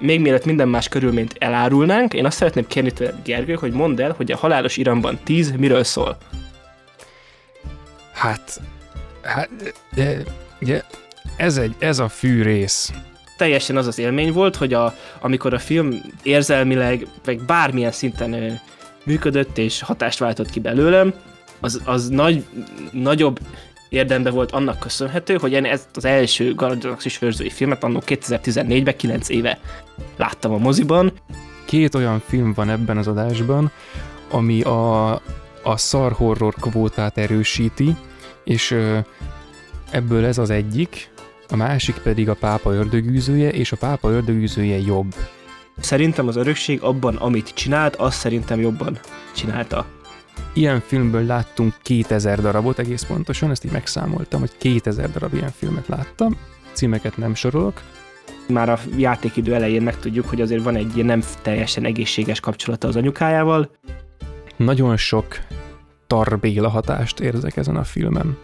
még mielőtt minden más körülményt elárulnánk, én azt szeretném kérni tőled, Gergő, hogy mondd el, hogy a halálos iramban 10 miről szól. Hát, hát de, de, ez, egy, ez a fűrész. Teljesen az az élmény volt, hogy a, amikor a film érzelmileg, vagy bármilyen szinten működött és hatást váltott ki belőlem, az, az nagy, nagyobb érdembe volt annak köszönhető, hogy én ezt az első Galaxis őrzői filmet annó 2014-ben, 9 éve láttam a moziban. Két olyan film van ebben az adásban, ami a, a szar horror kvótát erősíti, és ebből ez az egyik, a másik pedig a pápa ördögűzője, és a pápa ördögűzője jobb. Szerintem az örökség abban, amit csinált, azt szerintem jobban csinálta. Ilyen filmből láttunk 2000 darabot egész pontosan, ezt így megszámoltam, hogy 2000 darab ilyen filmet láttam, címeket nem sorolok. Már a játékidő elején megtudjuk, hogy azért van egy ilyen nem teljesen egészséges kapcsolata az anyukájával. Nagyon sok tarbéla hatást érzek ezen a filmen.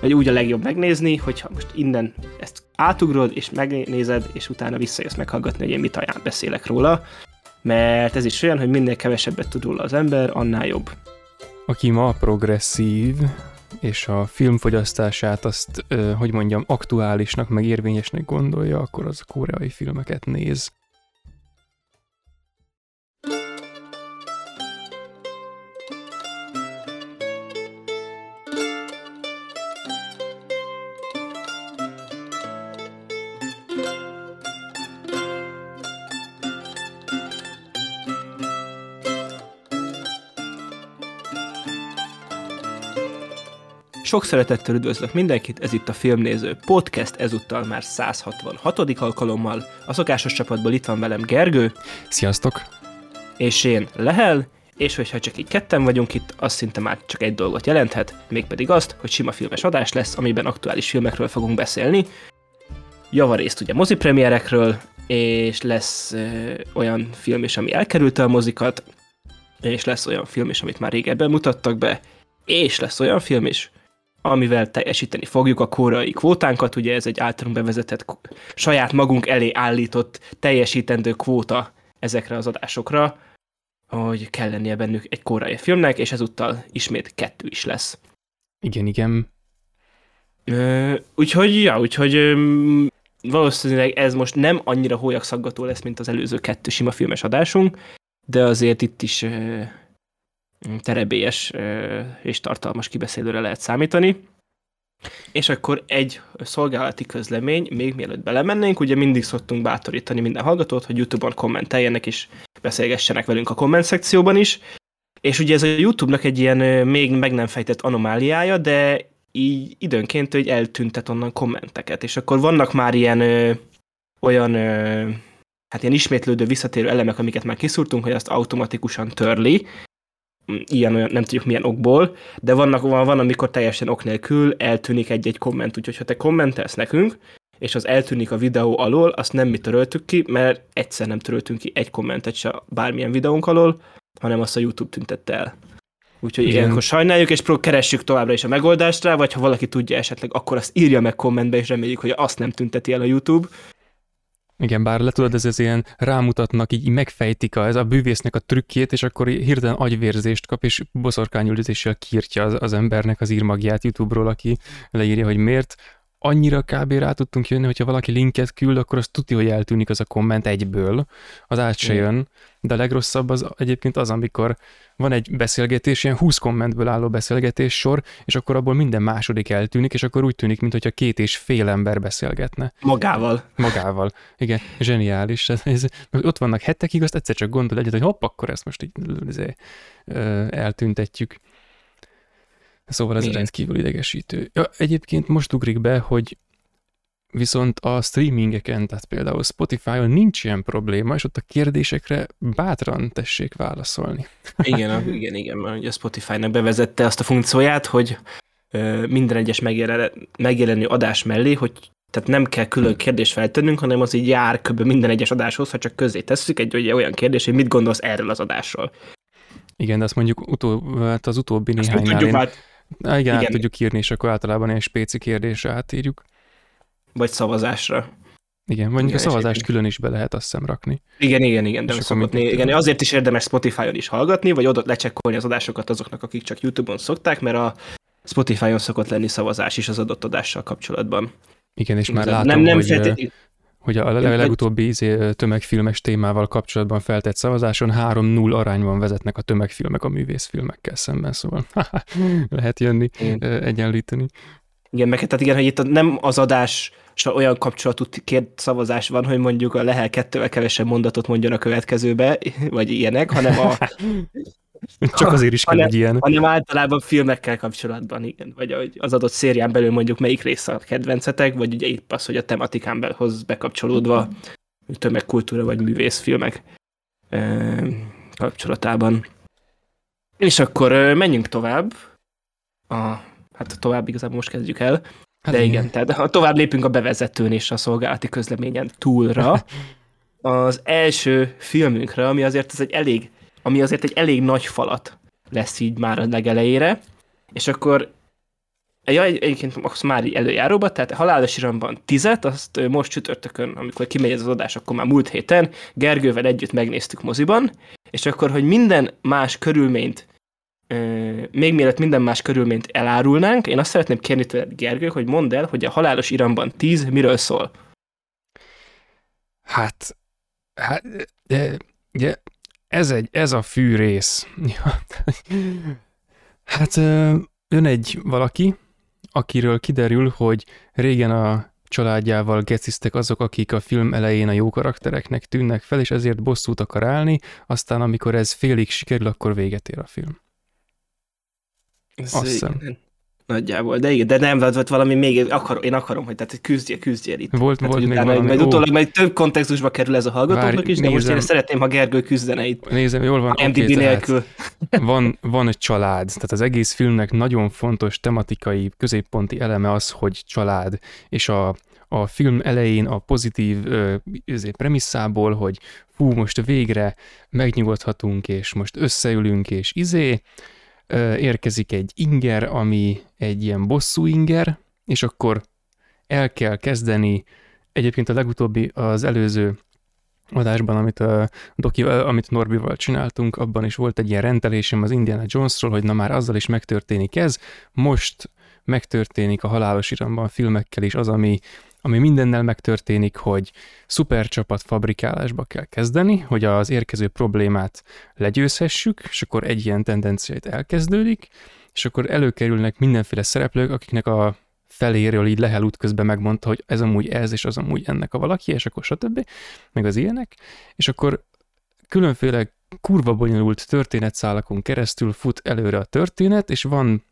Vagy úgy a legjobb megnézni, hogyha most innen ezt átugrod, és megnézed, és utána visszajössz meghallgatni, hogy én mit ajánl beszélek róla, mert ez is olyan, hogy minél kevesebbet tud róla az ember, annál jobb. Aki ma progresszív, és a filmfogyasztását azt, hogy mondjam, aktuálisnak, meg érvényesnek gondolja, akkor az koreai filmeket néz. Sok szeretettel üdvözlök mindenkit, ez itt a Filmnéző Podcast, ezúttal már 166. alkalommal. A szokásos csapatból itt van velem Gergő. Sziasztok! És én Lehel, és hogyha csak így ketten vagyunk itt, az szinte már csak egy dolgot jelenthet, mégpedig azt, hogy sima filmes adás lesz, amiben aktuális filmekről fogunk beszélni. Javarészt ugye mozipremierekről, és lesz ö, olyan film is, ami elkerülte a mozikat, és lesz olyan film is, amit már régebben mutattak be, és lesz olyan film is, amivel teljesíteni fogjuk a korai kvótánkat, ugye ez egy általunk bevezetett, saját magunk elé állított teljesítendő kvóta ezekre az adásokra, hogy kell lennie bennük egy korai filmnek, és ezúttal ismét kettő is lesz. Igen, igen. Ö, úgyhogy, ja, úgyhogy ö, valószínűleg ez most nem annyira hólyakszaggató lesz, mint az előző kettő sima filmes adásunk, de azért itt is ö, terebélyes és tartalmas kibeszélőre lehet számítani. És akkor egy szolgálati közlemény, még mielőtt belemennénk, ugye mindig szoktunk bátorítani minden hallgatót, hogy YouTube-on kommenteljenek és beszélgessenek velünk a komment szekcióban is. És ugye ez a YouTube-nak egy ilyen még meg nem fejtett anomáliája, de így időnként hogy eltüntet onnan kommenteket, és akkor vannak már ilyen ö, olyan ö, hát ilyen ismétlődő, visszatérő elemek, amiket már kiszúrtunk, hogy azt automatikusan törli, ilyen olyan, nem tudjuk milyen okból, de vannak, van, van, amikor teljesen ok nélkül eltűnik egy-egy komment, úgyhogy ha te kommentelsz nekünk, és az eltűnik a videó alól, azt nem mi töröltük ki, mert egyszer nem töröltünk ki egy kommentet se bármilyen videónk alól, hanem azt a YouTube tüntette el. Úgyhogy Igen. ilyenkor sajnáljuk, és keressük továbbra is a megoldást rá, vagy ha valaki tudja esetleg, akkor azt írja meg kommentbe, és reméljük, hogy azt nem tünteti el a YouTube. Igen, bár le tudod, ez, ez ilyen rámutatnak, így megfejtik a, ez a bűvésznek a trükkjét, és akkor hirtelen agyvérzést kap, és boszorkányüldözéssel kírtja az, az embernek az írmagját YouTube-ról, aki leírja, hogy miért. Annyira kb. rá tudtunk jönni, hogyha valaki linket küld, akkor az tudja, hogy eltűnik az a komment egyből, az át se jön, de a legrosszabb az egyébként az, amikor van egy beszélgetés, ilyen 20 kommentből álló beszélgetés sor, és akkor abból minden második eltűnik, és akkor úgy tűnik, mintha két és fél ember beszélgetne. Magával. Magával. Igen, zseniális. Ez, ez, ott vannak hetekig, azt egyszer csak gondol egyet, hogy hopp, akkor ezt most így eltüntetjük. Szóval ez rendkívül idegesítő. Ja, egyébként most ugrik be, hogy Viszont a streamingeken, tehát például Spotify-on nincs ilyen probléma, és ott a kérdésekre bátran tessék válaszolni. igen, igen, igen, mert ugye Spotify-nak bevezette azt a funkcióját, hogy minden egyes megjelenő adás mellé, hogy tehát nem kell külön kérdést feltennünk, hanem az így jár kb. minden egyes adáshoz, ha csak közé tesszük egy ugye, olyan kérdés, hogy mit gondolsz erről az adásról. Igen, de azt mondjuk utó, hát az utóbbi néhánynál én... Hát, igen, igen, át tudjuk írni, és akkor általában egy spéci kérdésre átírjuk vagy szavazásra. Igen, mondjuk Igen, a szavazást külön is be lehet azt hiszem rakni. Igen, igen, igen, de szokott, igen, azért is érdemes Spotify-on is hallgatni, vagy oda lecsekkolni az adásokat azoknak, akik csak YouTube-on szokták, mert a Spotify-on szokott lenni szavazás is az adott adással kapcsolatban. Igen, és már Igazán. látom, nem, nem hogy, feltétlenül- hogy a vagy- legutóbbi izé, tömegfilmes témával kapcsolatban feltett szavazáson 3-0 arányban vezetnek a tömegfilmek a művészfilmekkel szemben, szóval lehet jönni, Igen. egyenlíteni. Igen, meg tehát igen, hogy itt a- nem az adás olyan kapcsolatú két szavazás van, hogy mondjuk a Lehel kettővel kevesebb mondatot mondjon a következőbe, vagy ilyenek, hanem, a, Csak azért is kell hanem- egy ilyen. hanem általában filmekkel kapcsolatban, igen, vagy az adott szérián belül mondjuk melyik része a kedvencetek, vagy ugye épp az, hogy a tematikán belhoz bekapcsolódva tömegkultúra vagy művészfilmek kapcsolatában. És akkor menjünk tovább. A, hát tovább igazából most kezdjük el. Hát De igen, tehát ha tovább lépünk a bevezetőn és a szolgálati közleményen túlra, az első filmünkre, ami azért ez egy elég, ami azért egy elég nagy falat lesz így már a legelejére, és akkor Ja, egy- egyébként azt már előjáróba, tehát halálos iramban tizet, azt most csütörtökön, amikor kimegy az adás, akkor már múlt héten Gergővel együtt megnéztük moziban, és akkor, hogy minden más körülményt, még mielőtt minden más körülményt elárulnánk, én azt szeretném kérni tőled, Gergő, hogy mondd el, hogy a halálos iramban 10 miről szól. Hát, hát de, de, ez, egy, ez a fűrész. hát jön egy valaki, akiről kiderül, hogy régen a családjával geciztek azok, akik a film elején a jó karaktereknek tűnnek fel, és ezért bosszút akar állni, aztán amikor ez félig sikerül, akkor véget ér a film. Ez Azt hiszem. Nagyjából, de igen, de nem, vagy valami még, akar, én akarom, hogy tehát hogy küzdjél, küzdjél itt. Volt, Tehát, volt még utána, valami, majd utólag majd több kontextusba kerül ez a hallgatóknak Várj, is, de most én nézem. szeretném, ha Gergő küzdene itt. nézem, jól van, MDB tehát nélkül. van, van egy család, tehát az egész filmnek nagyon fontos tematikai középponti eleme az, hogy család, és a, a film elején a pozitív izé, premisszából, hogy fú, most végre megnyugodhatunk, és most összeülünk, és izé, érkezik egy inger, ami egy ilyen bosszú inger, és akkor el kell kezdeni, egyébként a legutóbbi, az előző adásban, amit, a Doki, amit Norbival csináltunk, abban is volt egy ilyen rendelésem az Indiana Jonesról, hogy na már azzal is megtörténik ez, most megtörténik a halálos iramban filmekkel is az, ami, ami mindennel megtörténik, hogy szupercsapat fabrikálásba kell kezdeni, hogy az érkező problémát legyőzhessük, és akkor egy ilyen tendencia itt elkezdődik, és akkor előkerülnek mindenféle szereplők, akiknek a feléről így Lehel út közben megmondta, hogy ez amúgy ez, és az amúgy ennek a valaki, és akkor stb. meg az ilyenek, és akkor különféle kurva bonyolult történetszálakon keresztül fut előre a történet, és van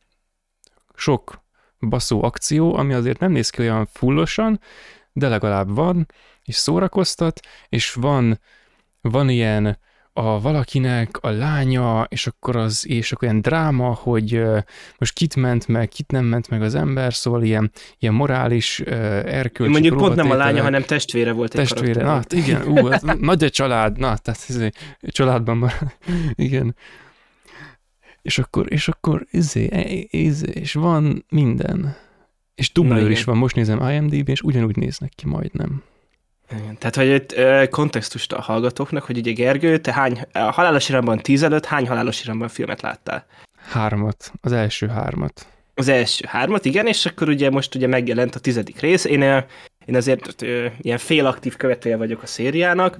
sok baszó akció, ami azért nem néz ki olyan fullosan, de legalább van, és szórakoztat, és van, van ilyen a valakinek a lánya, és akkor az, és akkor ilyen dráma, hogy most kit ment meg, kit nem ment meg az ember, szóval ilyen, ilyen morális, erkölcsi Mondjuk pont nem a lánya, hanem testvére volt egy Testvére, na, igen, ú, nagy a család, na, tehát ez, családban már, igen. És akkor, és akkor, izé, e- izé, és van minden. És dublőr is van, most nézem IMDb-n, és ugyanúgy néznek ki majdnem. Igen, Tehát, hogy itt kontextust a hallgatóknak, hogy ugye Gergő, te hány, a halálos iramban 10 előtt hány halálos iramban filmet láttál? Hármat, az első hármat. Az első hármat, igen, és akkor ugye most ugye megjelent a tizedik rész. Én, én azért ilyen félaktív követője vagyok a szériának,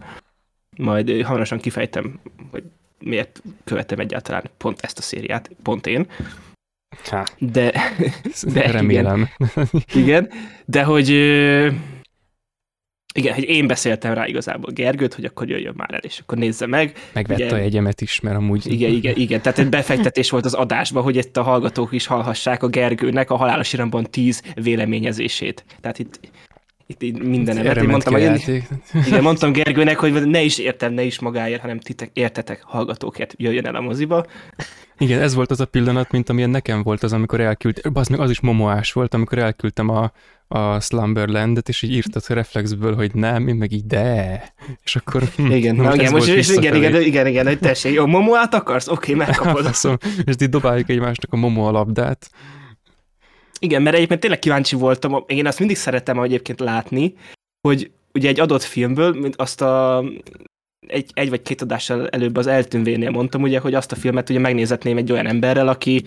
majd hamarosan kifejtem, hogy miért követem egyáltalán pont ezt a szériát, pont én. Há, De, De remélem. igen, de hogy igen, hogy én beszéltem rá igazából Gergőt, hogy akkor jöjjön már el, és akkor nézze meg. Megvette Ugye- a jegyemet is, mert amúgy... Igen, igen, igen. Tehát egy befektetés volt az adásba, hogy itt a hallgatók is hallhassák a Gergőnek a halálos iramban 10 véleményezését. Tehát itt, itt, itt mindenemet. Erre Én ment mondtam, a hogy én, igen, mondtam Gergőnek, hogy ne is értem, ne is magáért, hanem titek, értetek hallgatókért, jöjjön el a moziba. Igen, ez volt az a pillanat, mint amilyen nekem volt az, amikor elküldtem, az meg az is momoás volt, amikor elküldtem a, a Slumberlandet, és így írtad a reflexből, hogy nem, én meg így de. És akkor... hm, Igen, na igen, most, és igen, igen, igen, igen, hogy tessék, jó, momoát akarsz? Oké, megkapod. Faszom, és így dobáljuk egymásnak a momo alapdát. Igen, mert egyébként tényleg kíváncsi voltam, én azt mindig szeretem egyébként látni, hogy ugye egy adott filmből, mint azt a egy, egy vagy két adással előbb az eltűnvénél mondtam, ugye, hogy azt a filmet ugye megnézetném egy olyan emberrel, aki,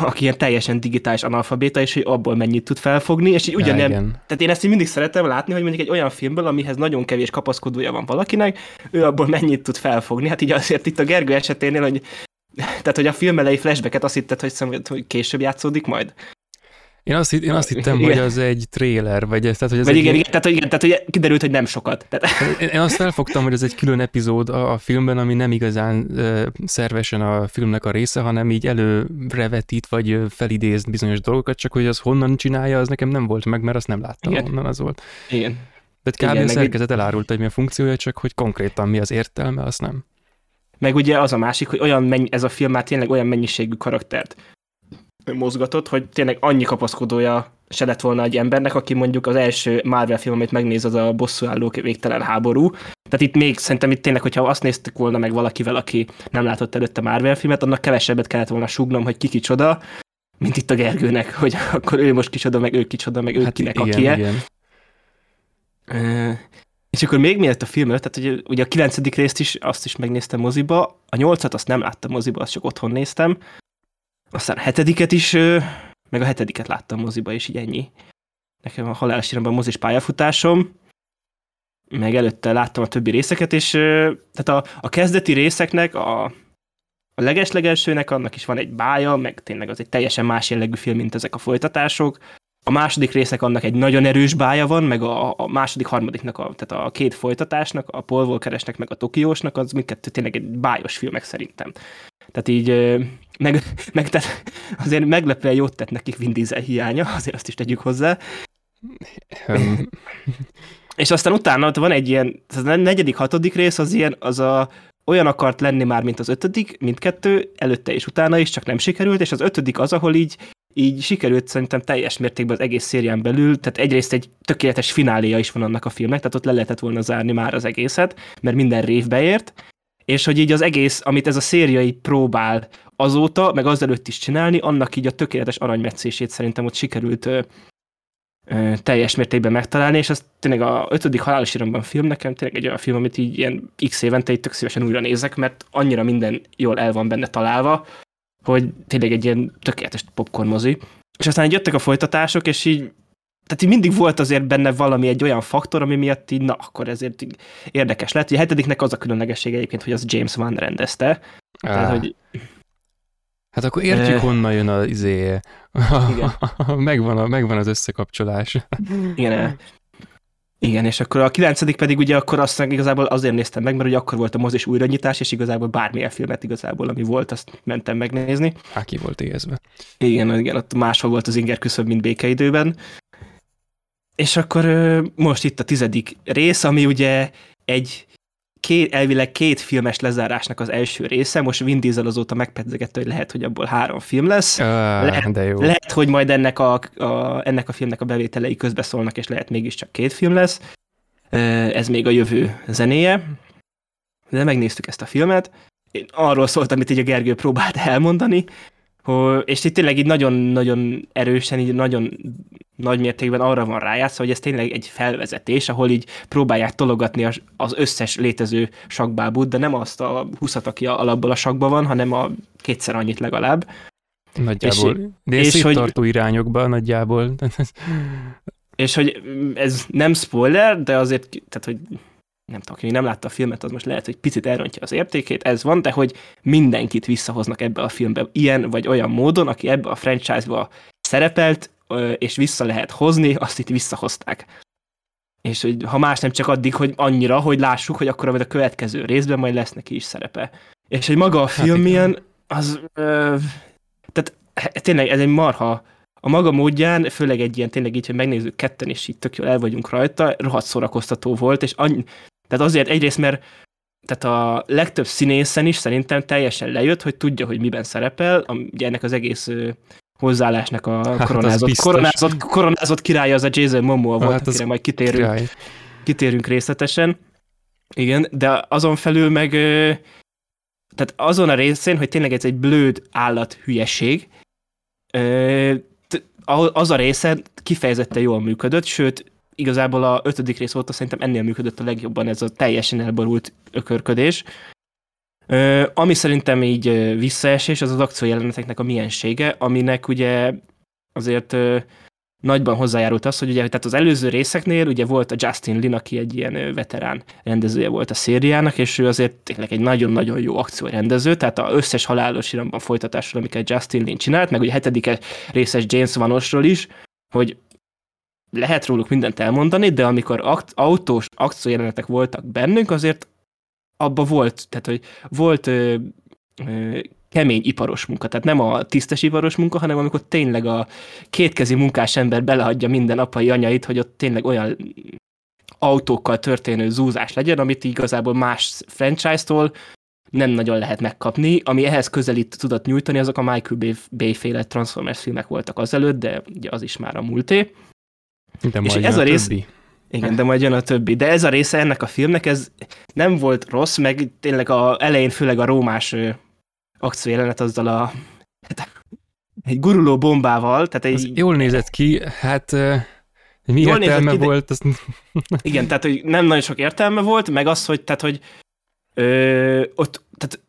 aki ilyen teljesen digitális analfabéta, és hogy abból mennyit tud felfogni, és így ugyanem, ja, tehát én ezt így mindig szeretem látni, hogy mondjuk egy olyan filmből, amihez nagyon kevés kapaszkodója van valakinek, ő abból mennyit tud felfogni. Hát így azért itt a Gergő eseténél, hogy tehát, hogy a film elejé flashbacket azt hitted, hogy, hogy később játszódik majd. Én azt, én azt hittem, igen. hogy az egy trailer, vagy ez, tehát, hogy ez vagy egy igen, igen, tehát, igen, tehát hogy kiderült, hogy nem sokat. Tehát... Én azt felfogtam, hogy ez egy külön epizód a, a filmben, ami nem igazán uh, szervesen a filmnek a része, hanem így előrevetít, vagy felidéz bizonyos dolgokat, csak hogy az honnan csinálja, az nekem nem volt meg, mert azt nem láttam, igen. honnan az volt. Igen. De kb. Igen, a szerkezet elárult, hogy mi a funkciója, csak hogy konkrétan mi az értelme, azt nem. Meg ugye az a másik, hogy olyan mennyi, ez a film már tényleg olyan mennyiségű karaktert mozgatott, hogy tényleg annyi kapaszkodója se lett volna egy embernek, aki mondjuk az első Marvel film, amit megnéz, az a bosszúállók végtelen háború. Tehát itt még szerintem itt tényleg, hogyha azt néztük volna meg valakivel, aki nem látott előtte Marvel filmet, annak kevesebbet kellett volna sugnom, hogy ki kicsoda, mint itt a Gergőnek, hogy akkor ő most kicsoda, meg ő kicsoda, meg ő hát kinek igen, akie. Igen. És akkor még miért a film előtt, tehát ugye, ugye a kilencedik részt is, azt is megnéztem moziba, a nyolcat azt nem láttam moziba, azt csak otthon néztem, aztán a hetediket is, meg a hetediket láttam moziba, és így ennyi. Nekem a halálos a mozis pályafutásom, meg előtte láttam a többi részeket, és tehát a, a kezdeti részeknek, a, a legeslegelsőnek annak is van egy bája, meg tényleg az egy teljesen más jellegű film, mint ezek a folytatások. A második résznek annak egy nagyon erős bája van, meg a, a második, harmadiknak, a, tehát a két folytatásnak, a Paul Walkeresnek, meg a Tokiósnak, az mindkettő tényleg egy bájos filmek szerintem. Tehát így, meg, meg tehát azért meglepően jót tett nekik Vin Diesel hiánya, azért azt is tegyük hozzá. Um. És aztán utána van egy ilyen, az a negyedik, hatodik rész az ilyen, az a olyan akart lenni már, mint az ötödik, mindkettő, előtte és utána is, csak nem sikerült, és az ötödik az, ahol így, így sikerült szerintem teljes mértékben az egész szérián belül, tehát egyrészt egy tökéletes fináléja is van annak a filmnek, tehát ott le lehetett volna zárni már az egészet, mert minden rév beért, és hogy így az egész, amit ez a széria így próbál azóta, meg azelőtt is csinálni, annak így a tökéletes aranymetszését szerintem ott sikerült ö, ö, teljes mértékben megtalálni, és az tényleg a ötödik halálos iramban film nekem tényleg egy olyan film, amit így ilyen x évente így tök szívesen újra nézek, mert annyira minden jól el van benne találva, hogy tényleg egy ilyen tökéletes popcorn mozi. És aztán így jöttek a folytatások, és így tehát így mindig volt azért benne valami egy olyan faktor, ami miatt így, na, akkor ezért így érdekes lett. Ugye a hetediknek az a különlegessége egyébként, hogy az James Wan rendezte. Ah. Tehát, hogy... Hát akkor értjük, eh... honnan jön az izé. megvan, a, megvan az összekapcsolás. Igen, igen, és akkor a kilencedik pedig ugye akkor azt igazából azért néztem meg, mert ugye akkor volt a mozis újranyitás, és igazából bármilyen filmet igazából, ami volt, azt mentem megnézni. Hát ki volt éhezve. Igen, igen, ott máshol volt az inger küszöb, mint békeidőben. És akkor most itt a tizedik rész, ami ugye egy két, elvileg két filmes lezárásnak az első része, most Vin Diesel azóta megpedzegette, hogy lehet, hogy abból három film lesz. Uh, lehet, de jó. lehet, hogy majd ennek a, a, ennek a filmnek a bevételei közbeszólnak, és lehet mégiscsak két film lesz. Ez még a jövő zenéje. De megnéztük ezt a filmet. Én arról szóltam, amit így a Gergő próbált elmondani, és itt tényleg így nagyon-nagyon erősen, így nagyon nagy mértékben arra van rájátszva, hogy ez tényleg egy felvezetés, ahol így próbálják tologatni az összes létező sakbábút, de nem azt a húszat, aki alapból a sakban van, hanem a kétszer annyit legalább. Nagyjából. És, és hogy, irányokba nagyjából. és hogy ez nem spoiler, de azért, tehát hogy nem tudom, aki nem látta a filmet, az most lehet, hogy picit elrontja az értékét, ez van, de hogy mindenkit visszahoznak ebbe a filmbe ilyen vagy olyan módon, aki ebbe a franchise-ba szerepelt, és vissza lehet hozni, azt itt visszahozták. És hogy ha más nem csak addig, hogy annyira, hogy lássuk, hogy akkor a következő részben majd lesz neki is szerepe. És hogy maga a hát film hát milyen, az ö, tehát tényleg ez egy marha a maga módján, főleg egy ilyen tényleg így, hogy megnézzük ketten, és így tök jól el vagyunk rajta, rohadt szórakoztató volt, és annyi, tehát azért egyrészt, mert tehát a legtöbb színészen is szerintem teljesen lejött, hogy tudja, hogy miben szerepel, ugye ennek az egész hozzáállásnak a hát koronázott, koronázott, koronázott királya az a Jason Momoa volt, hát akire majd kitérünk, kitérünk részletesen. Igen, de azon felül meg tehát azon a részén, hogy tényleg ez egy blőd állat hülyeség, az a része kifejezetten jól működött, sőt, igazából a ötödik rész óta szerintem ennél működött a legjobban ez a teljesen elborult ökörködés. Ö, ami szerintem így visszaesés, az az akciójeleneteknek a miensége, aminek ugye azért ö, nagyban hozzájárult az, hogy ugye tehát az előző részeknél ugye volt a Justin Lin, aki egy ilyen veterán rendezője volt a szériának, és ő azért tényleg egy nagyon-nagyon jó akciórendező, tehát az összes halálos iramban folytatásról, amiket Justin Lin csinált, meg ugye a hetedik részes James Vanosról is, hogy lehet róluk mindent elmondani, de amikor akt, autós akciójelenetek voltak bennünk, azért abba volt, tehát hogy volt ö, ö, kemény iparos munka, tehát nem a tisztes iparos munka, hanem amikor tényleg a kétkezi munkás ember beleadja minden apai anyait, hogy ott tényleg olyan autókkal történő zúzás legyen, amit igazából más franchise-tól nem nagyon lehet megkapni. Ami ehhez közelít tudott nyújtani, azok a Michael Bay-féle Transformers filmek voltak azelőtt, de ugye az is már a múlté. De és ez a, a rész, többi. Igen, de majd jön a többi. De ez a része ennek a filmnek, ez nem volt rossz, meg tényleg a elején főleg a rómás akciójelenet azzal a hát, egy guruló bombával. Tehát egy, az jól nézett ki, hát mi jól értelme ki, volt? Azt... Igen, tehát hogy nem nagyon sok értelme volt, meg az, hogy, tehát, hogy ö, ott, tehát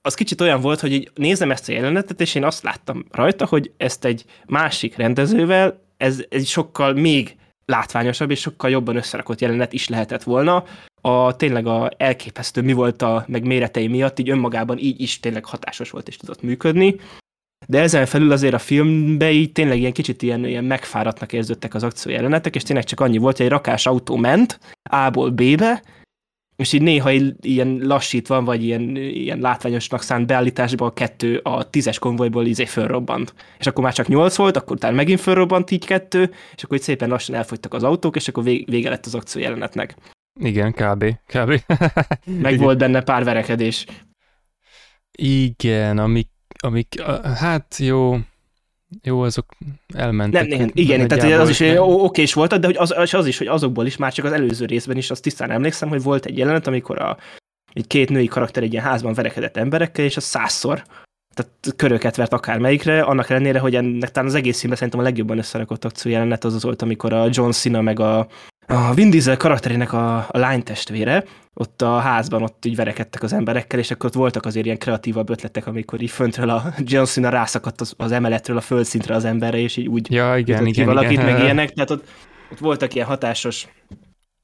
az kicsit olyan volt, hogy így nézem ezt a jelenetet, és én azt láttam rajta, hogy ezt egy másik rendezővel, ez, ez sokkal még látványosabb és sokkal jobban összerakott jelenet is lehetett volna. A tényleg a elképesztő mi volt a meg méretei miatt, így önmagában így is tényleg hatásos volt és tudott működni. De ezen felül azért a filmbe így tényleg ilyen kicsit ilyen, ilyen megfáradtnak érződtek az akciójelenetek, és tényleg csak annyi volt, hogy egy rakás autó ment A-ból B-be, és így néha ilyen lassítva, vagy ilyen, ilyen látványosnak szánt beállításban a kettő a tízes konvojból izé fölrobbant. És akkor már csak nyolc volt, akkor utána megint fölrobbant így kettő, és akkor így szépen lassan elfogytak az autók, és akkor vége lett az akció jelenetnek. Igen, kb. kb. Meg Igen. volt benne pár verekedés. Igen, amik, amik, hát jó, jó, azok elmentek. Nem, nem igen, tehát az is okés volt, de hogy az, az is, hogy azokból is, már csak az előző részben is, azt tisztán emlékszem, hogy volt egy jelenet, amikor a, egy két női karakter egy ilyen házban verekedett emberekkel, és az százszor tehát köröket vert akármelyikre, annak ellenére, hogy ennek talán az egész filmben szerintem a legjobban összerakott akció jelenet az az volt, amikor a John Cena meg a, a Vin Diesel karakterének a, a lány testvére, ott a házban ott így verekedtek az emberekkel, és akkor ott voltak azért ilyen kreatívabb ötletek, amikor így föntről a John Cena rászakadt az, az emeletről a földszintre az emberre, és így úgy ja, igen, igen, valakit, igen. meg ilyenek, tehát ott, ott voltak ilyen hatásos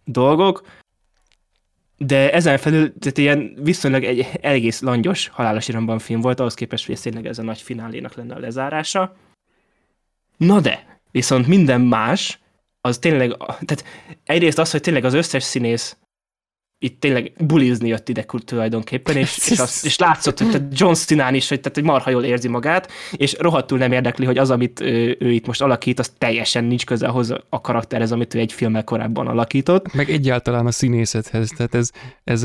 dolgok, de ezen felül tehát ilyen viszonylag egy egész langyos halálos iramban film volt, ahhoz képest, hogy ez tényleg ez a nagy finálénak lenne a lezárása. Na de, viszont minden más, az tényleg, tehát egyrészt az, hogy tényleg az összes színész itt tényleg bulizni jött ide tulajdonképpen, és, és, az, és látszott, hogy tehát John Cena is, hogy, tehát, hogy marha jól érzi magát, és rohadtul nem érdekli, hogy az, amit ő, ő itt most alakít, az teljesen nincs köze ahhoz a karakterhez, amit ő egy filmmel korábban alakított. Meg egyáltalán a színészethez, tehát ez, ez,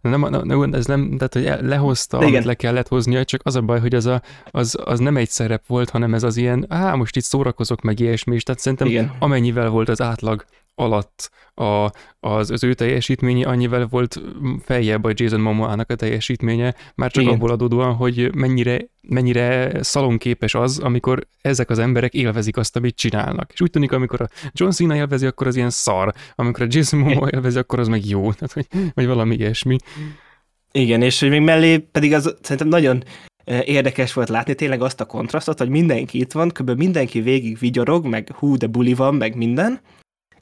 nem, nem, ez nem, tehát hogy lehozta, Igen. amit le kellett hoznia, csak az a baj, hogy az, a, az, az nem egy szerep volt, hanem ez az ilyen, á, most itt szórakozok meg ilyesmi, és tehát szerintem Igen. amennyivel volt az átlag alatt a, az, az ő teljesítménye annyivel volt feljebb a Jason Momoa-nak a teljesítménye, már csak Igen. abból adódóan, hogy mennyire, mennyire szalonképes az, amikor ezek az emberek élvezik azt, amit csinálnak. És úgy tűnik, amikor a John Cena élvezi, akkor az ilyen szar, amikor a Jason Momoa élvezi, akkor az meg jó, tehát, vagy, vagy valami ilyesmi. Igen, és még mellé pedig az szerintem nagyon érdekes volt látni tényleg azt a kontrasztot, hogy mindenki itt van, kb. mindenki végig vigyorog, meg hú, de buli van, meg minden,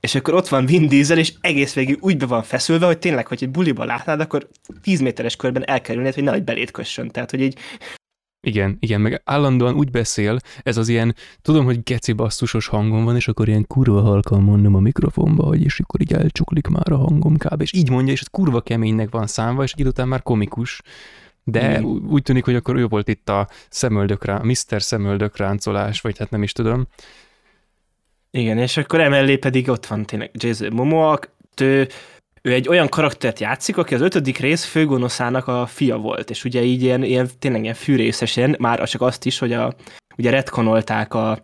és akkor ott van Vin Diesel, és egész végig úgy be van feszülve, hogy tényleg, hogy egy buliba látnád, akkor 10 méteres körben elkerülnéd, hogy nehogy belét kössön. Tehát, hogy így igen, igen, meg állandóan úgy beszél, ez az ilyen, tudom, hogy geci basszusos hangom van, és akkor ilyen kurva halkan mondom a mikrofonba, hogy és akkor így elcsuklik már a hangom kb. És így mondja, és ez kurva keménynek van számva, és így után már komikus. De mm. úgy tűnik, hogy akkor ő volt itt a szemöldökrán, Mr. szemöldökráncolás, vagy hát nem is tudom. Igen, és akkor emellé pedig ott van tényleg Jason Momoa, ő, ő egy olyan karaktert játszik, aki az ötödik rész főgonoszának a fia volt, és ugye így ilyen, ilyen tényleg ilyen fűrészesen, már csak azt is, hogy a, ugye retkonolták a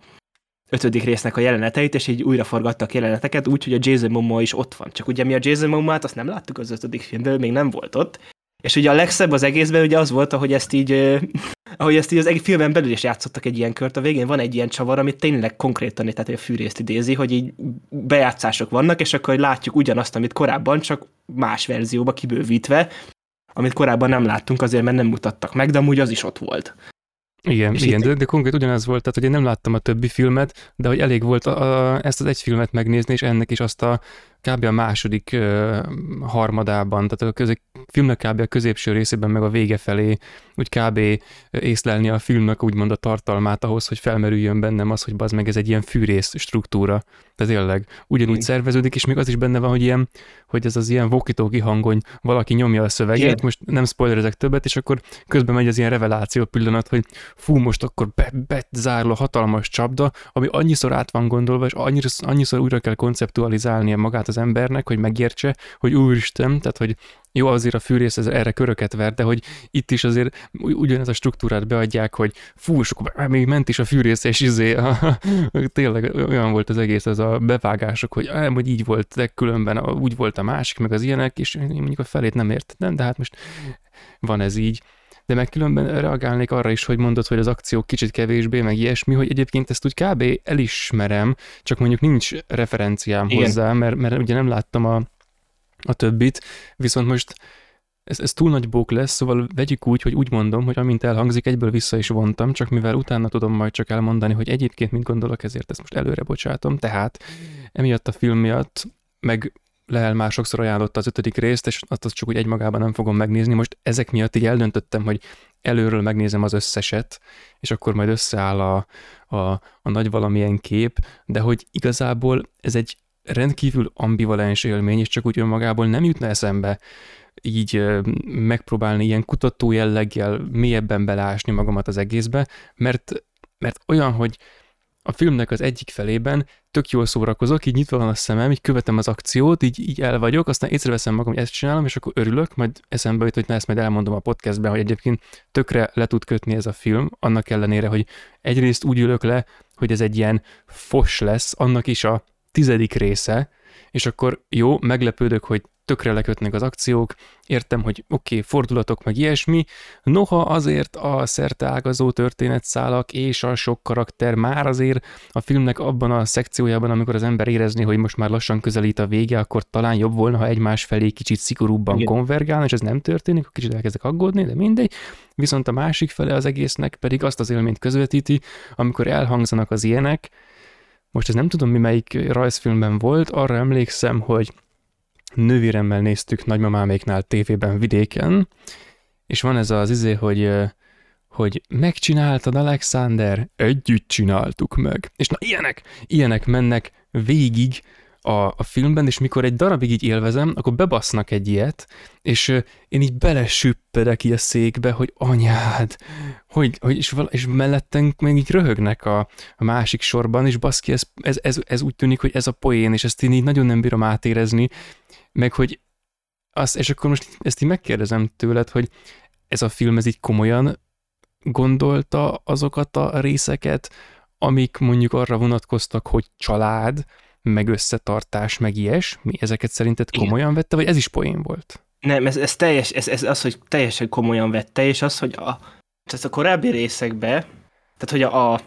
ötödik résznek a jeleneteit, és így újra forgattak jeleneteket, úgy, hogy a Jason Momoa is ott van. Csak ugye mi a Jason Momoa-t azt nem láttuk az ötödik filmben, még nem volt ott, és ugye a legszebb az egészben ugye az volt, hogy ezt így ahogy ezt így az egész filmen belül is játszottak egy ilyen kört, a végén van egy ilyen csavar, amit tényleg konkrétan, tehát a fűrészt idézi, hogy így bejátszások vannak, és akkor látjuk ugyanazt, amit korábban, csak más verzióba kibővítve, amit korábban nem láttunk azért, mert nem mutattak meg, de amúgy az is ott volt. Igen, és igen, de, de konkrét ugyanaz volt, tehát hogy én nem láttam a többi filmet, de hogy elég volt a, a, ezt az egy filmet megnézni, és ennek is azt a kb. a második uh, harmadában, tehát a közé, filmnek kb. a középső részében, meg a vége felé úgy kb. észlelni a filmnek úgymond a tartalmát ahhoz, hogy felmerüljön bennem az, hogy az meg ez egy ilyen fűrész struktúra. Tehát tényleg ugyanúgy Igen. szerveződik, és még az is benne van, hogy ilyen, hogy ez az ilyen vokitóki hangony, valaki nyomja a szöveget, Igen. most nem spoilerezek többet, és akkor közben megy az ilyen reveláció pillanat, hogy fú, most akkor be, bezárul a hatalmas csapda, ami annyiszor át van gondolva, és annyiszor, annyiszor újra kell konceptualizálnia magát az embernek, hogy megértse, hogy úristen, tehát hogy jó, azért a fűrész ez erre köröket ver, de hogy itt is azért ugyanez a struktúrát beadják, hogy fú, és még ment is a fűrész, és izé, a, tényleg olyan volt az egész, ez a bevágások, hogy, ám, hogy így volt, de különben úgy volt a másik, meg az ilyenek, és mondjuk a felét nem értettem, de hát most van ez így de meg különben reagálnék arra is, hogy mondod, hogy az akciók kicsit kevésbé, meg ilyesmi, hogy egyébként ezt úgy kb. elismerem, csak mondjuk nincs referenciám Igen. hozzá, mert, mert ugye nem láttam a, a többit, viszont most ez, ez túl nagy bók lesz, szóval vegyük úgy, hogy úgy mondom, hogy amint elhangzik, egyből vissza is vontam, csak mivel utána tudom majd csak elmondani, hogy egyébként mit gondolok, ezért ezt most előre bocsátom, tehát emiatt a film miatt, meg Lehel már sokszor ajánlotta az ötödik részt, és azt csak úgy egymagában nem fogom megnézni. Most ezek miatt így eldöntöttem, hogy előről megnézem az összeset, és akkor majd összeáll a, a, a nagy valamilyen kép, de hogy igazából ez egy rendkívül ambivalens élmény, és csak úgy önmagából nem jutna eszembe így megpróbálni ilyen kutató jelleggel mélyebben belásni magamat az egészbe, mert, mert olyan, hogy a filmnek az egyik felében tök jól szórakozok, így nyitva van a szemem, így követem az akciót, így, így el vagyok, aztán észreveszem magam, hogy ezt csinálom, és akkor örülök, majd eszembe jut, hogy na ezt majd elmondom a podcastben, hogy egyébként tökre le tud kötni ez a film, annak ellenére, hogy egyrészt úgy ülök le, hogy ez egy ilyen fos lesz, annak is a tizedik része, és akkor jó, meglepődök, hogy tökre lekötnek az akciók, értem, hogy oké, okay, fordulatok meg ilyesmi, noha azért a szerteágazó történetszálak és a sok karakter már azért a filmnek abban a szekciójában, amikor az ember érezni, hogy most már lassan közelít a vége, akkor talán jobb volna, ha egymás felé kicsit szigorúbban Igen. konvergálna, és ez nem történik, akkor kicsit elkezdek aggódni, de mindegy. Viszont a másik fele az egésznek pedig azt az élményt közvetíti, amikor elhangzanak az ilyenek, most ez nem tudom, mi melyik rajzfilmben volt, arra emlékszem, hogy nővéremmel néztük nagymamáméknál tévében vidéken, és van ez az izé, hogy hogy megcsináltad, Alexander, együtt csináltuk meg. És na ilyenek, ilyenek mennek végig a, a filmben, és mikor egy darabig így élvezem, akkor bebasznak egy ilyet, és én így belesüppedek így a székbe, hogy anyád, hogy, hogy és, vala, és melletten még így röhögnek a, a másik sorban, és baszki, ez, ez, ez, ez úgy tűnik, hogy ez a poén, és ezt én így nagyon nem bírom átérezni, meg hogy azt, és akkor most ezt így megkérdezem tőled, hogy ez a film, ez így komolyan gondolta azokat a részeket, amik mondjuk arra vonatkoztak, hogy család, meg összetartás, meg ilyes, mi ezeket szerinted komolyan vette, vagy ez is poén volt? Nem, ez, ez, teljes, ez, ez az, hogy teljesen komolyan vette, és az, hogy a, tehát a korábbi részekbe, tehát hogy a, a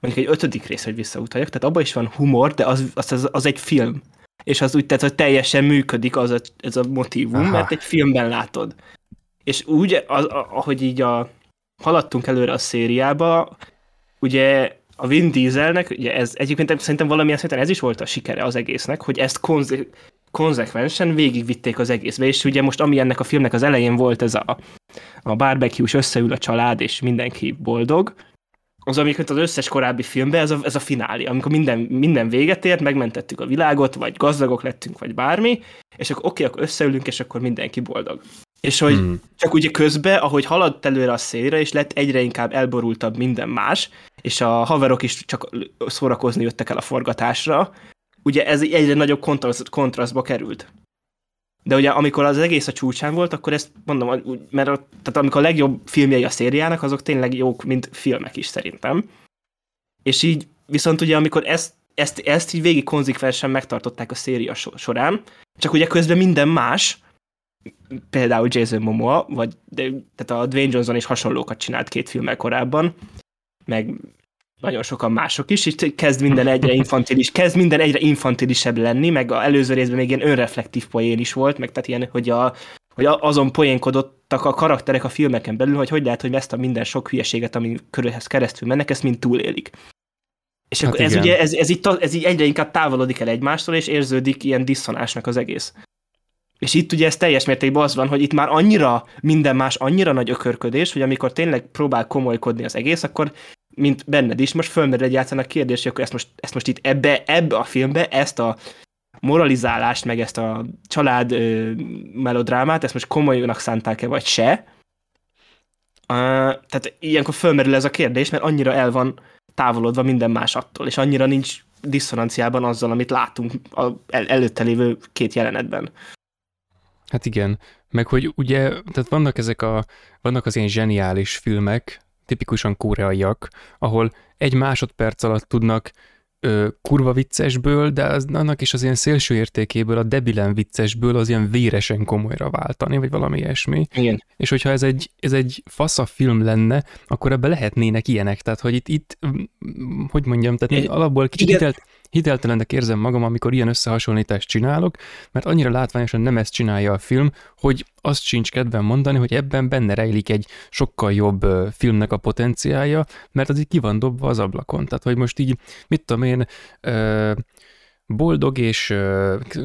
mondjuk egy ötödik rész, hogy visszautaljak, tehát abban is van humor, de az, az, az, az egy film és az úgy tehát, hogy teljesen működik az a, ez a motivum, Aha. mert egy filmben látod. És úgy, az, ahogy így a, haladtunk előre a szériába, ugye a Vin Dieselnek, ugye ez egyébként szerintem valamilyen szinten ez is volt a sikere az egésznek, hogy ezt konze- konzekvensen végigvitték az egészbe, és ugye most ami ennek a filmnek az elején volt ez a, a barbecue összeül a család, és mindenki boldog, az, amiket az összes korábbi filmben, ez a, ez a finálé, amikor minden, minden véget ért, megmentettük a világot, vagy gazdagok lettünk, vagy bármi, és akkor oké, akkor összeülünk, és akkor mindenki boldog. És hogy hmm. csak ugye közben, ahogy haladt előre a szélre, és lett egyre inkább elborultabb minden más, és a haverok is csak szórakozni jöttek el a forgatásra, ugye ez egyre nagyobb kontraszt, kontrasztba került. De ugye amikor az egész a csúcsán volt, akkor ezt mondom, mert a, tehát amikor a legjobb filmjei a szériának, azok tényleg jók, mint filmek is szerintem. És így viszont ugye amikor ezt, ezt, ezt így végig konzekvensen megtartották a széria során, csak ugye közben minden más, például Jason Momoa, vagy de, tehát a Dwayne Johnson is hasonlókat csinált két filmmel korábban, meg nagyon sokan mások is, és kezd minden egyre infantilis, kezd minden egyre infantilisebb lenni, meg az előző részben még ilyen önreflektív poén is volt, meg tehát ilyen, hogy, a, hogy azon poénkodottak a karakterek a filmeken belül, hogy hogy lehet, hogy ezt a minden sok hülyeséget, ami körülhez keresztül mennek, ezt mind túlélik. És hát akkor ez ugye, ez, ez, így, ez így egyre inkább távolodik el egymástól, és érződik ilyen diszonásnak az egész. És itt ugye ez teljes mértékben az van, hogy itt már annyira minden más, annyira nagy ökörködés, hogy amikor tényleg próbál komolykodni az egész, akkor mint benned is, most fölmerül egyáltalán a kérdés, hogy akkor ezt most, ezt most itt ebbe, ebbe a filmbe, ezt a moralizálást, meg ezt a család ö, melodrámát, ezt most komolynak szánták-e, vagy se. Uh, tehát ilyenkor fölmerül ez a kérdés, mert annyira el van távolodva minden más attól, és annyira nincs diszonanciában azzal, amit látunk az el, előtte lévő két jelenetben. Hát igen, meg hogy ugye, tehát vannak ezek a, vannak az ilyen zseniális filmek, tipikusan koreaiak, ahol egy másodperc alatt tudnak ö, kurva viccesből, de az, annak is az ilyen szélső értékéből, a debilen viccesből az ilyen véresen komolyra váltani, vagy valami ilyesmi. Igen. És hogyha ez egy, ez egy fasza film lenne, akkor ebbe lehetnének ilyenek, tehát hogy itt, itt hogy mondjam, tehát é, alapból kicsit hitelt, hiteltelennek érzem magam, amikor ilyen összehasonlítást csinálok, mert annyira látványosan nem ezt csinálja a film, hogy azt sincs kedvem mondani, hogy ebben benne rejlik egy sokkal jobb filmnek a potenciája, mert az így ki van dobva az ablakon. Tehát, hogy most így, mit tudom én, boldog és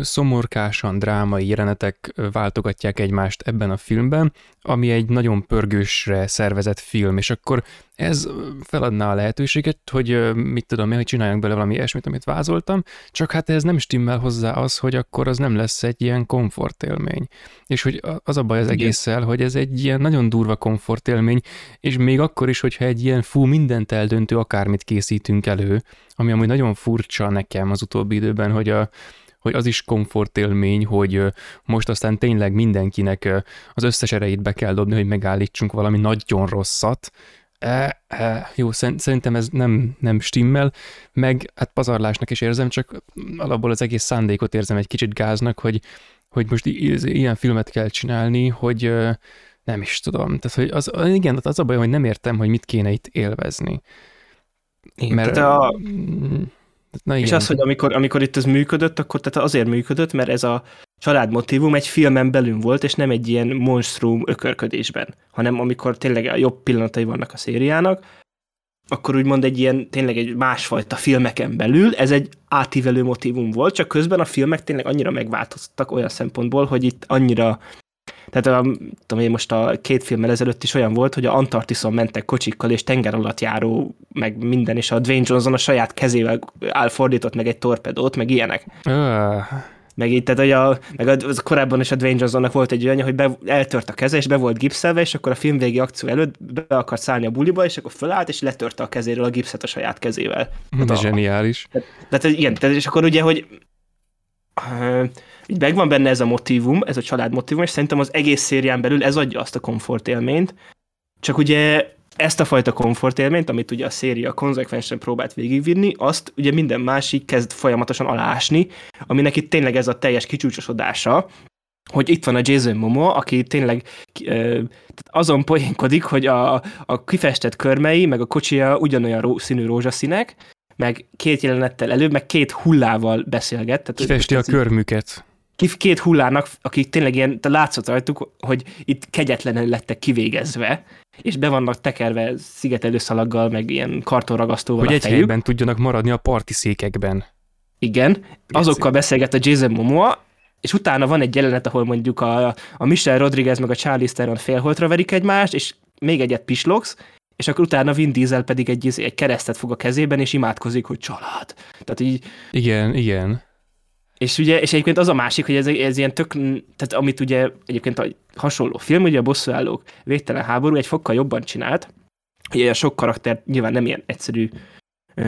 szomorkásan drámai jelenetek váltogatják egymást ebben a filmben, ami egy nagyon pörgősre szervezett film, és akkor ez feladná a lehetőséget, hogy mit tudom én, hogy csináljunk bele valami ilyesmit, amit vázoltam, csak hát ez nem stimmel hozzá az, hogy akkor az nem lesz egy ilyen komfortélmény. És hogy az a baj az egésszel, hogy ez egy ilyen nagyon durva komfortélmény, és még akkor is, hogyha egy ilyen fú mindent eldöntő akármit készítünk elő, ami amúgy nagyon furcsa nekem az utóbbi időben, hogy a, hogy az is komfortélmény, hogy most aztán tényleg mindenkinek az összes erejét be kell dobni, hogy megállítsunk valami nagyon rosszat, e, e, jó, szerintem ez nem, nem stimmel, meg hát pazarlásnak is érzem, csak alapból az egész szándékot érzem egy kicsit gáznak, hogy, hogy most ilyen filmet kell csinálni, hogy nem is tudom. Tehát, hogy az, igen, az a baj, hogy nem értem, hogy mit kéne itt élvezni. Igen, mert, tehát a, mm, Na igen. És az, hogy amikor, amikor itt ez működött, akkor tehát azért működött, mert ez a családmotívum egy filmen belül volt, és nem egy ilyen monstrum ökörködésben, hanem amikor tényleg a jobb pillanatai vannak a szériának, akkor úgymond egy ilyen tényleg egy másfajta filmeken belül, ez egy átívelő motivum volt, csak közben a filmek tényleg annyira megváltoztak olyan szempontból, hogy itt annyira tehát a, tudom én most a két filmmel ezelőtt is olyan volt, hogy a Antarktiszon mentek kocsikkal, és tenger alatt járó, meg minden, és a Dwayne Johnson a saját kezével fordított meg egy torpedót, meg ilyenek. Uh. Meg itt, tehát, hogy a, meg az korábban is a Dwayne Johnsonnak volt egy olyan, hogy be, eltört a keze, és be volt gipszelve, és akkor a film végi akció előtt be akart szállni a buliba, és akkor fölállt, és letörte a kezéről a gipszet a saját kezével. De tehát zseniális. A, tehát, tehát igen, tehát, és akkor ugye, hogy így megvan benne ez a motivum, ez a család motivum, és szerintem az egész szérián belül ez adja azt a komfort élményt. Csak ugye ezt a fajta komfort élményt, amit ugye a széria konzekvensen próbált végigvinni, azt ugye minden másik kezd folyamatosan alásni, aminek itt tényleg ez a teljes kicsúcsosodása, hogy itt van a Jason Momoa, aki tényleg ö, azon poénkodik, hogy a, a kifestett körmei, meg a kocsija ugyanolyan ró, színű rózsaszínek, meg két jelenettel előbb, meg két hullával beszélget. Tehát Kifesti a körmüket. Két hullának, akik tényleg ilyen, te látszott rajtuk, hogy itt kegyetlenül lettek kivégezve, és be vannak tekerve szigetelő szalaggal, meg ilyen kartonragasztóval Hogy egy fejük. helyben tudjanak maradni a parti székekben. Igen, azokkal beszélget a Jason Momoa, és utána van egy jelenet, ahol mondjuk a, a Michelle Rodriguez meg a Charlie Theron félholtra verik egymást, és még egyet pislogsz, és akkor utána Vin Diesel pedig egy, egy keresztet fog a kezében, és imádkozik, hogy család. Tehát így... Igen, igen. És ugye, és egyébként az a másik, hogy ez, ez ilyen tök, tehát amit ugye egyébként a hasonló film, ugye a bosszúállók végtelen háború egy fokkal jobban csinált, ugye sok karakter nyilván nem ilyen egyszerű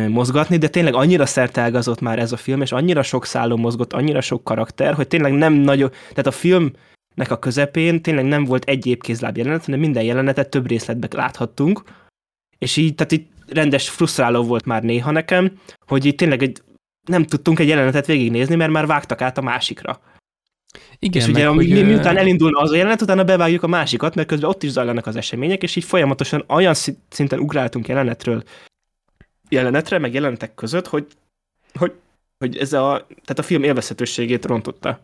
mozgatni, de tényleg annyira szertelgazott már ez a film, és annyira sok szálló mozgott, annyira sok karakter, hogy tényleg nem nagyon, tehát a film nek a közepén tényleg nem volt egy épkézláb jelenet, hanem minden jelenetet több részletbe láthattunk, és így, tehát itt rendes frusztráló volt már néha nekem, hogy itt tényleg egy, nem tudtunk egy jelenetet végignézni, mert már vágtak át a másikra. Igen, és ugye hogy... mi, miután elindulna az a jelenet, utána bevágjuk a másikat, mert közben ott is zajlanak az események, és így folyamatosan olyan szinten ugráltunk jelenetről jelenetre, meg jelenetek között, hogy, hogy hogy ez a, tehát a film élvezhetőségét rontotta.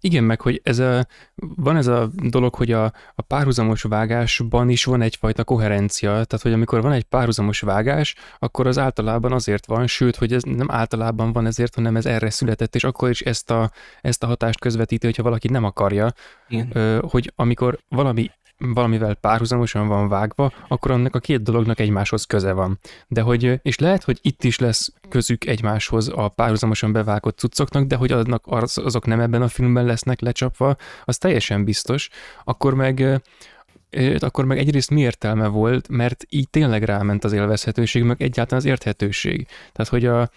Igen, meg hogy ez a, van ez a dolog, hogy a, a párhuzamos vágásban is van egyfajta koherencia, tehát hogy amikor van egy párhuzamos vágás, akkor az általában azért van, sőt, hogy ez nem általában van ezért, hanem ez erre született, és akkor is ezt a, ezt a hatást közvetíti, hogyha valaki nem akarja, Igen. hogy amikor valami valamivel párhuzamosan van vágva, akkor annak a két dolognak egymáshoz köze van. De hogy, és lehet, hogy itt is lesz közük egymáshoz a párhuzamosan bevágott cuccoknak, de hogy azok, azok nem ebben a filmben lesznek lecsapva, az teljesen biztos, akkor meg akkor meg egyrészt mi értelme volt, mert így tényleg ráment az élvezhetőség, meg egyáltalán az érthetőség. Tehát, hogy a,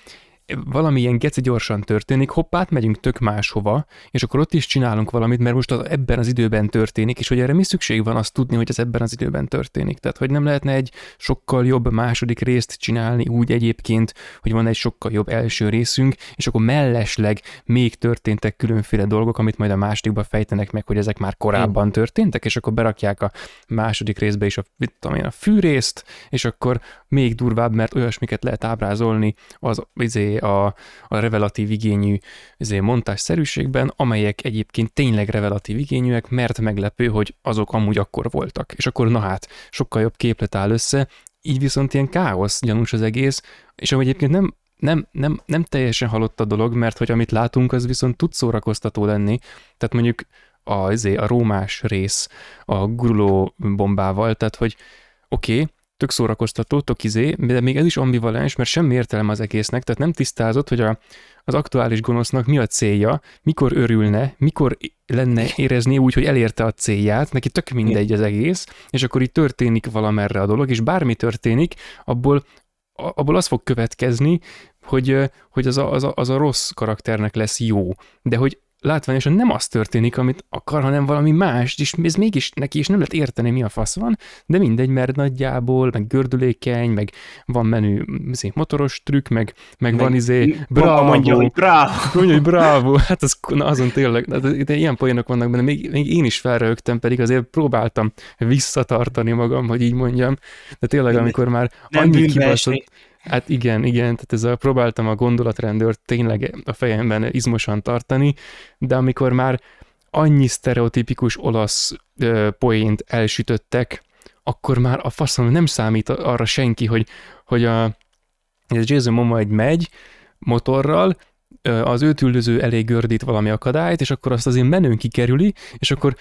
valami ilyen geci gyorsan történik, hoppát megyünk tök máshova, és akkor ott is csinálunk valamit, mert most az ebben az időben történik, és hogy erre mi szükség van azt tudni, hogy ez ebben az időben történik. Tehát, hogy nem lehetne egy sokkal jobb második részt csinálni úgy egyébként, hogy van egy sokkal jobb első részünk, és akkor mellesleg még történtek különféle dolgok, amit majd a másodikba fejtenek meg, hogy ezek már korábban történtek, és akkor berakják a második részbe is a, tudom én, a fűrészt, és akkor még durvább, mert olyasmiket lehet ábrázolni az izé, a, a revelatív igényű izé, szerűségben, amelyek egyébként tényleg revelatív igényűek, mert meglepő, hogy azok amúgy akkor voltak. És akkor na hát, sokkal jobb képlet áll össze, így viszont ilyen káosz gyanús az egész, és amúgy egyébként nem, nem, nem, nem teljesen halott a dolog, mert hogy amit látunk, az viszont tud szórakoztató lenni. Tehát mondjuk a, azért a rómás rész a guruló bombával, tehát hogy oké, okay, tök szórakoztató, tök izé, de még ez is ambivalens, mert semmi értelme az egésznek, tehát nem tisztázott, hogy a, az aktuális gonosznak mi a célja, mikor örülne, mikor lenne érezni úgy, hogy elérte a célját, neki tök mindegy az egész, és akkor így történik valamerre a dolog, és bármi történik, abból, abból az fog következni, hogy, hogy az, a, az, a, az a rossz karakternek lesz jó. De hogy látványosan nem az történik, amit akar, hanem valami más, és ez mégis neki is nem lehet érteni, mi a fasz van, de mindegy, mert nagyjából, meg gördülékeny, meg van menü izé, motoros trükk, meg, meg, meg van izé, bravo, mondja, hogy bravo. Mondja, hogy bravo, hát az, na, azon tényleg, de, de ilyen poénok vannak benne, még, még én is felrögtem, pedig azért próbáltam visszatartani magam, hogy így mondjam, de tényleg, amikor már annyi kibaszott, Hát igen, igen, tehát ez a, próbáltam a gondolatrendőrt tényleg a fejemben izmosan tartani, de amikor már annyi sztereotipikus olasz ö, poént elsütöttek, akkor már a faszom nem számít arra senki, hogy, hogy a ez Jason Momoa egy megy motorral, az őt üldöző elég gördít valami akadályt, és akkor azt azért menőn kikerüli, és akkor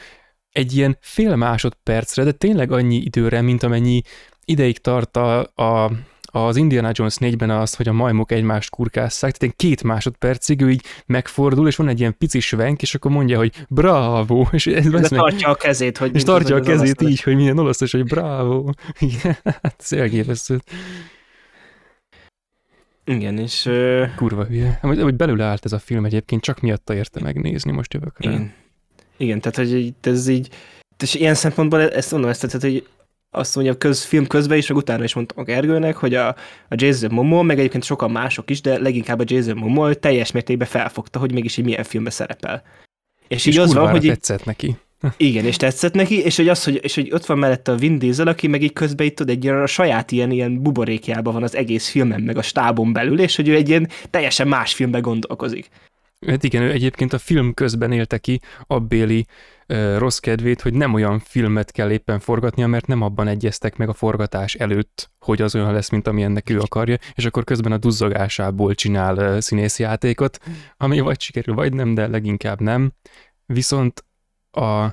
egy ilyen fél másodpercre, de tényleg annyi időre, mint amennyi ideig tart a, a az Indiana Jones 4-ben az, hogy a majmok egymást kurkásszák, tehát két másodpercig ő így megfordul, és van egy ilyen pici svenk, és akkor mondja, hogy bravo, és ez De tartja a kezét, hogy és tartja a kezét így, hogy milyen olasz, hogy bravo. Igen, hát elképesztő. Igen, és... Kurva hülye. Hogy, hogy belőle állt ez a film egyébként, csak miatta érte megnézni, most jövök rá. Igen, Igen tehát hogy ez így... És ilyen szempontból ezt mondom, ezt tetszett, hogy azt mondja, a köz, film közben is, meg utána is mondtam Gergőnek, hogy a, a Jason Momoa, meg egyébként sokan mások is, de leginkább a Jason Momoa teljes mértékben felfogta, hogy mégis így milyen filmbe szerepel. És, és így az van, hogy tetszett neki. Igen, és tetszett neki, és hogy, az, hogy, és hogy ott van mellette a Vin Diesel, aki meg így közben itt tud, egy ilyen, a saját ilyen, ilyen buborékjában van az egész filmen, meg a stábon belül, és hogy ő egy ilyen teljesen más filmbe gondolkozik. Hát igen, ő egyébként a film közben élte ki a Béli rossz kedvét, hogy nem olyan filmet kell éppen forgatnia, mert nem abban egyeztek meg a forgatás előtt, hogy az olyan lesz, mint amilyennek ő akarja, és akkor közben a duzzogásából csinál színészjátékot, ami vagy sikerül, vagy nem, de leginkább nem. Viszont a,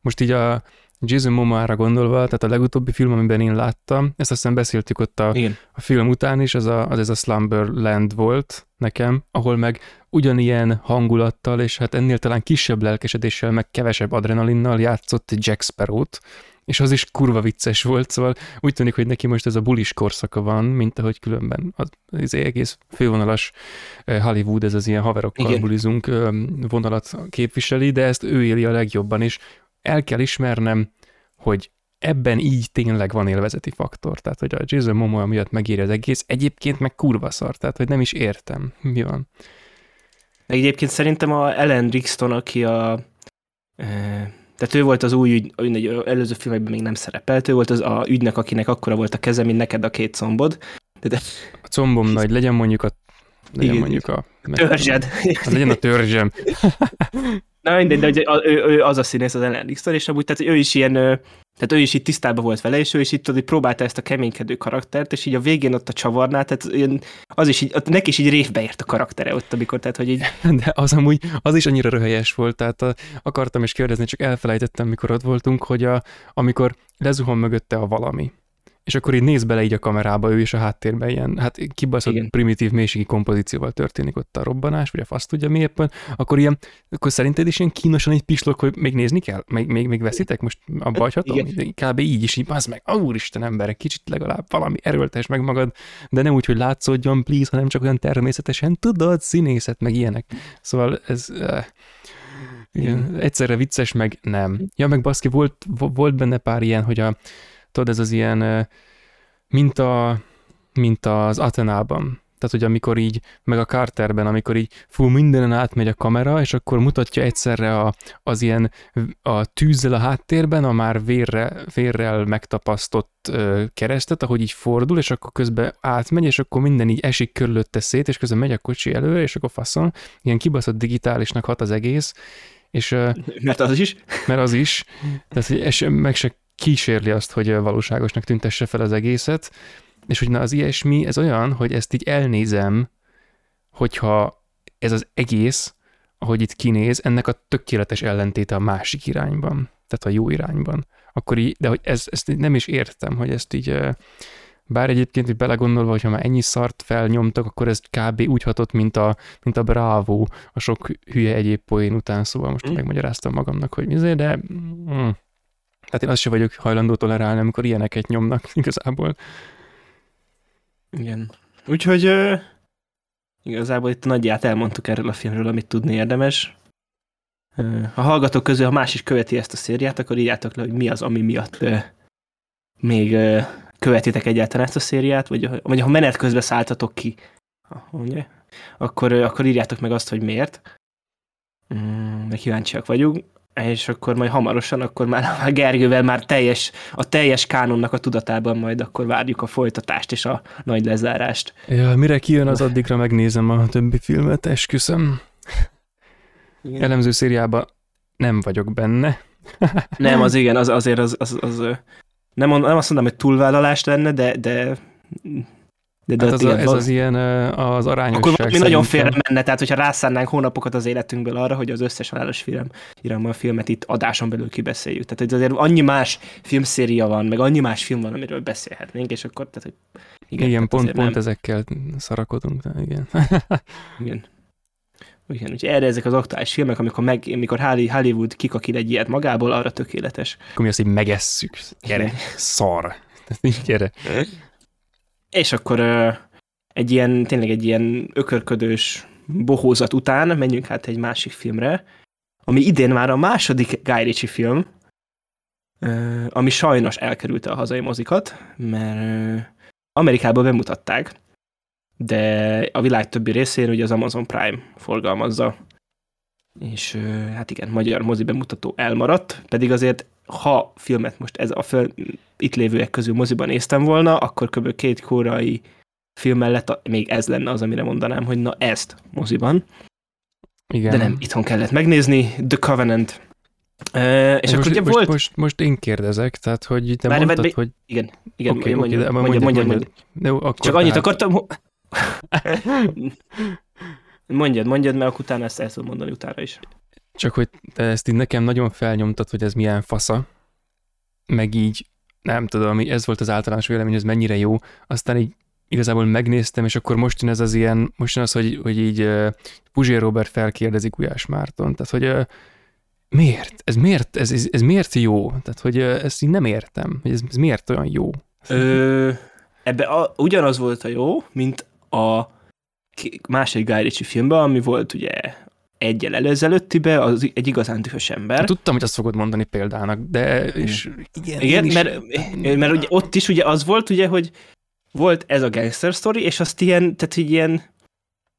most így a Jason Momoa-ra gondolva, tehát a legutóbbi film, amiben én láttam, ezt aztán beszéltük ott a, a film után is, az, a, az ez a Slumberland volt nekem, ahol meg ugyanilyen hangulattal, és hát ennél talán kisebb lelkesedéssel, meg kevesebb adrenalinnal játszott Jack Sparrow-t, és az is kurva vicces volt, szóval úgy tűnik, hogy neki most ez a bulis korszaka van, mint ahogy különben az, az egész fővonalas Hollywood, ez az ilyen haverokkal Igen. bulizunk vonalat képviseli, de ezt ő éli a legjobban, és el kell ismernem, hogy ebben így tényleg van élvezeti faktor, tehát hogy a Jason Momoa miatt megéri az egész, egyébként meg kurva szar, tehát hogy nem is értem, mi van. Egyébként szerintem a Ellen Rixton, aki a... E, tehát ő volt az új ügy, egy előző filmekben még nem szerepelt, ő volt az a ügynek, akinek akkora volt a keze, mint neked a két combod. De, de... A combom nagy, legyen mondjuk a legyen Igen, mondjuk a... Törzsed. Hát legyen a törzsem. Na mindegy, de hogy ő, ő, az a színész az Ellen Rixton, és amúgy tehát ő is ilyen, tehát ő is itt tisztában volt vele, és ő is itt tudod, próbálta ezt a keménykedő karaktert, és így a végén ott a csavarnál, tehát az is így, ott neki is így révbe ért a karaktere ott, amikor, tehát hogy így... De az amúgy, az is annyira röhelyes volt, tehát a, akartam is kérdezni, csak elfelejtettem, mikor ott voltunk, hogy a, amikor lezuhan mögötte a valami, és akkor így néz bele így a kamerába, ő is a háttérben ilyen, hát kibaszott Igen. primitív mélységi kompozícióval történik ott a robbanás, vagy a fasz tudja mi éppen, akkor ilyen, akkor szerinted is ilyen kínosan egy pislog, hogy még nézni kell? Még, még, még veszitek? Most abba hagyhatom? Igen. Kb. így is, így, meg, úristen emberek, kicsit legalább valami erőltes meg magad, de nem úgy, hogy látszódjon, please, hanem csak olyan természetesen, tudod, színészet, meg ilyenek. Szóval ez... Uh, igen, egyszerre vicces, meg nem. Ja, meg baszki, volt, volt benne pár ilyen, hogy a, Tudod, ez az ilyen, mint, a, mint az Atenában. Tehát, hogy amikor így, meg a Carterben, amikor így fú, mindenen átmegy a kamera, és akkor mutatja egyszerre a, az ilyen a tűzzel a háttérben, a már vérre, vérrel megtapasztott ö, keresztet, ahogy így fordul, és akkor közben átmegy, és akkor minden így esik körülötte szét, és közben megy a kocsi előre, és akkor faszon, ilyen kibaszott digitálisnak hat az egész, és, mert az is. Mert az is. Tehát, hogy es, meg se kísérli azt, hogy valóságosnak tüntesse fel az egészet, és hogy na az ilyesmi, ez olyan, hogy ezt így elnézem, hogyha ez az egész, ahogy itt kinéz, ennek a tökéletes ellentéte a másik irányban, tehát a jó irányban. Akkor így, de hogy ez, ezt nem is értem, hogy ezt így, bár egyébként, hogy belegondolva, hogyha már ennyi szart felnyomtak, akkor ez kb. úgy hatott, mint a, mint a Bravo, a sok hülye egyéb poén után, szóval most mm. megmagyaráztam magamnak, hogy mi de mm, tehát én azt sem vagyok hajlandó tolerálni, amikor ilyeneket nyomnak igazából. Igen. Úgyhogy uh, igazából itt nagyját elmondtuk erről a filmről, amit tudni érdemes. Uh, a hallgatók közül, ha más is követi ezt a szériát, akkor írjátok le, hogy mi az, ami miatt uh, még uh, követitek egyáltalán ezt a szériát, vagy, vagy ha menet közben szálltatok ki, ugye, akkor, uh, akkor írjátok meg azt, hogy miért. Mm, de kíváncsiak vagyunk és akkor majd hamarosan, akkor már a Gergővel már teljes, a teljes kánonnak a tudatában majd akkor várjuk a folytatást és a nagy lezárást. Ja, mire kijön az addigra megnézem a többi filmet, esküszöm. Igen. Elemző szériában nem vagyok benne. nem, az igen, az, azért az, az, az, az nem, mond, nem azt mondom, hogy túlvállalás lenne, de, de de, de hát az a, ez az ilyen az arányosság Akkor mi nagyon félre menne, tehát hogyha rászánnánk hónapokat az életünkből arra, hogy az összes halálos film, a filmet itt adáson belül kibeszéljük. Tehát hogy azért annyi más filmszéria van, meg annyi más film van, amiről beszélhetnénk, és akkor tehát, hogy igen, igen pont, pont nem... ezekkel szarakodunk, de igen. igen. Igen, úgyhogy erre ezek az aktuális filmek, amikor, meg, amikor Hollywood kikakil egy ilyet magából, arra tökéletes. Akkor mi azt így megesszük. Gyere, szar. Gyere. És akkor egy ilyen, tényleg egy ilyen ökörködős bohózat után menjünk hát egy másik filmre, ami idén már a második Guy Ritchie film, ami sajnos elkerülte a hazai mozikat, mert Amerikában bemutatták, de a világ többi részén ugye az Amazon Prime forgalmazza. És hát igen, magyar mozi bemutató elmaradt, pedig azért ha filmet most ez a föl, itt lévőek közül moziban néztem volna, akkor kb. két korai film mellett még ez lenne az, amire mondanám, hogy na ezt moziban. Igen. De nem, itthon kellett megnézni, The Covenant. Uh, és most, akkor ugye most, volt... Most, most én kérdezek, tehát hogy te Bár, mondtad, bár, hogy... Igen, igen, okay, mondja, okay, mondja, mondja, mondja, mondja, akkor Csak annyit tehát... akartam... mondjad, mondjad, mert utána ezt el tudom mondani utána is. Csak hogy te ezt így nekem nagyon felnyomtad, hogy ez milyen fasza, meg így nem tudom, ez volt az általános vélemény, ez mennyire jó, aztán így igazából megnéztem, és akkor most jön ez az ilyen, most jön az, hogy, hogy így uh, Puzsér Robert felkérdezik Gulyás Márton, tehát hogy uh, miért? Ez miért? Ez, ez, ez miért jó? Tehát, hogy uh, ezt így nem értem, hogy ez, ez miért olyan jó? Ö, ebbe a, ugyanaz volt a jó, mint a másik Guy Ritchie filmben, ami volt ugye egyel előzelőttibe, az egy igazán dühös ember. Hát, tudtam, hogy azt fogod mondani példának, de és igen, igen is, mert, mert ugye ott is ugye az volt, ugye, hogy volt ez a gangster story, és azt ilyen, tehát így ilyen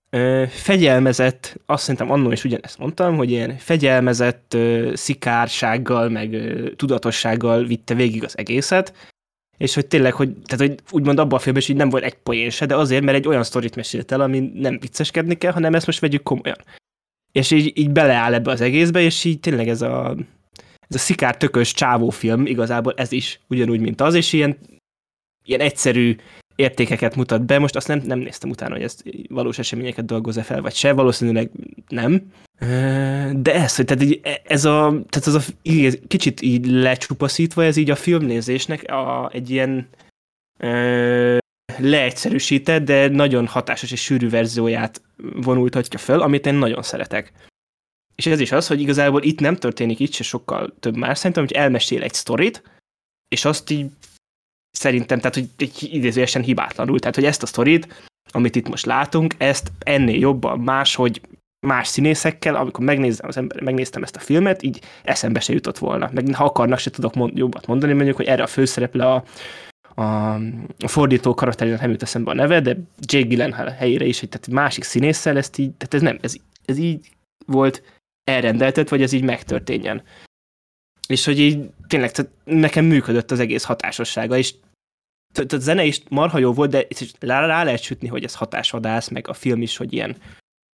ö, fegyelmezett, azt szerintem annól is ugyanezt mondtam, hogy ilyen fegyelmezett ö, szikársággal, meg ö, tudatossággal vitte végig az egészet, és hogy tényleg, hogy, tehát, hogy úgymond abban a filmben is így nem volt egy poén se, de azért, mert egy olyan sztorit mesélt el, ami nem vicceskedni kell, hanem ezt most vegyük komolyan. És így, így beleáll ebbe az egészbe, és így tényleg ez a, ez a szikár tökös csávó film, igazából ez is ugyanúgy, mint az, és ilyen, ilyen egyszerű értékeket mutat be. Most azt nem, nem néztem utána, hogy ezt valós eseményeket dolgozza fel, vagy se, valószínűleg nem. De ez, hogy tehát így, ez a, tehát ez a így, kicsit így lecsupaszítva, ez így a filmnézésnek a, egy ilyen leegyszerűsített, de nagyon hatásos és sűrű verzióját vonultatja föl, amit én nagyon szeretek. És ez is az, hogy igazából itt nem történik itt se sokkal több más, szerintem, hogy elmesél egy sztorit, és azt így szerintem, tehát hogy egy idézőjesen hibátlanul, tehát hogy ezt a sztorit, amit itt most látunk, ezt ennél jobban máshogy más színészekkel, amikor megnéztem, az ember, megnéztem ezt a filmet, így eszembe se jutott volna. Meg ha akarnak, se tudok mond, jobbat mondani, mondjuk, hogy erre a főszereplő a, a, fordító karakterének nem jut eszembe a neve, de Jake Gyllenhaal helyére is, hogy tehát egy másik színésszel ezt így, tehát ez nem, ez, ez így volt elrendeltet, vagy ez így megtörténjen. És hogy így tényleg tehát nekem működött az egész hatásossága, és a zene is marha jó volt, de rá lehet sütni, hogy ez hatásvadász, meg a film is, hogy ilyen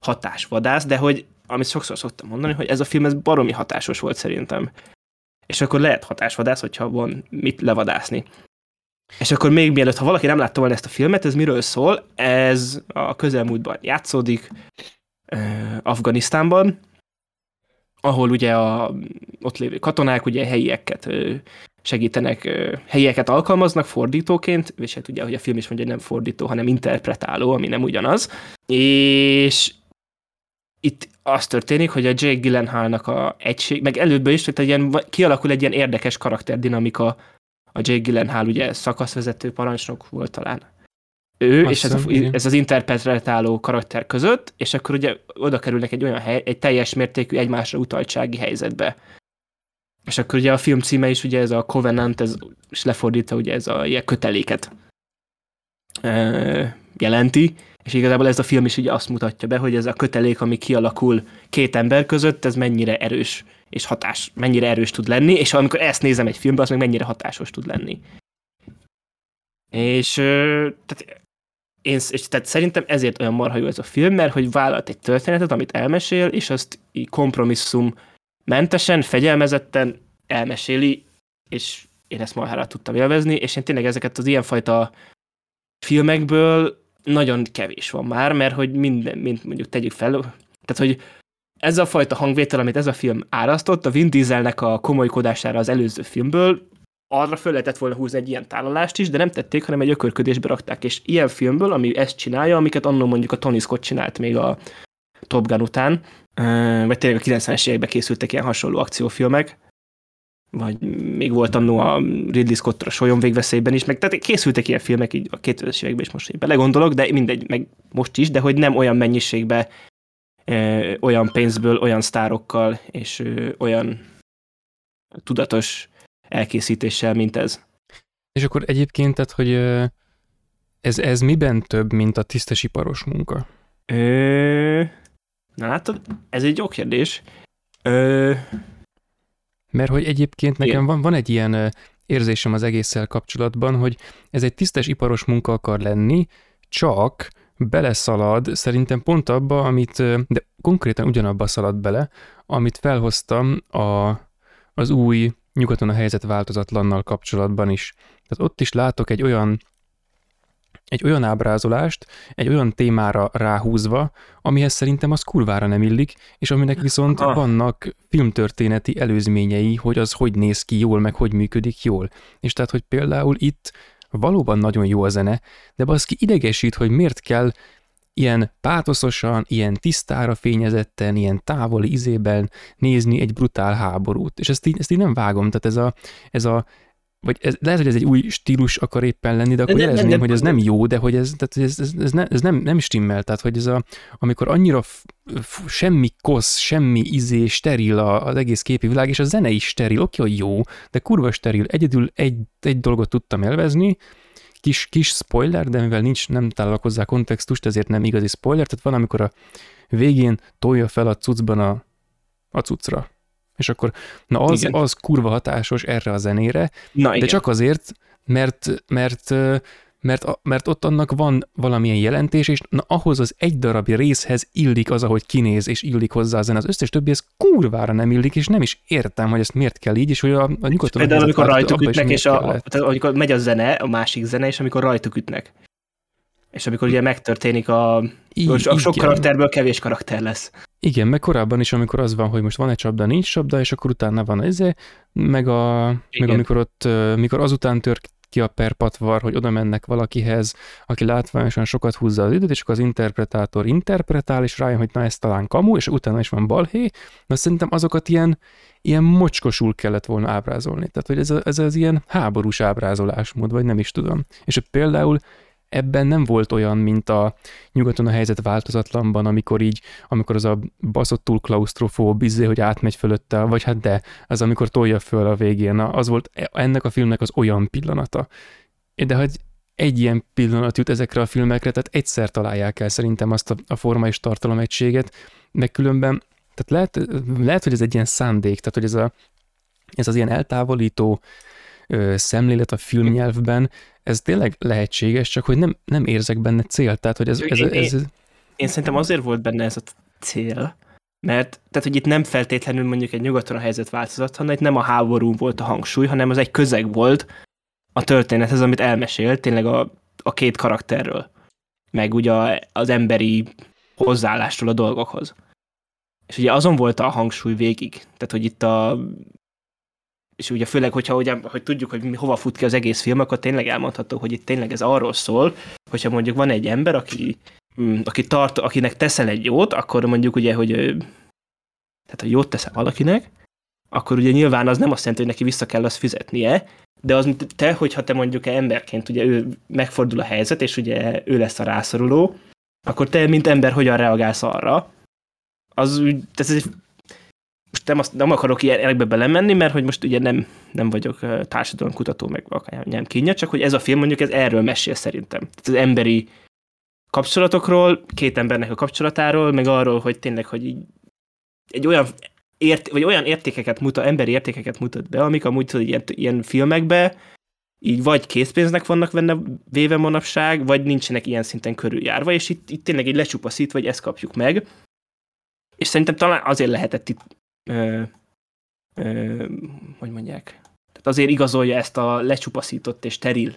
hatásvadász, de hogy, amit sokszor szoktam mondani, hogy ez a film ez baromi hatásos volt szerintem. És akkor lehet hatásvadász, hogyha van mit levadászni. És akkor még mielőtt, ha valaki nem látta volna ezt a filmet, ez miről szól? Ez a közelmúltban játszódik, uh, Afganisztánban, ahol ugye a ott lévő katonák ugye helyieket segítenek, helyieket alkalmaznak fordítóként, és hát ugye, hogy a film is mondja, hogy nem fordító, hanem interpretáló, ami nem ugyanaz. És itt az történik, hogy a Jake Gyllenhaalnak a egység, meg előbb is, hogy ilyen, kialakul egy ilyen érdekes karakterdinamika. A Jake Gyllenhaal ugye szakaszvezető parancsnok volt talán. Ő Azt és ez, a, ez az interpretáló karakter között, és akkor ugye oda kerülnek egy olyan hely, egy teljes mértékű egymásra utaltsági helyzetbe. És akkor ugye a film címe is ugye ez a Covenant, ez is lefordítva ugye ez a ilyen köteléket jelenti, és igazából ez a film is ugye azt mutatja be, hogy ez a kötelék, ami kialakul két ember között, ez mennyire erős és hatás, mennyire erős tud lenni, és amikor ezt nézem egy filmben, az meg mennyire hatásos tud lenni. És tehát én, és tehát szerintem ezért olyan marha jó ez a film, mert hogy vállalt egy történetet, amit elmesél, és azt kompromisszum mentesen, fegyelmezetten elmeséli, és én ezt marhára tudtam élvezni, és én tényleg ezeket az ilyenfajta filmekből nagyon kevés van már, mert hogy minden, mint mondjuk tegyük fel, tehát hogy ez a fajta hangvétel, amit ez a film árasztott, a Vin Dieselnek a komolykodására az előző filmből, arra föl lehetett volna húzni egy ilyen tálalást is, de nem tették, hanem egy ökörködésbe rakták. És ilyen filmből, ami ezt csinálja, amiket annól mondjuk a Tony Scott csinált még a Top Gun után, vagy tényleg a 90-es években készültek ilyen hasonló akciófilmek, vagy még volt annó a Ridley Scott a Solyon végveszélyben is, meg tehát készültek ilyen filmek így a 2000-es években is most így belegondolok, de mindegy, meg most is, de hogy nem olyan mennyiségbe, ö, olyan pénzből, olyan sztárokkal, és olyan tudatos elkészítéssel, mint ez. És akkor egyébként, tehát, hogy ez, ez miben több, mint a tisztesiparos munka? Ö... Na látod, ez egy jó kérdés. Ö... Mert hogy egyébként nekem van, van egy ilyen érzésem az egésszel kapcsolatban, hogy ez egy tisztes iparos munka akar lenni, csak beleszalad szerintem pont abba, amit, de konkrétan ugyanabba szalad bele, amit felhoztam a, az új nyugaton a helyzet változatlannal kapcsolatban is. Tehát ott is látok egy olyan egy olyan ábrázolást, egy olyan témára ráhúzva, amihez szerintem az kurvára nem illik, és aminek viszont ah. vannak filmtörténeti előzményei, hogy az hogy néz ki jól, meg hogy működik jól. És tehát, hogy például itt valóban nagyon jó a zene, de baszki idegesít, hogy miért kell ilyen pátoszosan, ilyen tisztára fényezetten, ilyen távoli izében nézni egy brutál háborút. És ezt így, ezt így nem vágom, tehát ez a, ez a vagy ez, lehet, hogy ez egy új stílus akar éppen lenni, de akkor de jelezném, hogy ez nem jó, de hogy ez, tehát ez, ez, ez, ne, ez nem, nem stimmel, tehát hogy ez a, amikor annyira f, f, semmi kosz, semmi izé, steril az egész képi világ, és a zene is steril, oké, hogy jó, de kurva steril, egyedül egy, egy dolgot tudtam elvezni, kis, kis spoiler, de mivel nincs, nem találok hozzá kontextust, ezért nem igazi spoiler, tehát van, amikor a végén tolja fel a cuccban a, a cuccra. És akkor, na az, az kurva hatásos erre a zenére, na, de igen. csak azért, mert, mert mert, mert ott annak van valamilyen jelentés, és na, ahhoz az egy darab részhez illik az, ahogy kinéz, és illik hozzá a zene. Az összes többi, ez kurvára nem illik, és nem is értem, hogy ezt miért kell így, és hogy a, a nyugodtan... Például amikor rajtuk ütnek, és a, tehát, amikor megy a zene, a másik zene, és amikor rajtuk ütnek. És amikor ugye megtörténik a, I, a sok igen. karakterből kevés karakter lesz. Igen, meg korábban is, amikor az van, hogy most van egy csapda, nincs csapda, és akkor utána van ez, meg, a, meg amikor ott, mikor azután tör ki a perpatvar, hogy oda mennek valakihez, aki látványosan sokat húzza az időt, és akkor az interpretátor interpretál, és rájön, hogy na ez talán kamu, és utána is van balhé, de szerintem azokat ilyen, ilyen mocskosul kellett volna ábrázolni. Tehát, hogy ez, a, ez az ilyen háborús ábrázolásmód, vagy nem is tudom. És például ebben nem volt olyan, mint a nyugaton a helyzet változatlanban, amikor így, amikor az a baszott túl klaustrofób, izé, hogy átmegy fölötte, vagy hát de, az amikor tolja föl a végén, az volt ennek a filmnek az olyan pillanata. De hogy egy ilyen pillanat jut ezekre a filmekre, tehát egyszer találják el szerintem azt a, a forma és tartalom egységet, meg különben, tehát lehet, lehet, hogy ez egy ilyen szándék, tehát hogy ez, a, ez az ilyen eltávolító ö, szemlélet a filmnyelvben, ez tényleg lehetséges, csak hogy nem, nem érzek benne célt, tehát hogy ez... ez, én, ez, ez... én szerintem azért volt benne ez a cél, mert tehát, hogy itt nem feltétlenül mondjuk egy nyugaton a helyzet változat, hanem itt nem a háború volt a hangsúly, hanem az egy közeg volt a történethez, amit elmesélt tényleg a, a két karakterről, meg ugye az emberi hozzáállásról a dolgokhoz. És ugye azon volt a hangsúly végig, tehát hogy itt a és ugye főleg, hogyha ugye, hogy tudjuk, hogy mi, hova fut ki az egész film, akkor tényleg elmondható, hogy itt tényleg ez arról szól, hogyha mondjuk van egy ember, aki, mm, aki tart, akinek teszel egy jót, akkor mondjuk ugye, hogy tehát ha jót teszel valakinek, akkor ugye nyilván az nem azt jelenti, hogy neki vissza kell azt fizetnie, de az te, hogyha te mondjuk emberként ugye ő megfordul a helyzet, és ugye ő lesz a rászoruló, akkor te, mint ember, hogyan reagálsz arra? Az, ez egy most nem, azt, nem akarok ilyen elekbe belemenni, mert hogy most ugye nem, nem vagyok társadalomkutató, meg akár nem kínja, csak hogy ez a film mondjuk ez erről mesél szerintem. Tehát az emberi kapcsolatokról, két embernek a kapcsolatáról, meg arról, hogy tényleg, hogy így egy olyan ért, vagy olyan értékeket mutat, emberi értékeket mutat be, amik amúgy tudod, ilyen, ilyen filmekbe így vagy készpénznek vannak benne véve manapság, vagy nincsenek ilyen szinten körüljárva, és itt, itt tényleg egy lecsupaszít, vagy ezt kapjuk meg. És szerintem talán azért lehetett itt ö, ö, hogy mondják, tehát azért igazolja ezt a lecsupaszított és steril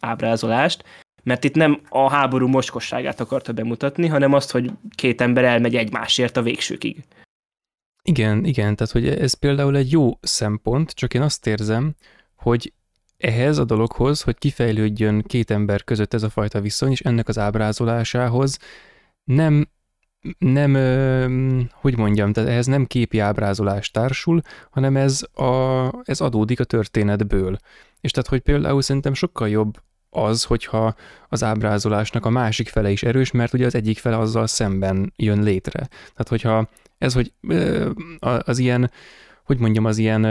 ábrázolást, mert itt nem a háború moskosságát akarta bemutatni, hanem azt, hogy két ember elmegy egymásért a végsőkig. Igen, igen, tehát hogy ez például egy jó szempont, csak én azt érzem, hogy ehhez a dologhoz, hogy kifejlődjön két ember között ez a fajta viszony, és ennek az ábrázolásához nem nem, hogy mondjam, tehát ehhez nem képi ábrázolás társul, hanem ez, a, ez adódik a történetből. És tehát, hogy például szerintem sokkal jobb az, hogyha az ábrázolásnak a másik fele is erős, mert ugye az egyik fele azzal szemben jön létre. Tehát, hogyha ez, hogy az ilyen, hogy mondjam, az ilyen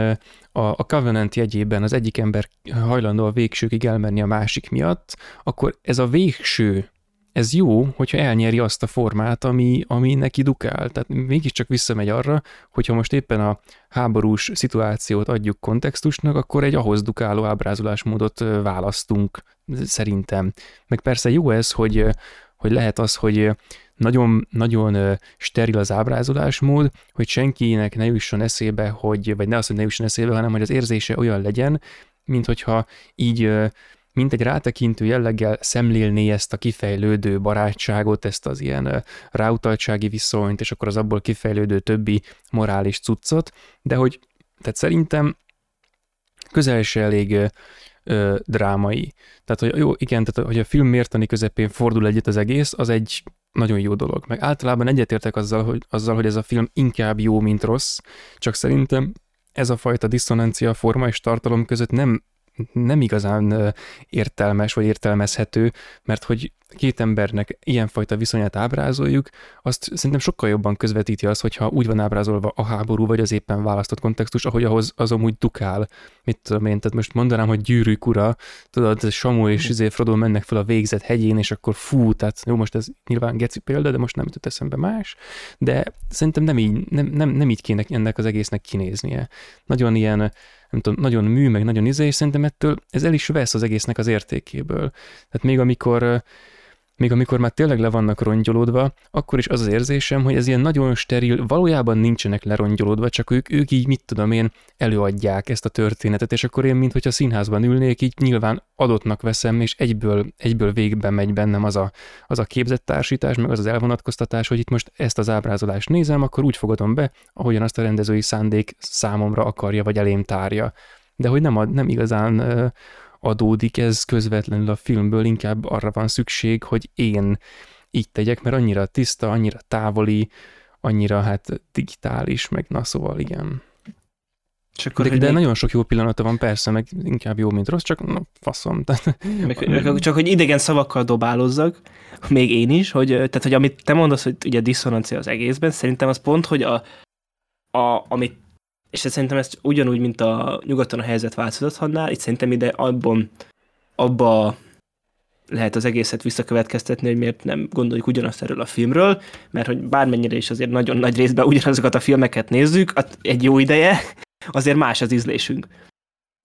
a, a Covenant jegyében az egyik ember hajlandó a végsőkig elmenni a másik miatt, akkor ez a végső ez jó, hogyha elnyeri azt a formát, ami, ami neki dukál. Tehát mégiscsak visszamegy arra, hogyha most éppen a háborús szituációt adjuk kontextusnak, akkor egy ahhoz dukáló ábrázolásmódot választunk, szerintem. Meg persze jó ez, hogy, hogy lehet az, hogy nagyon, nagyon steril az ábrázolásmód, hogy senkinek ne jusson eszébe, hogy, vagy ne az, hogy ne jusson eszébe, hanem hogy az érzése olyan legyen, mint hogyha így mint egy rátekintő jelleggel szemlélné ezt a kifejlődő barátságot, ezt az ilyen ráutaltsági viszonyt, és akkor az abból kifejlődő többi morális cuccot, de hogy tehát szerintem közel se elég ö, drámai. Tehát, hogy jó, igen, tehát, hogy a film mértani közepén fordul egyet az egész, az egy nagyon jó dolog. Meg általában egyetértek azzal hogy, azzal, hogy ez a film inkább jó, mint rossz, csak szerintem ez a fajta diszonancia forma és tartalom között nem nem igazán értelmes vagy értelmezhető, mert hogy két embernek ilyenfajta viszonyát ábrázoljuk, azt szerintem sokkal jobban közvetíti az, hogyha úgy van ábrázolva a háború, vagy az éppen választott kontextus, ahogy ahhoz az amúgy dukál. Mit tudom én, tehát most mondanám, hogy gyűrűk ura, tudod, Samu és izé Frodo mennek fel a végzet hegyén, és akkor fú, tehát jó, most ez nyilván geci példa, de most nem jutott eszembe más, de szerintem nem így, nem, nem, nem így kéne ennek az egésznek kinéznie. Nagyon ilyen, nem tudom, nagyon mű, meg nagyon izé, és szerintem ettől ez el is vesz az egésznek az értékéből. Tehát még amikor még amikor már tényleg le vannak rongyolódva, akkor is az az érzésem, hogy ez ilyen nagyon steril, valójában nincsenek lerongyolódva, csak ők, ők így, mit tudom én, előadják ezt a történetet, és akkor én, mintha színházban ülnék, így nyilván adottnak veszem, és egyből, egyből végbe megy bennem az a, az a képzett társítás, meg az az elvonatkoztatás, hogy itt most ezt az ábrázolást nézem, akkor úgy fogadom be, ahogyan azt a rendezői szándék számomra akarja, vagy elém tárja. De hogy nem, ad, nem igazán adódik ez közvetlenül a filmből, inkább arra van szükség, hogy én így tegyek, mert annyira tiszta, annyira távoli, annyira hát digitális, meg na szóval igen. Akkor, de, de még... nagyon sok jó pillanata van, persze, meg inkább jó, mint rossz, csak na, faszom. Meg, meg, csak, hogy idegen szavakkal dobálozzak, még én is, hogy, tehát, hogy amit te mondasz, hogy ugye diszonancia az egészben, szerintem az pont, hogy a, a, amit és szerintem ez ugyanúgy, mint a nyugaton a helyzet változathatnál, itt szerintem ide abban, abba lehet az egészet visszakövetkeztetni, hogy miért nem gondoljuk ugyanazt erről a filmről, mert hogy bármennyire is azért nagyon nagy részben ugyanazokat a filmeket nézzük, egy jó ideje, azért más az ízlésünk.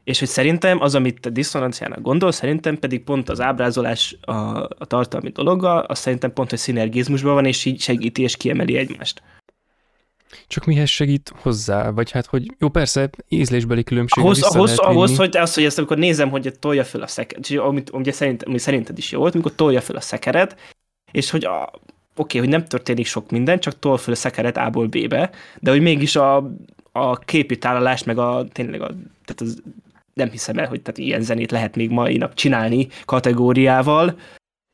És hogy szerintem az, amit a diszonanciának gondol, szerintem pedig pont az ábrázolás a, a tartalmi dologgal, az szerintem pont, hogy szinergizmusban van, és így segíti és kiemeli egymást. Csak mihez segít hozzá? Vagy hát, hogy jó, persze, ízlésbeli különbség. Ahhoz, ahhoz, ahhoz hogy az, hogy ezt amikor nézem, hogy tolja fel a szekeret, amit ugye szerint, ami szerinted is jó volt, amikor tolja fel a szekeret, és hogy a, oké, okay, hogy nem történik sok minden, csak tol fel a szekeret A-ból B-be, de hogy mégis a, a képi tálalás, meg a tényleg a, tehát az, nem hiszem el, hogy tehát ilyen zenét lehet még mai nap csinálni kategóriával,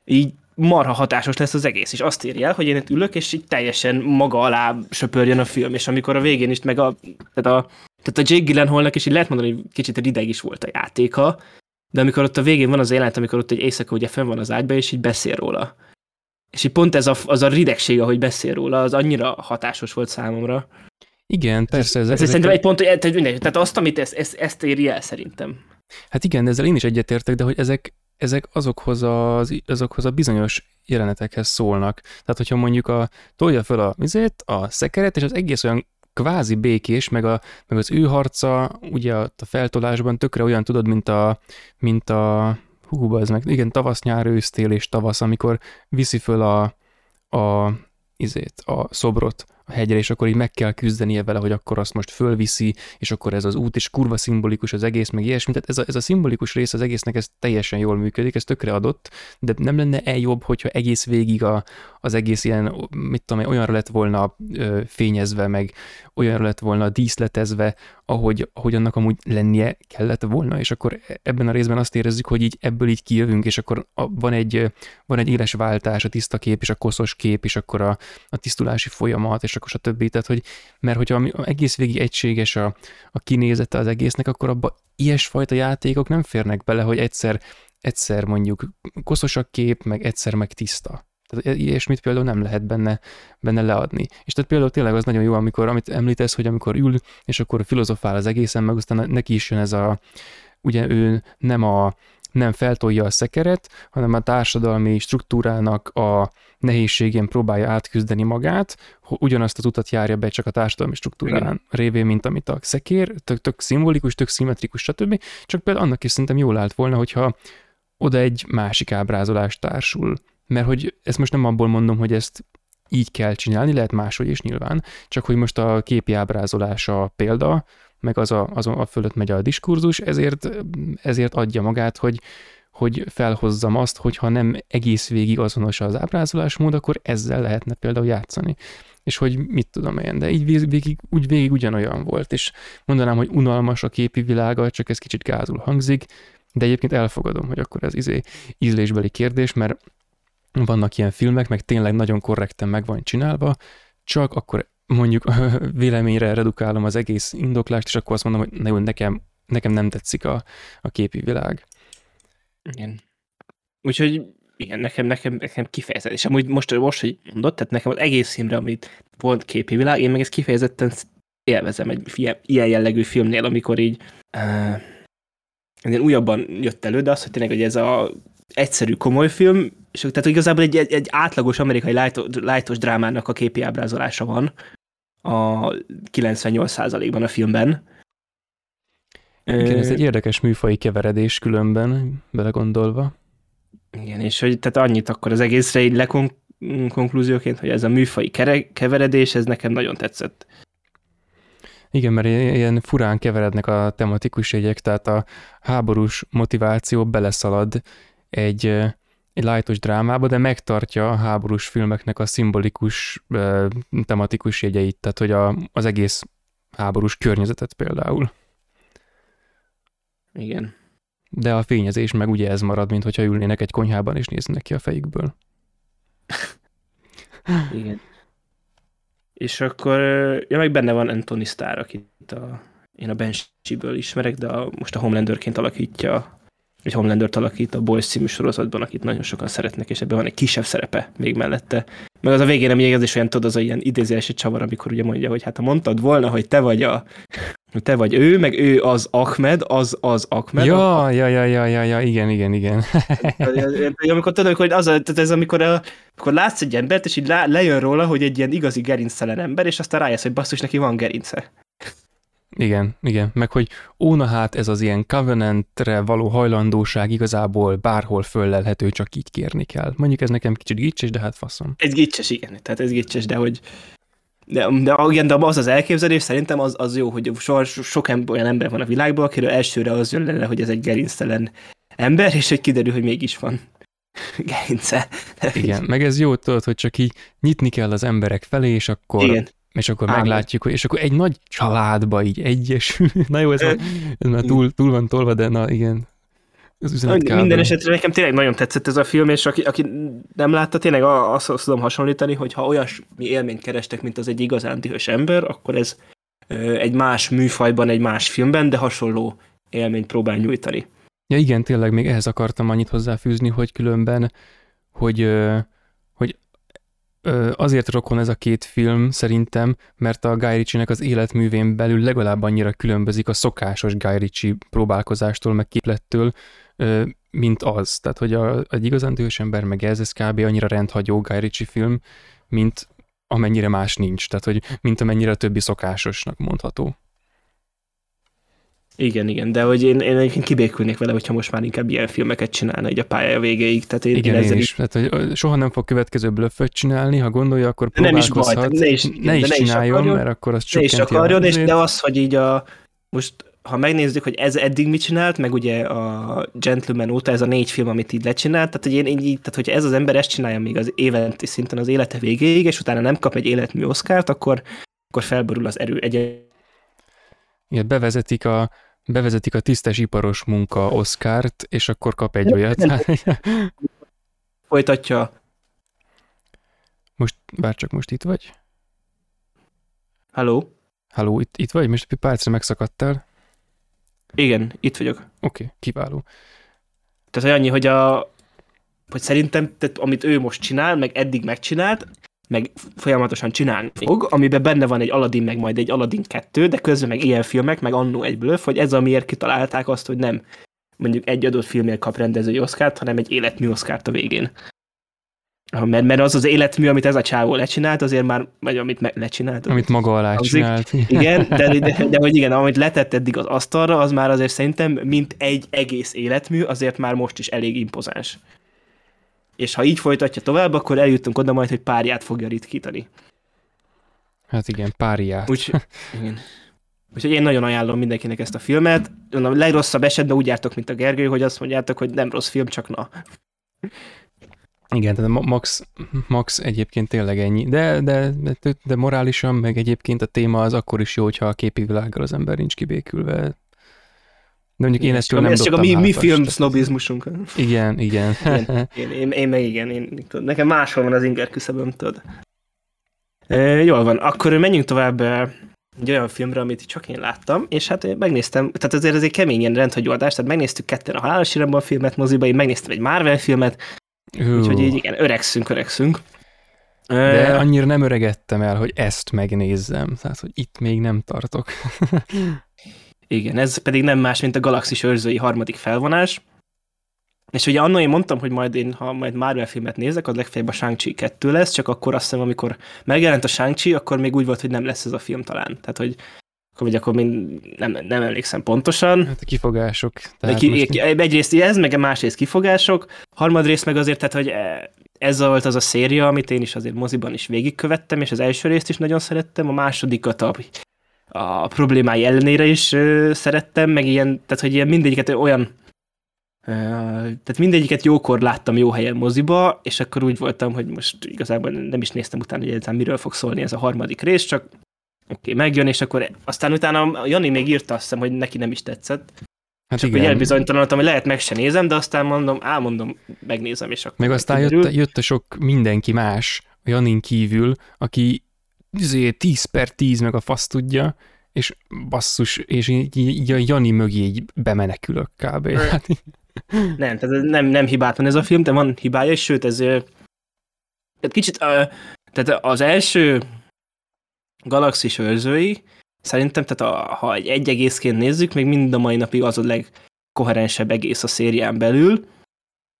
így marha hatásos lesz az egész, és azt írja, hogy én itt ülök, és így teljesen maga alá söpörjön a film, és amikor a végén is meg a, tehát a, tehát a Jake Gyllenhaalnak is így lehet mondani, hogy kicsit rideg is volt a játéka, de amikor ott a végén van az jelenet, amikor ott egy éjszaka ugye fenn van az ágyba, és így beszél róla. És így pont ez a, az a ridegség, ahogy beszél róla, az annyira hatásos volt számomra. Igen, persze. Ez, ez, ez szerintem egy pont, hogy tehát, tehát azt, amit ezt, ezt, ezt éri el szerintem. Hát igen, ezzel én is egyetértek, de hogy ezek, ezek azokhoz, az, azokhoz a bizonyos jelenetekhez szólnak. Tehát, hogyha mondjuk a, tolja fel a vizét, a szekeret, és az egész olyan kvázi békés, meg, a, meg az ő harca, ugye a feltolásban tökre olyan tudod, mint a, mint a hú, az meg, igen, tavasz, nyár, ősztél és tavasz, amikor viszi föl a, a, izét, a szobrot a hegyre, és akkor így meg kell küzdenie vele, hogy akkor azt most fölviszi, és akkor ez az út is kurva szimbolikus az egész, meg ilyesmi. Tehát ez a, ez a szimbolikus rész az egésznek ez teljesen jól működik, ez tökre adott, de nem lenne el jobb, hogyha egész végig a, az egész ilyen, mit tudom, olyanra lett volna ö, fényezve, meg olyanra lett volna díszletezve, ahogy, ahogy annak amúgy lennie kellett volna, és akkor ebben a részben azt érezzük, hogy így ebből így kijövünk, és akkor a, van, egy, van egy éles váltás, a tiszta kép és a koszos kép, és akkor a, a tisztulási folyamat, és akkor stb. Tehát, hogy, mert hogyha egész végig egységes a, a kinézete az egésznek, akkor abba ilyesfajta játékok nem férnek bele, hogy egyszer, egyszer mondjuk koszos a kép, meg egyszer meg tiszta. Tehát ilyesmit például nem lehet benne, benne leadni. És tehát például tényleg az nagyon jó, amikor, amit említesz, hogy amikor ül, és akkor filozofál az egészen, meg aztán neki is jön ez a, ugye ő nem a, nem feltolja a szekeret, hanem a társadalmi struktúrának a nehézségén próbálja átküzdeni magát, ugyanazt az utat járja be csak a társadalmi struktúrán Igen. révén, mint amit a szekér, tök, tök szimbolikus, tök szimmetrikus, stb. Csak például annak is szerintem jól állt volna, hogyha oda egy másik ábrázolás társul mert hogy ezt most nem abból mondom, hogy ezt így kell csinálni, lehet máshogy is nyilván, csak hogy most a képi ábrázolás a példa, meg az a, az a fölött megy a diskurzus, ezért, ezért adja magát, hogy, hogy felhozzam azt, hogy ha nem egész végig azonos az ábrázolásmód, akkor ezzel lehetne például játszani. És hogy mit tudom én, de így végig, úgy végig ugyanolyan volt, és mondanám, hogy unalmas a képi világa, csak ez kicsit gázul hangzik, de egyébként elfogadom, hogy akkor ez izé ízlésbeli kérdés, mert vannak ilyen filmek, meg tényleg nagyon korrekten meg van csinálva, csak akkor mondjuk véleményre redukálom az egész indoklást, és akkor azt mondom, hogy nekem nekem nem tetszik a, a képi világ. Igen. Úgyhogy igen, nekem, nekem, nekem kifejezett. És amúgy most, most, hogy mondott, tehát nekem az egész filmre, amit volt képi világ, én meg ezt kifejezetten élvezem egy ilyen, jellegű filmnél, amikor így uh, ilyen újabban jött elő, de az, hogy tényleg, hogy ez a egyszerű, komoly film, és tehát igazából egy, egy, egy átlagos amerikai lájtos drámának a képi ábrázolása van a 98%-ban a filmben. Igen, ez egy érdekes műfai keveredés különben, belegondolva. Igen, és hogy tehát annyit akkor az egészre így lekonklúzióként, hogy ez a műfai keveredés, ez nekem nagyon tetszett. Igen, mert ilyen furán keverednek a tematikus jegyek, tehát a háborús motiváció beleszalad egy, egy lájtos drámába, de megtartja a háborús filmeknek a szimbolikus tematikus jegyeit, tehát hogy a, az egész háborús környezetet például. Igen. De a fényezés meg ugye ez marad, mint hogyha ülnének egy konyhában és néznek ki a fejükből. Igen. És akkor, ja, meg benne van Anthony Starr, akit a, én a Banshee-ből ismerek, de a, most a Homelanderként alakítja, egy Homelander-t alakít a Boys című sorozatban, akit nagyon sokan szeretnek, és ebben van egy kisebb szerepe még mellette. Meg az a végén, az is olyan, tudod, az a ilyen idézési csavar, amikor ugye mondja, hogy hát ha mondtad volna, hogy te vagy a te vagy ő, meg ő az Ahmed, az az Ahmed. Ja, a... ja, ja, ja, ja, ja, igen, igen, igen. amikor tudod, hogy az, tehát ez amikor, a, amikor látsz egy embert, és így le, lejön róla, hogy egy ilyen igazi gerinctelen ember, és aztán rájössz, hogy basszus, neki van gerince. Igen, igen, meg hogy óna hát ez az ilyen covenantre való hajlandóság igazából bárhol föllelhető, csak így kérni kell. Mondjuk ez nekem kicsit gicses, de hát faszom. Ez gicses, igen, tehát ez gicses, de hogy de, de, igen, de az az elképzelés szerintem az, az jó, hogy so, so, sok olyan ember van a világban, akiről elsőre az jön le, hogy ez egy gerinctelen ember, és hogy kiderül, hogy mégis van gerince. Igen, meg ez jó, tudod, hogy csak így nyitni kell az emberek felé, és akkor Igen. És akkor Ámen. meglátjuk, hogy és akkor egy nagy családba így egyesül. Na jó, ez, már, ez már túl, túl van tolva, de na igen. Az üzenet Minden esetre nekem tényleg nagyon tetszett ez a film, és aki, aki nem látta, tényleg azt, tudom hasonlítani, hogy ha olyasmi élményt kerestek, mint az egy igazán dühös ember, akkor ez egy más műfajban, egy más filmben, de hasonló élményt próbál nyújtani. Ja igen, tényleg még ehhez akartam annyit hozzáfűzni, hogy különben, hogy azért rokon ez a két film szerintem, mert a Guy Ritchie-nek az életművén belül legalább annyira különbözik a szokásos Guy Ritchie próbálkozástól, meg képlettől, mint az. Tehát, hogy a, egy igazán dühös ember, meg ez, ez kb. annyira rendhagyó Guy Ritchie film, mint amennyire más nincs. Tehát, hogy mint amennyire a többi szokásosnak mondható. Igen, igen, de hogy én, én egyébként kibékülnék vele, hogyha most már inkább ilyen filmeket csinálna így a pálya végéig. Tehát én, igen, én, én is. Tehát, hogy soha nem fog következő blöfföt csinálni, ha gondolja, akkor nem is baj, ne is, ne is ne csináljon, is akarjon, mert akkor az Ne is akarjon, és de az, hogy így a, most ha megnézzük, hogy ez eddig mit csinált, meg ugye a Gentleman óta ez a négy film, amit így lecsinált, tehát hogy, én, így, tehát hogyha ez az ember ezt csinálja még az éventi szinten az élete végéig, és utána nem kap egy életmű oszkárt, akkor, akkor felborul az erő. Egy... Igen, bevezetik a, bevezetik a tisztes iparos munka oszkárt, és akkor kap egy olyat. Folytatja. Most, bár csak most itt vagy? Halló? Halló, itt, itt vagy? Most párcra megszakadtál. Igen, itt vagyok. Oké, okay, kiváló. Tehát, annyi, hogy a hogy szerintem, tehát, amit ő most csinál, meg eddig megcsinált, meg folyamatosan csinálni fog, amiben benne van egy Aladdin, meg majd egy Aladdin 2, de közben meg ilyen filmek, meg annó egy bluff, hogy ez amiért kitalálták azt, hogy nem mondjuk egy adott filmért kap rendezői oszkárt, hanem egy életmű oszkárt a végén. Mert, mert az az életmű, amit ez a csávó lecsinált, azért már, vagy amit me- lecsinált. Amit maga alá az csinált. Igen, de, de, de, de, hogy igen, amit letett eddig az asztalra, az már azért szerintem, mint egy egész életmű, azért már most is elég impozáns. És ha így folytatja tovább, akkor eljutunk oda majd, hogy párját fogja ritkítani. Hát igen, párját. Úgy, igen. Úgyhogy én nagyon ajánlom mindenkinek ezt a filmet. A legrosszabb esetben úgy jártok, mint a Gergő, hogy azt mondjátok, hogy nem rossz film, csak na. Igen, tehát Max, Max egyébként tényleg ennyi. De, de, de, de morálisan, meg egyébként a téma az akkor is jó, hogyha a képi világgal az ember nincs kibékülve. De mondjuk én ezt nem Ez csak a mi, mi film sznobizmusunk. Igen, igen. igen. Én, én, én meg igen, én, nekem máshol van az inger küszöböm, tudod. E, jól van, akkor menjünk tovább egy olyan filmre, amit csak én láttam, és hát megnéztem, tehát azért ez egy kemény ilyen rendhagyóadás, tehát megnéztük ketten a Halálos Iramban filmet moziba, én megnéztem egy Marvel filmet, uh. úgyhogy így igen, öregszünk, öregszünk. De annyira nem öregettem el, hogy ezt megnézzem, tehát hogy itt még nem tartok. igen, ez pedig nem más, mint a Galaxis őrzői harmadik felvonás, és ugye annól én mondtam, hogy majd én, ha majd Marvel filmet nézek, az legfeljebb a Shang-Chi 2 lesz, csak akkor azt hiszem, amikor megjelent a Shang-Chi, akkor még úgy volt, hogy nem lesz ez a film talán. Tehát, hogy akkor, vagy akkor még nem, nem emlékszem pontosan. Hát a kifogások. Tehát ki, most... Egyrészt ez, meg a másrészt kifogások, harmadrészt meg azért, tehát, hogy e, ez volt az a széria, amit én is azért moziban is végigkövettem, és az első részt is nagyon szerettem, a másodikat a, a problémái ellenére is ö, szerettem, meg ilyen, tehát hogy ilyen mindegyiket olyan tehát mindegyiket jókor láttam jó helyen moziba, és akkor úgy voltam, hogy most igazából nem is néztem utána, hogy egyáltalán miről fog szólni ez a harmadik rész, csak oké, okay, megjön, és akkor aztán utána Jani még írta azt hiszem, hogy neki nem is tetszett. Hát csak igen. hogy elbizonytalanodtam, hogy lehet meg se nézem, de aztán mondom, álmondom, megnézem, és akkor Meg aztán jött, jött a sok mindenki más, a Janin kívül, aki 10 per 10 meg a fasz tudja, és basszus, és így, így a Jani mögé így bemenekülök kb. Hát, nem, tehát nem, nem hibát van ez a film, de van hibája, és sőt, ez tehát kicsit, tehát az első galaxis őrzői, szerintem, tehát a, ha egy, egy egészként nézzük, még mind a mai napig az a legkoherensebb egész a szérián belül.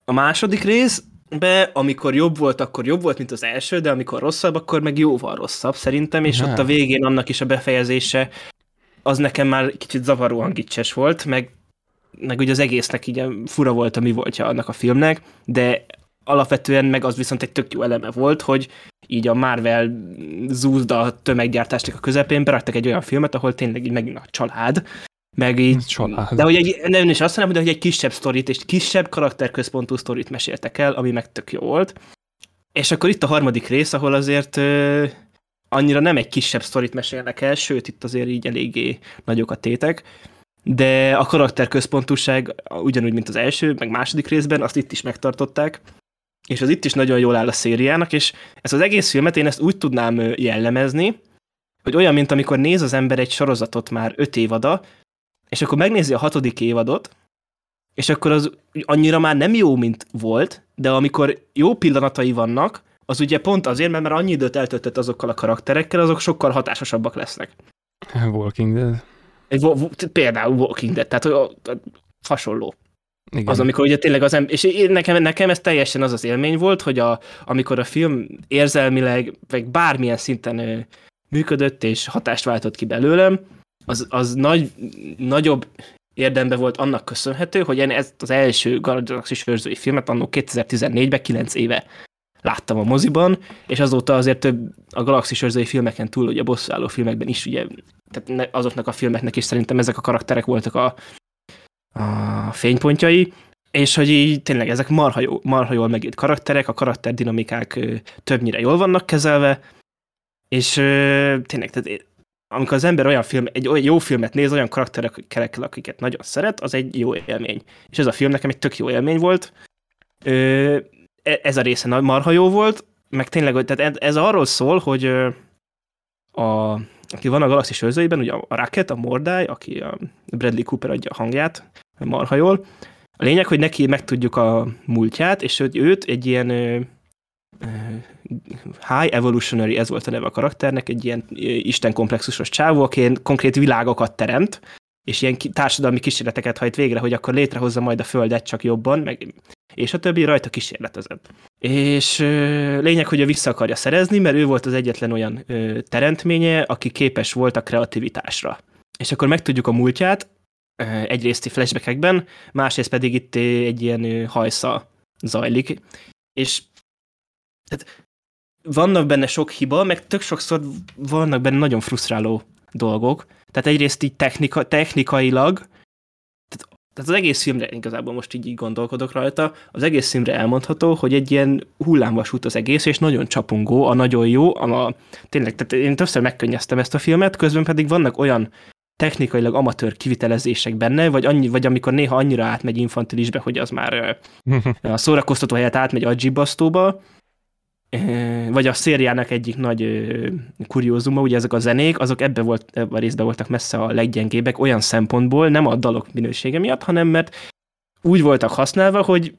A második rész, be, amikor jobb volt, akkor jobb volt, mint az első, de amikor rosszabb, akkor meg jóval rosszabb szerintem, és ha. ott a végén annak is a befejezése, az nekem már kicsit zavaróan gicses volt, meg meg ugye az egésznek így fura volt a mi voltja annak a filmnek, de alapvetően meg az viszont egy tök jó eleme volt, hogy így a Marvel zúzda a tömeggyártásnak a közepén beraktak egy olyan filmet, ahol tényleg így megint a család, meg így, család. de hogy egy, nem is azt mondom, hogy egy kisebb sztorit és kisebb karakterközpontú sztorit meséltek el, ami meg tök jó volt. És akkor itt a harmadik rész, ahol azért ö, annyira nem egy kisebb sztorit mesélnek el, sőt, itt azért így eléggé nagyok a tétek, de a karakterközpontúság ugyanúgy, mint az első, meg második részben, azt itt is megtartották, és az itt is nagyon jól áll a szériának, és ezt az egész filmet én ezt úgy tudnám jellemezni, hogy olyan, mint amikor néz az ember egy sorozatot már öt évada, és akkor megnézi a hatodik évadot, és akkor az annyira már nem jó, mint volt, de amikor jó pillanatai vannak, az ugye pont azért, mert már annyi időt eltöltött azokkal a karakterekkel, azok sokkal hatásosabbak lesznek. Walking Dead. Egy, például Walking Dead, tehát hasonló. Igen. Az, amikor ugye tényleg az ember, és én, nekem, nekem ez teljesen az az élmény volt, hogy a, amikor a film érzelmileg, vagy bármilyen szinten ö, működött és hatást váltott ki belőlem, az, az nagy, nagyobb érdembe volt annak köszönhető, hogy én ezt az első Galaxis őrzői filmet annó 2014-ben, 9 éve láttam a moziban, és azóta azért több a Galaxis őrzői filmeken túl, ugye a bosszúálló filmekben is ugye tehát azoknak a filmeknek is szerintem ezek a karakterek voltak a, a fénypontjai, és hogy így tényleg ezek marha, jó, marha jól megírt karakterek, a karakterdinamikák többnyire jól vannak kezelve, és tényleg, tehát amikor az ember olyan film, egy olyan jó filmet néz, olyan karakterekkel, akiket nagyon szeret, az egy jó élmény. És ez a film nekem egy tök jó élmény volt. E, ez a része marha jó volt, meg tényleg, tehát ez arról szól, hogy a aki van a Galaxis őrzőiben, ugye a Rocket, a Mordály, aki a Bradley Cooper adja a hangját, marha jól. A lényeg, hogy neki megtudjuk a múltját, és hogy őt egy ilyen ö, ö, High Evolutionary, ez volt a neve a karakternek, egy ilyen istenkomplexusos csávó, aki konkrét világokat teremt, és ilyen társadalmi kísérleteket hajt végre, hogy akkor létrehozza majd a Földet csak jobban, meg és a többi rajta kísérletezett. És lényeg, hogy ő vissza akarja szerezni, mert ő volt az egyetlen olyan ö, teremtménye, aki képes volt a kreativitásra. És akkor megtudjuk a múltját, ö, egyrészt flashbackekben, másrészt pedig itt egy ilyen ö, hajsza zajlik, és tehát vannak benne sok hiba, meg tök sokszor vannak benne nagyon frusztráló dolgok. Tehát egyrészt így technika, technikailag tehát az egész filmre, igazából most így, így gondolkodok rajta, az egész filmre elmondható, hogy egy ilyen hullámvasút az egész, és nagyon csapongó, a nagyon jó, a, a tényleg, tehát én többször megkönnyeztem ezt a filmet, közben pedig vannak olyan technikailag amatőr kivitelezések benne, vagy, annyi, vagy amikor néha annyira átmegy infantilisbe, hogy az már a szórakoztató helyet átmegy a gibbasztóba, vagy a szériának egyik nagy kuriózuma, ugye ezek a zenék, azok ebbe volt, ebbe a részbe voltak messze a leggyengébbek olyan szempontból, nem a dalok minősége miatt, hanem mert úgy voltak használva, hogy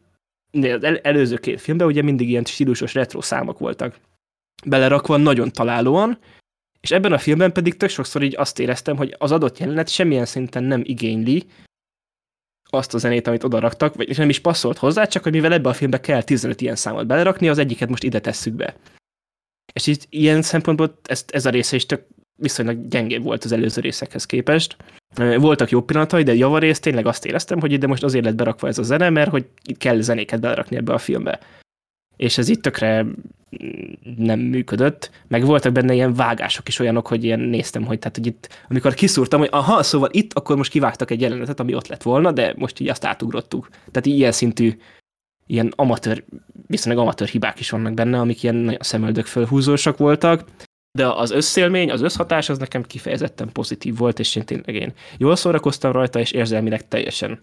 az el- előző két filmben ugye mindig ilyen stílusos retro számok voltak belerakva nagyon találóan, és ebben a filmben pedig tök sokszor így azt éreztem, hogy az adott jelenet semmilyen szinten nem igényli azt a zenét, amit oda raktak, vagy nem is passzolt hozzá, csak hogy mivel ebbe a filmbe kell 15 ilyen számot belerakni, az egyiket most ide tesszük be. És így ilyen szempontból ez, ez a része is tök viszonylag gyengébb volt az előző részekhez képest. Voltak jó pillanatai, de javarészt tényleg azt éreztem, hogy ide most azért lett berakva ez a zene, mert hogy itt kell zenéket belerakni ebbe a filmbe. És ez itt tökre nem működött, meg voltak benne ilyen vágások is olyanok, hogy ilyen néztem, hogy tehát, hogy itt, amikor kiszúrtam, hogy aha, szóval itt, akkor most kivágtak egy jelenetet, ami ott lett volna, de most így azt átugrottuk. Tehát ilyen szintű, ilyen amatőr, viszonylag amatőr hibák is vannak benne, amik ilyen nagyon szemöldök fölhúzósak voltak, de az összélmény, az összhatás az nekem kifejezetten pozitív volt, és én tényleg én jól szórakoztam rajta, és érzelmileg teljesen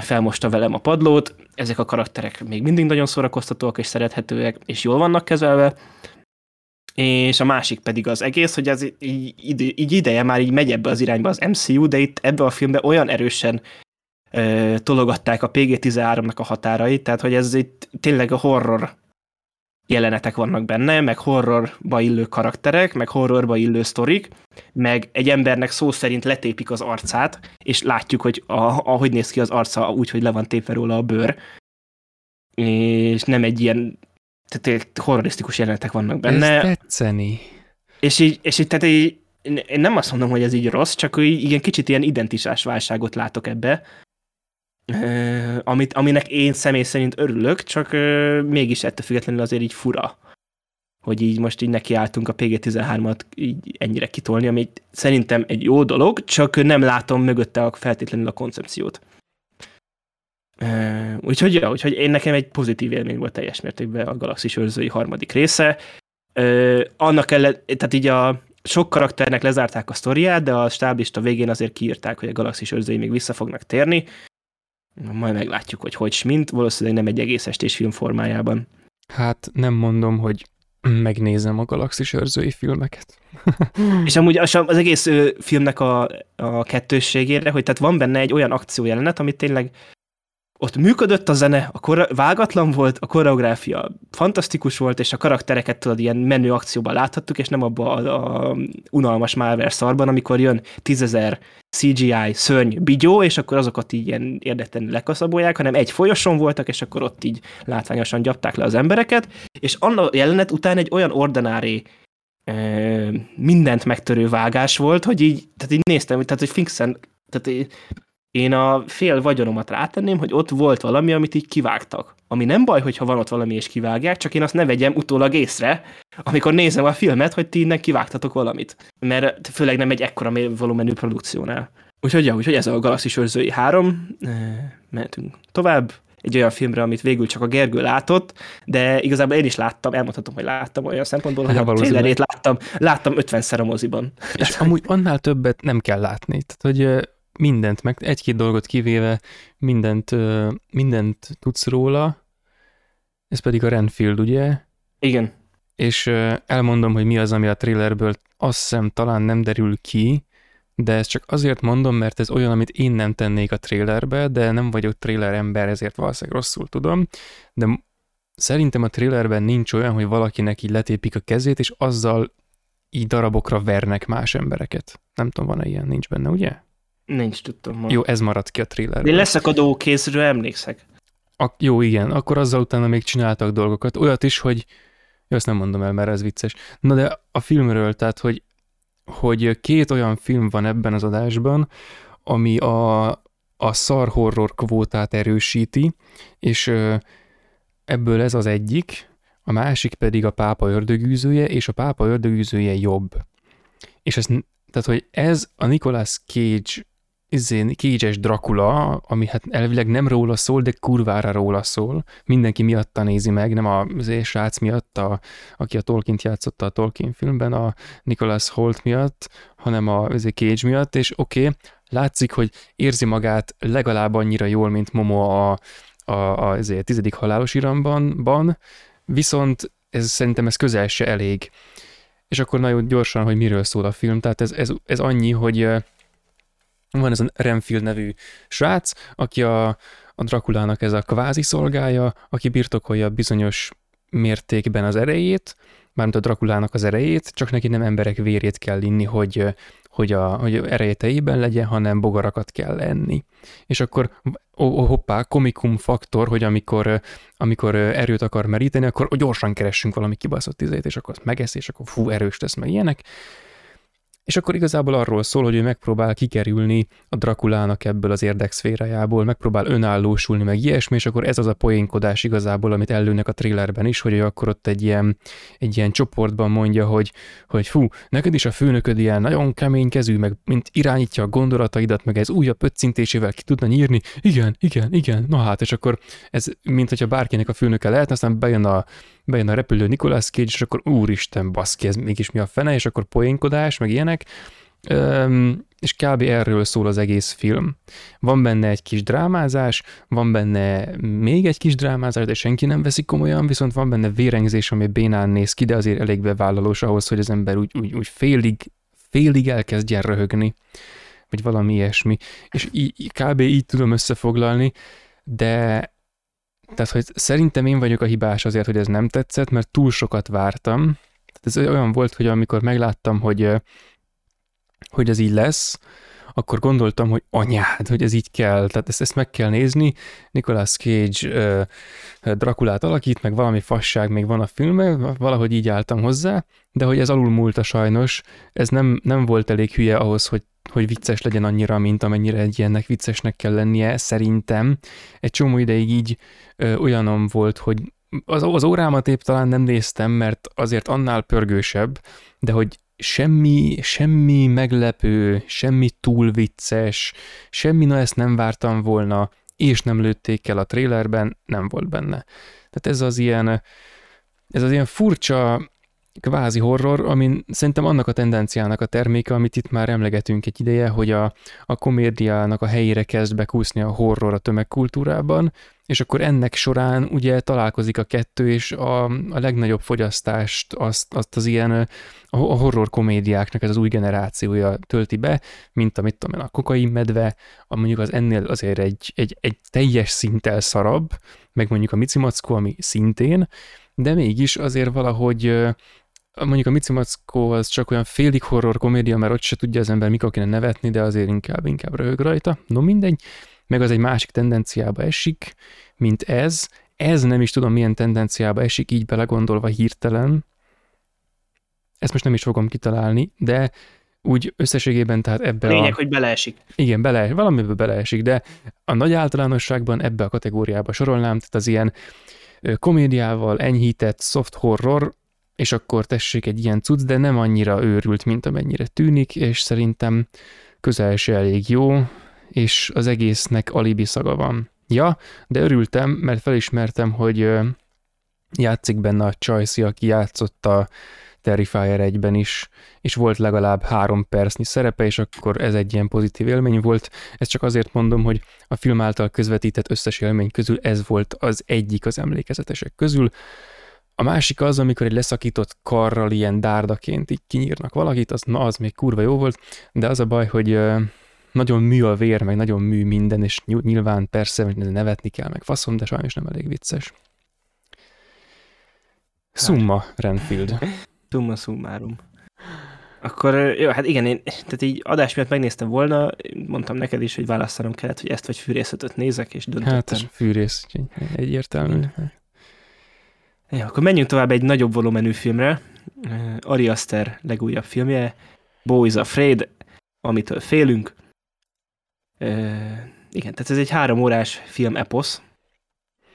felmosta velem a padlót. Ezek a karakterek még mindig nagyon szórakoztatóak és szerethetőek, és jól vannak kezelve. És a másik pedig az egész, hogy ez így, így ideje már így megy ebbe az irányba az MCU, de itt ebbe a filmbe olyan erősen ö, tologatták a PG-13-nak a határait, tehát hogy ez itt tényleg a horror jelenetek vannak benne, meg horrorba illő karakterek, meg horrorba illő sztorik, meg egy embernek szó szerint letépik az arcát, és látjuk, hogy a, ahogy néz ki az arca, úgy, hogy le van tépve róla a bőr, és nem egy ilyen tehát horrorisztikus jelenetek vannak benne. Ez tetszeni. És így, és így, tehát így, én nem azt mondom, hogy ez így rossz, csak így, igen, kicsit ilyen identitás válságot látok ebbe, amit, aminek én személy szerint örülök, csak mégis ettől függetlenül azért így fura, hogy így most így nekiálltunk a PG-13-at így ennyire kitolni, ami szerintem egy jó dolog, csak nem látom mögötte a feltétlenül a koncepciót. Úgyhogy, ja, úgyhogy én nekem egy pozitív élmény volt teljes mértékben a Galaxis őrzői harmadik része. Annak ellen, tehát így a sok karakternek lezárták a sztoriát, de a stáblista végén azért kiírták, hogy a Galaxis őrzői még vissza fognak térni, majd meglátjuk, hogy hogy mint, valószínűleg nem egy egész estés film formájában. Hát nem mondom, hogy megnézem a Galaxis őrzői filmeket. és amúgy az, az egész filmnek a, a kettősségére, hogy tehát van benne egy olyan akciójelenet, amit tényleg ott működött a zene, a kora- vágatlan volt, a koreográfia fantasztikus volt, és a karaktereket tudod, ilyen menő akcióban láthattuk, és nem abban a, a unalmas Marvel szarban, amikor jön tízezer CGI szörny bigyó, és akkor azokat így ilyen érdektelenül lekaszabolják, hanem egy folyoson voltak, és akkor ott így látványosan gyapták le az embereket, és annak jelenet után egy olyan ordinári mindent megtörő vágás volt, hogy így, tehát így néztem, tehát hogy Finkszen, tehát én a fél vagyonomat rátenném, hogy ott volt valami, amit így kivágtak. Ami nem baj, hogyha van ott valami és kivágják, csak én azt ne vegyem utólag észre, amikor nézem a filmet, hogy ti innen kivágtatok valamit. Mert főleg nem egy ekkora volumenű produkciónál. Úgyhogy, ja, úgyhogy ez a Galaxis őrzői három. Mehetünk tovább egy olyan filmre, amit végül csak a Gergő látott, de igazából én is láttam, elmondhatom, hogy láttam olyan szempontból, hogy hát, a trailerét láttam, láttam 50-szer a moziban. És amúgy annál többet nem kell látni. Tehát, hogy mindent, meg egy-két dolgot kivéve mindent, mindent tudsz róla, ez pedig a Renfield, ugye? Igen. És elmondom, hogy mi az, ami a trailerből azt hiszem talán nem derül ki, de ezt csak azért mondom, mert ez olyan, amit én nem tennék a trailerbe, de nem vagyok trailer ember, ezért valószínűleg rosszul tudom, de szerintem a trailerben nincs olyan, hogy valakinek így letépik a kezét, és azzal így darabokra vernek más embereket. Nem tudom, van-e ilyen, nincs benne, ugye? Nincs, tudtam ma. Jó, ez maradt ki a trailerben. Én leszakadó kézről emlékszek. A, jó, igen, akkor azzal utána még csináltak dolgokat. Olyat is, hogy jó, azt nem mondom el, mert ez vicces. Na de a filmről, tehát, hogy, hogy két olyan film van ebben az adásban, ami a, a szar horror kvótát erősíti, és ebből ez az egyik, a másik pedig a pápa ördögűzője, és a pápa ördögűzője jobb. És ez, tehát, hogy ez a Nicolas Cage izén, kégyes Dracula, ami hát elvileg nem róla szól, de kurvára róla szól. Mindenki miatta nézi meg, nem a srác miatt, a, aki a Tolkien játszotta a Tolkien filmben, a Nicholas Holt miatt, hanem a Cage miatt, és oké, okay, látszik, hogy érzi magát legalább annyira jól, mint Momo a, a, a, a tizedik halálos iramban, viszont ez szerintem ez közel se elég. És akkor nagyon gyorsan, hogy miről szól a film. Tehát ez, ez, ez annyi, hogy van ez a Renfield nevű srác, aki a, a Drakulának ez a kvázi szolgája, aki birtokolja bizonyos mértékben az erejét, mármint a Drakulának az erejét, csak neki nem emberek vérét kell inni, hogy, hogy, a, hogy erejéteiben legyen, hanem bogarakat kell enni. És akkor oh, oh, hoppá, komikum faktor, hogy amikor, amikor erőt akar meríteni, akkor gyorsan keressünk valami kibaszott izét, és akkor azt megeszi, és akkor fú, erős tesz meg ilyenek. És akkor igazából arról szól, hogy ő megpróbál kikerülni a Drakulának ebből az érdekszférájából, megpróbál önállósulni, meg ilyesmi, és akkor ez az a poénkodás igazából, amit előnek a trailerben is, hogy ő akkor ott egy ilyen, egy ilyen csoportban mondja, hogy, hogy fú, neked is a főnököd ilyen nagyon kemény kezű, meg mint irányítja a gondolataidat, meg ez újabb ötcintésével ki tudna nyírni, igen, igen, igen, na hát, és akkor ez, mint hogyha bárkinek a főnöke lehet, aztán bejön a bejön a repülő Nicolas Cage, és akkor úristen, baszki, ez mégis mi a fene, és akkor poénkodás, meg ilyenek. Üm, és kb. erről szól az egész film. Van benne egy kis drámázás, van benne még egy kis drámázás, de senki nem veszi komolyan, viszont van benne vérengzés, ami bénán néz ki, de azért elég bevállalós ahhoz, hogy az ember úgy, úgy, úgy félig, félig elkezdjen röhögni, vagy valami ilyesmi. És í, kb. így tudom összefoglalni, de tehát, hogy szerintem én vagyok a hibás azért, hogy ez nem tetszett, mert túl sokat vártam. Tehát ez olyan volt, hogy amikor megláttam, hogy, hogy ez így lesz, akkor gondoltam, hogy anyád, hogy ez így kell, tehát ezt, ezt meg kell nézni. Nicolas Cage uh, Drakulát alakít, meg valami fasság még van a filmben, valahogy így álltam hozzá, de hogy ez alul múlta sajnos, ez nem, nem volt elég hülye ahhoz, hogy hogy vicces legyen annyira, mint amennyire egy ilyennek viccesnek kell lennie, szerintem. Egy csomó ideig így ö, olyanom volt, hogy az, az órámat épp talán nem néztem, mert azért annál pörgősebb, de hogy semmi, semmi meglepő, semmi túl vicces, semmi, na ezt nem vártam volna, és nem lőtték el a trailerben, nem volt benne. Tehát ez az ilyen, ez az ilyen furcsa, kvázi horror, ami szerintem annak a tendenciának a terméke, amit itt már emlegetünk egy ideje, hogy a, a komédiának a helyére kezd bekúszni a horror a tömegkultúrában, és akkor ennek során ugye találkozik a kettő, és a, a legnagyobb fogyasztást azt, azt az ilyen a horror komédiáknak ez az új generációja tölti be, mint amit tudom a kokain medve, a mondjuk az ennél azért egy, egy, egy teljes szinttel szarabb, meg mondjuk a Micimackó, ami szintén, de mégis azért valahogy mondjuk a Mici Mackó az csak olyan félig horror komédia, mert ott se tudja az ember mikor kéne nevetni, de azért inkább, inkább röhög rajta. No mindegy, meg az egy másik tendenciába esik, mint ez. Ez nem is tudom milyen tendenciába esik, így belegondolva hirtelen. Ezt most nem is fogom kitalálni, de úgy összességében tehát ebbe a... Lényeg, a... hogy beleesik. Igen, bele, valamiből beleesik, de a nagy általánosságban ebbe a kategóriába sorolnám, tehát az ilyen komédiával enyhített soft horror, és akkor tessék egy ilyen cucc, de nem annyira őrült, mint amennyire tűnik, és szerintem közel se elég jó, és az egésznek alibi szaga van. Ja, de örültem, mert felismertem, hogy játszik benne a Csajci, aki játszott a Terrifier 1-ben is, és volt legalább három percnyi szerepe, és akkor ez egy ilyen pozitív élmény volt. Ezt csak azért mondom, hogy a film által közvetített összes élmény közül ez volt az egyik az emlékezetesek közül. A másik az, amikor egy leszakított karral ilyen dárdaként így kinyírnak valakit, az, na az még kurva jó volt, de az a baj, hogy nagyon mű a vér, meg nagyon mű minden, és nyilván persze nevetni kell, meg faszom, de sajnos nem elég vicces. Summa Renfield. Summa summarum. Akkor jó, hát igen, én tehát így adás miatt megnéztem volna, mondtam neked is, hogy választanom kellett, hogy ezt vagy fűrészetet nézek, és döntöttem. Hát fűrész, egyértelmű. Ja, akkor menjünk tovább egy nagyobb volumenű filmre. Ari Aster legújabb filmje, Bo is Afraid, amitől félünk. E, igen, tehát ez egy három órás film eposz,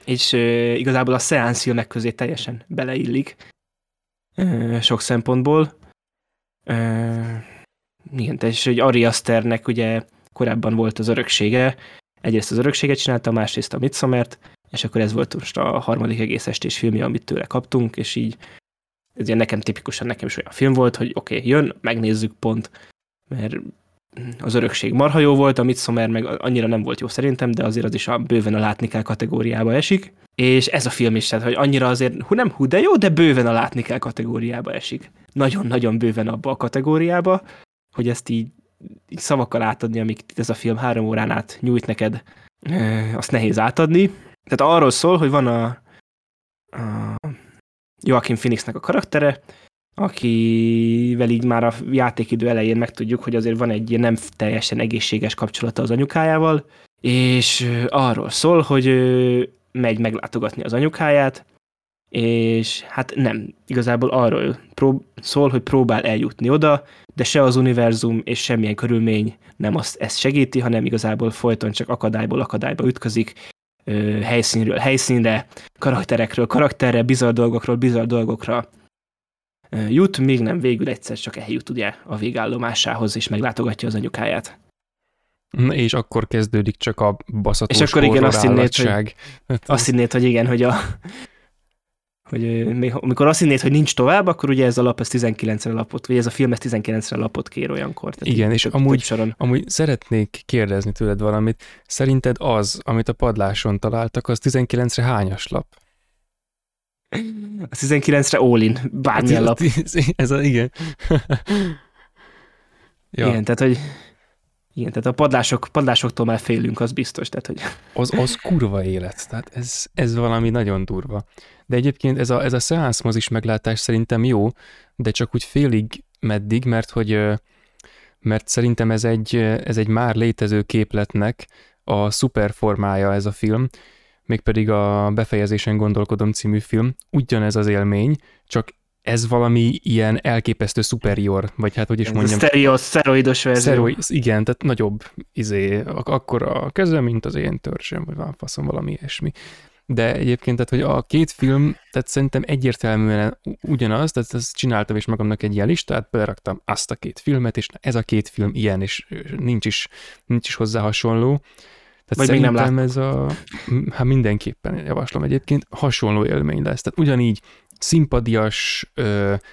és e, igazából a szeánsz filmek közé teljesen beleillik e, sok szempontból. E, igen, és hogy Ari Asternek ugye korábban volt az öröksége, egyrészt az örökséget csinálta, másrészt a Midsommert, és akkor ez volt most a harmadik egész estés filmje, amit tőle kaptunk, és így ez ilyen nekem tipikusan nekem is olyan film volt, hogy oké, okay, jön, megnézzük pont, mert az örökség marha jó volt, a Midsommar meg annyira nem volt jó szerintem, de azért az is a bőven a látni kell kategóriába esik. És ez a film is, tehát hogy annyira azért, hú nem hú, de jó, de bőven a látni kell kategóriába esik. Nagyon-nagyon bőven abba a kategóriába, hogy ezt így, így szavakkal átadni, amik ez a film három órán át nyújt neked, azt nehéz átadni. Tehát arról szól, hogy van a, a Joaquin Phoenixnek a karaktere, akivel így már a játékidő elején megtudjuk, hogy azért van egy nem teljesen egészséges kapcsolata az anyukájával, és arról szól, hogy megy meglátogatni az anyukáját, és hát nem, igazából arról prób- szól, hogy próbál eljutni oda, de se az univerzum és semmilyen körülmény nem azt, ezt segíti, hanem igazából folyton csak akadályból akadályba ütközik, helyszínről helyszínre, karakterekről karakterre, bizarr dolgokról bizarr dolgokra jut, még nem végül egyszer csak eljut ugye a végállomásához, és meglátogatja az anyukáját. És akkor kezdődik csak a baszatós És akkor igen, azt hinnéd, hogy, azt hinnéd, hogy igen, hogy a hogy még, amikor azt hinnéd, hogy nincs tovább, akkor ugye ez a lap ez 19-re lapot, vagy ez a film ez 19-re lapot kér olyankor. Tehát Igen, és több, amúgy, több soron. amúgy szeretnék kérdezni tőled valamit. Szerinted az, amit a padláson találtak, az 19-re hányas lap? A 19-re all-in, bármilyen lap. Ez a, igen. ja. Igen, tehát, hogy igen, tehát a padlások, padlásoktól már félünk, az biztos. Tehát, hogy... Az, az kurva élet, tehát ez, ez valami nagyon durva. De egyébként ez a, ez a szeánszmozis meglátás szerintem jó, de csak úgy félig meddig, mert hogy mert szerintem ez egy, ez egy már létező képletnek a szuperformája ez a film, mégpedig a Befejezésen gondolkodom című film. Ugyanez az élmény, csak ez valami ilyen elképesztő superior, vagy hát hogy is mondjam. Stereo, szteroidos verzió. Szteroid, igen, tehát nagyobb izé, akkor a keze, mint az én törzsem, vagy van faszom valami ilyesmi. De egyébként, tehát, hogy a két film, tehát szerintem egyértelműen ugyanaz, tehát ezt csináltam is magamnak egy ilyen listát, beleraktam azt a két filmet, és ez a két film ilyen, és nincs is, nincs is hozzá hasonló. Tehát Vagy még nem ez a, hát mindenképpen javaslom egyébként, hasonló élmény lesz. Tehát ugyanígy szimpadias,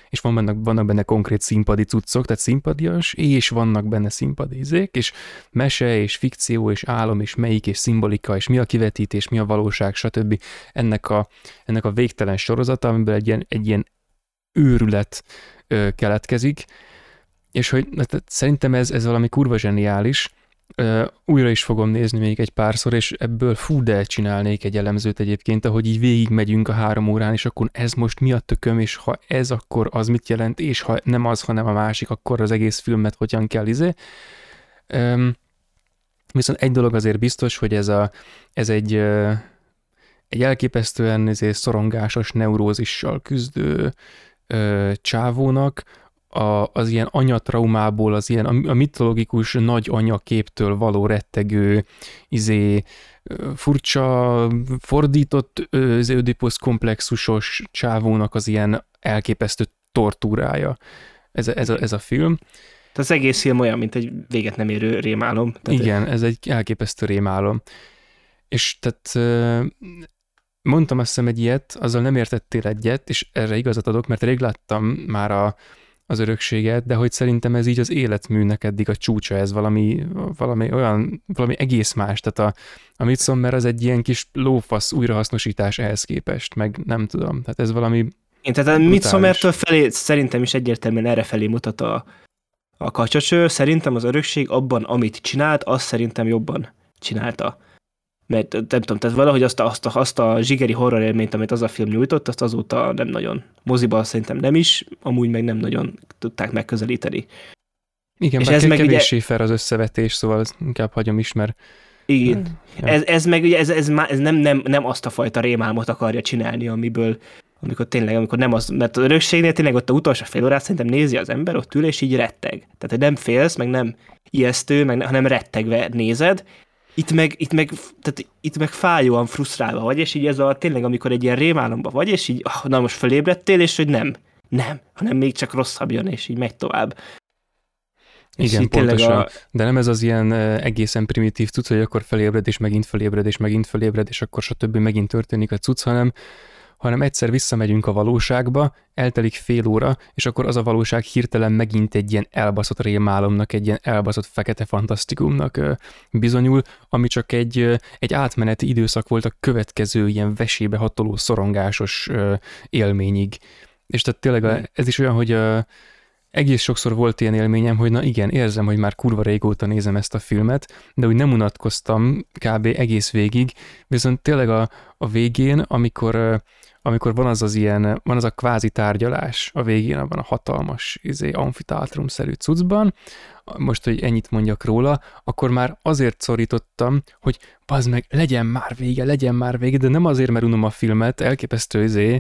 és van benne, vannak benne konkrét színpadi cuccok, tehát szimpadias, és vannak benne színpadi izék, és mese, és fikció, és álom, és melyik, és szimbolika, és mi a kivetítés, mi a valóság, stb. Ennek a, ennek a végtelen sorozata, amiből egy ilyen, egy ilyen őrület keletkezik, és hogy szerintem ez, ez valami kurva zseniális, újra is fogom nézni még egy párszor, és ebből fú, de csinálnék egy elemzőt egyébként, ahogy így végig megyünk a három órán, és akkor ez most mi a tököm, és ha ez, akkor az mit jelent, és ha nem az, hanem a másik, akkor az egész filmet hogyan kell izé. Um, viszont egy dolog azért biztos, hogy ez, a, ez egy, egy elképesztően izé, szorongásos neurózissal küzdő csávónak, a, az ilyen anyatraumából, az ilyen a, a mitológikus nagy anyaképtől való rettegő, izé, furcsa, fordított Ödipus komplexusos csávónak az ilyen elképesztő tortúrája. Ez, ez, a, ez a film. Tehát az egész film olyan, mint egy véget nem érő rémálom. Tehát Igen, ez egy elképesztő rémálom. És tehát mondtam azt hiszem egy ilyet, azzal nem értettél egyet, és erre igazat adok, mert rég láttam már a az örökséget, de hogy szerintem ez így az életműnek eddig a csúcsa, ez valami, valami olyan, valami egész más, tehát a, a Midsommar az egy ilyen kis lófasz újrahasznosítás ehhez képest, meg nem tudom, tehát ez valami Én, tehát a Midsommertől felé szerintem is egyértelműen erre felé mutat a, a kacsacső, szerintem az örökség abban, amit csinált, azt szerintem jobban csinálta mert nem tudom, tehát valahogy azt a, azt a, azt a zsigeri horror élményt, amit az a film nyújtott, azt azóta nem nagyon, moziban szerintem nem is, amúgy meg nem nagyon tudták megközelíteni. Igen, és ez meg kevéssé ugye... fel az összevetés, szóval inkább hagyom is, mert... Igen. Ja. Ez, ez meg ugye ez, ez, ez nem, nem, nem azt a fajta rémálmot akarja csinálni, amiből amikor tényleg, amikor nem az, mert a örökségnél tényleg ott a utolsó fél órát szerintem nézi az ember, ott ül és így retteg. Tehát, hogy nem félsz, meg nem ijesztő, meg ne, hanem rettegve nézed, itt meg, itt meg, tehát itt meg fájóan frusztrálva vagy, és így ez a tényleg, amikor egy ilyen rémálomba vagy, és így, ah, na most felébredtél, és hogy nem, nem, hanem még csak rosszabb jön, és így megy tovább. Igen, pontosan. A... De nem ez az ilyen egészen primitív cucc, hogy akkor felébred, és megint felébred, és megint felébred, és akkor stb. megint történik a cucc, hanem, hanem egyszer visszamegyünk a valóságba, eltelik fél óra, és akkor az a valóság hirtelen megint egy ilyen elbaszott rémálomnak, egy ilyen elbaszott fekete fantasztikumnak bizonyul, ami csak egy, egy átmeneti időszak volt a következő ilyen vesébe hatoló szorongásos élményig. És tehát tényleg hmm. ez is olyan, hogy egész sokszor volt ilyen élményem, hogy na igen, érzem, hogy már kurva régóta nézem ezt a filmet, de úgy nem unatkoztam kb. egész végig, viszont tényleg a, a végén, amikor amikor van az az ilyen, van az a kvázi tárgyalás a végén, abban a hatalmas izé, amfiteátrum-szerű cuccban, most, hogy ennyit mondjak róla, akkor már azért szorítottam, hogy bazd meg, legyen már vége, legyen már vége, de nem azért, mert unom a filmet, elképesztő izé,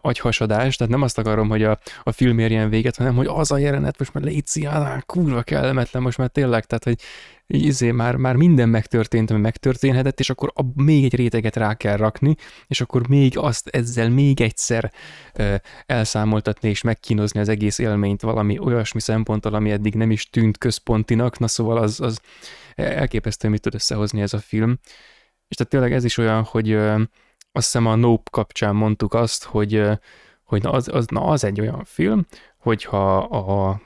agyhasadás, tehát nem azt akarom, hogy a, a film érjen véget, hanem hogy az a jelenet most már légy kurva kellemetlen, most már tényleg, tehát hogy izé, már, már minden megtörtént, ami megtörténhetett, és akkor a, még egy réteget rá kell rakni, és akkor még azt ezzel még egyszer ö, elszámoltatni és megkínozni az egész élményt valami olyasmi szemponttal, ami eddig nem is tűnt központinak, na szóval az, az elképesztő, mit tud összehozni ez a film. És tehát tényleg ez is olyan, hogy ö, azt hiszem a Nope kapcsán mondtuk azt, hogy, hogy na az, az, na az egy olyan film, hogyha a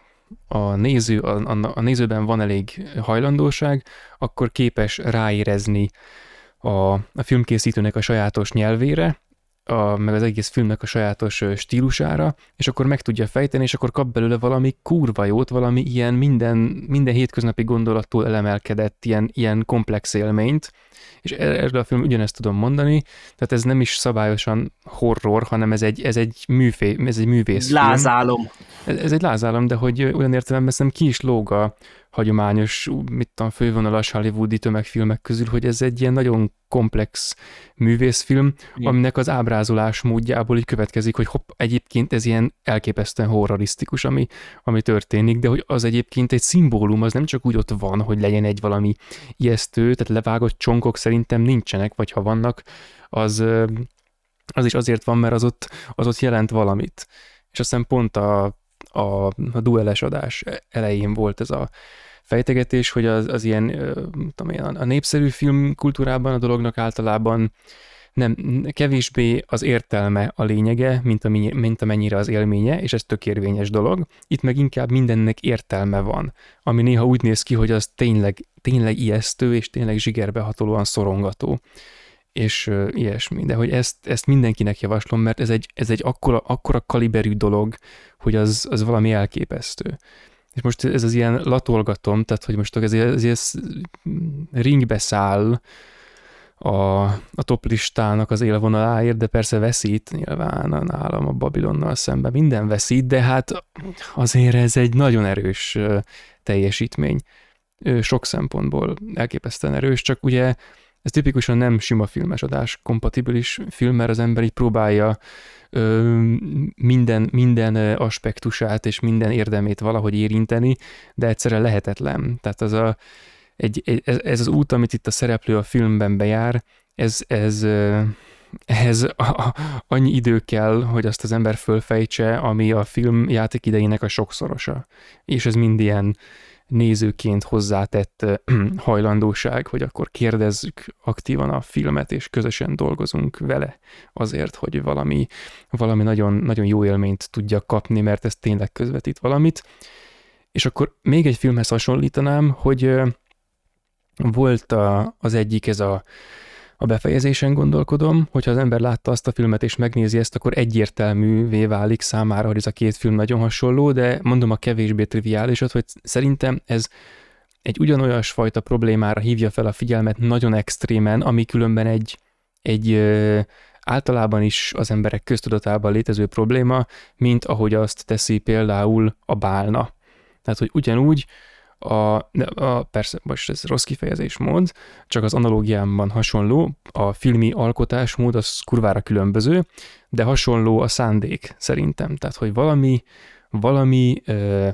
a, néző, a, a, a nézőben van elég hajlandóság, akkor képes ráérezni a, a filmkészítőnek a sajátos nyelvére, a, meg az egész filmnek a sajátos stílusára, és akkor meg tudja fejteni, és akkor kap belőle valami kurva jót, valami ilyen minden, minden hétköznapi gondolattól elemelkedett, ilyen, ilyen komplex élményt, és erről a film ugyanezt tudom mondani, tehát ez nem is szabályosan horror, hanem ez egy, ez egy, műfé, ez egy művész Lázálom. Ez, ez egy lázálom, de hogy olyan értelemben szerintem ki is lóg a, hagyományos, mit tudom, fővonalas hollywoodi tömegfilmek közül, hogy ez egy ilyen nagyon komplex művészfilm, Igen. aminek az ábrázolás módjából így következik, hogy hopp, egyébként ez ilyen elképesztően horrorisztikus, ami, ami történik, de hogy az egyébként egy szimbólum, az nem csak úgy ott van, hogy legyen egy valami ijesztő, tehát levágott csonkok szerintem nincsenek, vagy ha vannak, az, az is azért van, mert az ott, az ott jelent valamit. És aztán pont a a, a dueles adás elején volt ez a fejtegetés, hogy az, az ilyen, tudom én, a népszerű filmkultúrában a dolognak általában nem, kevésbé az értelme a lényege, mint, amennyi, mint amennyire az élménye, és ez tök érvényes dolog. Itt meg inkább mindennek értelme van, ami néha úgy néz ki, hogy az tényleg, tényleg ijesztő, és tényleg zsigerbehatolóan szorongató és uh, ilyesmi. De hogy ezt, ezt mindenkinek javaslom, mert ez egy, ez egy akkora, akkora kaliberű dolog, hogy az, az valami elképesztő. És most ez az ilyen latolgatom, tehát hogy most ez, ez, ez ringbe száll a, a top listának az élvonaláért, de persze veszít nyilván a nálam a Babilonnal szemben. Minden veszít, de hát azért ez egy nagyon erős teljesítmény. Sok szempontból elképesztően erős, csak ugye ez tipikusan nem sima filmes adás kompatibilis film, mert az ember így próbálja ö, minden, minden aspektusát és minden érdemét valahogy érinteni, de egyszerre lehetetlen. Tehát az a, egy, egy, ez az út, amit itt a szereplő a filmben bejár, ez, ez, ehhez annyi idő kell, hogy azt az ember fölfejtse, ami a film játék idejének a sokszorosa. És ez mind ilyen, nézőként hozzátett hajlandóság, hogy akkor kérdezzük aktívan a filmet, és közösen dolgozunk vele azért, hogy valami, valami nagyon, nagyon jó élményt tudja kapni, mert ez tényleg közvetít valamit. És akkor még egy filmhez hasonlítanám, hogy volt a, az egyik ez a a befejezésen gondolkodom, hogyha az ember látta azt a filmet és megnézi ezt, akkor egyértelművé válik számára, hogy ez a két film nagyon hasonló, de mondom a kevésbé triviálisat, hogy szerintem ez egy ugyanolyas fajta problémára hívja fel a figyelmet nagyon extrémen, ami különben egy, egy ö, általában is az emberek köztudatában létező probléma, mint ahogy azt teszi például a bálna. Tehát, hogy ugyanúgy a, a, persze, most ez rossz kifejezés mód, csak az analógiámban hasonló, a filmi alkotásmód az kurvára különböző, de hasonló a szándék szerintem. Tehát, hogy valami, valami ö,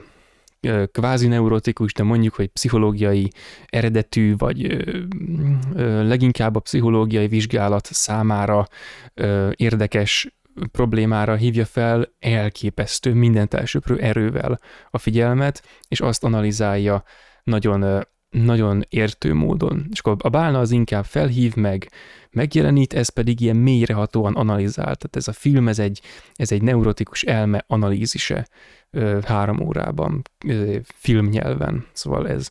kvázi neurotikus, de mondjuk, hogy pszichológiai eredetű, vagy leginkább a pszichológiai vizsgálat számára érdekes problémára hívja fel elképesztő, mindent elsőprő erővel a figyelmet, és azt analizálja nagyon, nagyon értő módon. És akkor a bálna az inkább felhív meg, megjelenít, ez pedig ilyen mélyrehatóan analizál. Tehát ez a film, ez egy, ez egy neurotikus elme analízise három órában, filmnyelven. Szóval ez,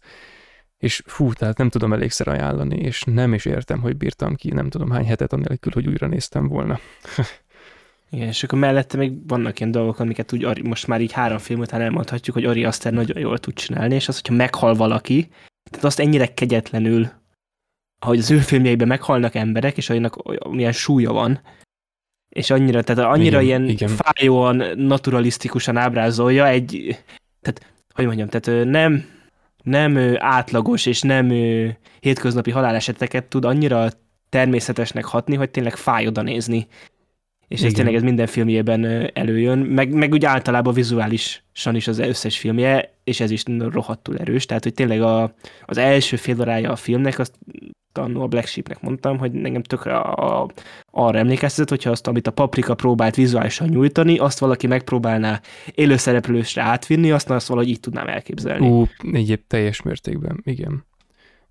és fú, tehát nem tudom elégszer ajánlani, és nem is értem, hogy bírtam ki, nem tudom hány hetet anélkül, hogy újra néztem volna. Igen, és akkor mellette még vannak ilyen dolgok, amiket úgy Ari, most már így három film után elmondhatjuk, hogy Ari Aster nagyon jól tud csinálni, és az, hogyha meghal valaki, tehát azt ennyire kegyetlenül, ahogy az ő filmjeiben meghalnak emberek, és annak milyen súlya van, és annyira, tehát annyira igen, ilyen igen. fájóan, naturalisztikusan ábrázolja egy, tehát, hogy mondjam, tehát nem, nem átlagos és nem hétköznapi haláleseteket tud annyira természetesnek hatni, hogy tényleg fáj oda nézni. És ez tényleg ez minden filmjében előjön, meg, meg úgy általában vizuálisan is az összes filmje, és ez is rohadtul erős, tehát hogy tényleg a, az első fél órája a filmnek, azt annó a Black Sheepnek mondtam, hogy engem tökre a, a, arra emlékeztetett, hogyha azt, amit a Paprika próbált vizuálisan nyújtani, azt valaki megpróbálná élőszereplősre átvinni, azt, azt valahogy így tudnám elképzelni. Ú, egyéb teljes mértékben, igen.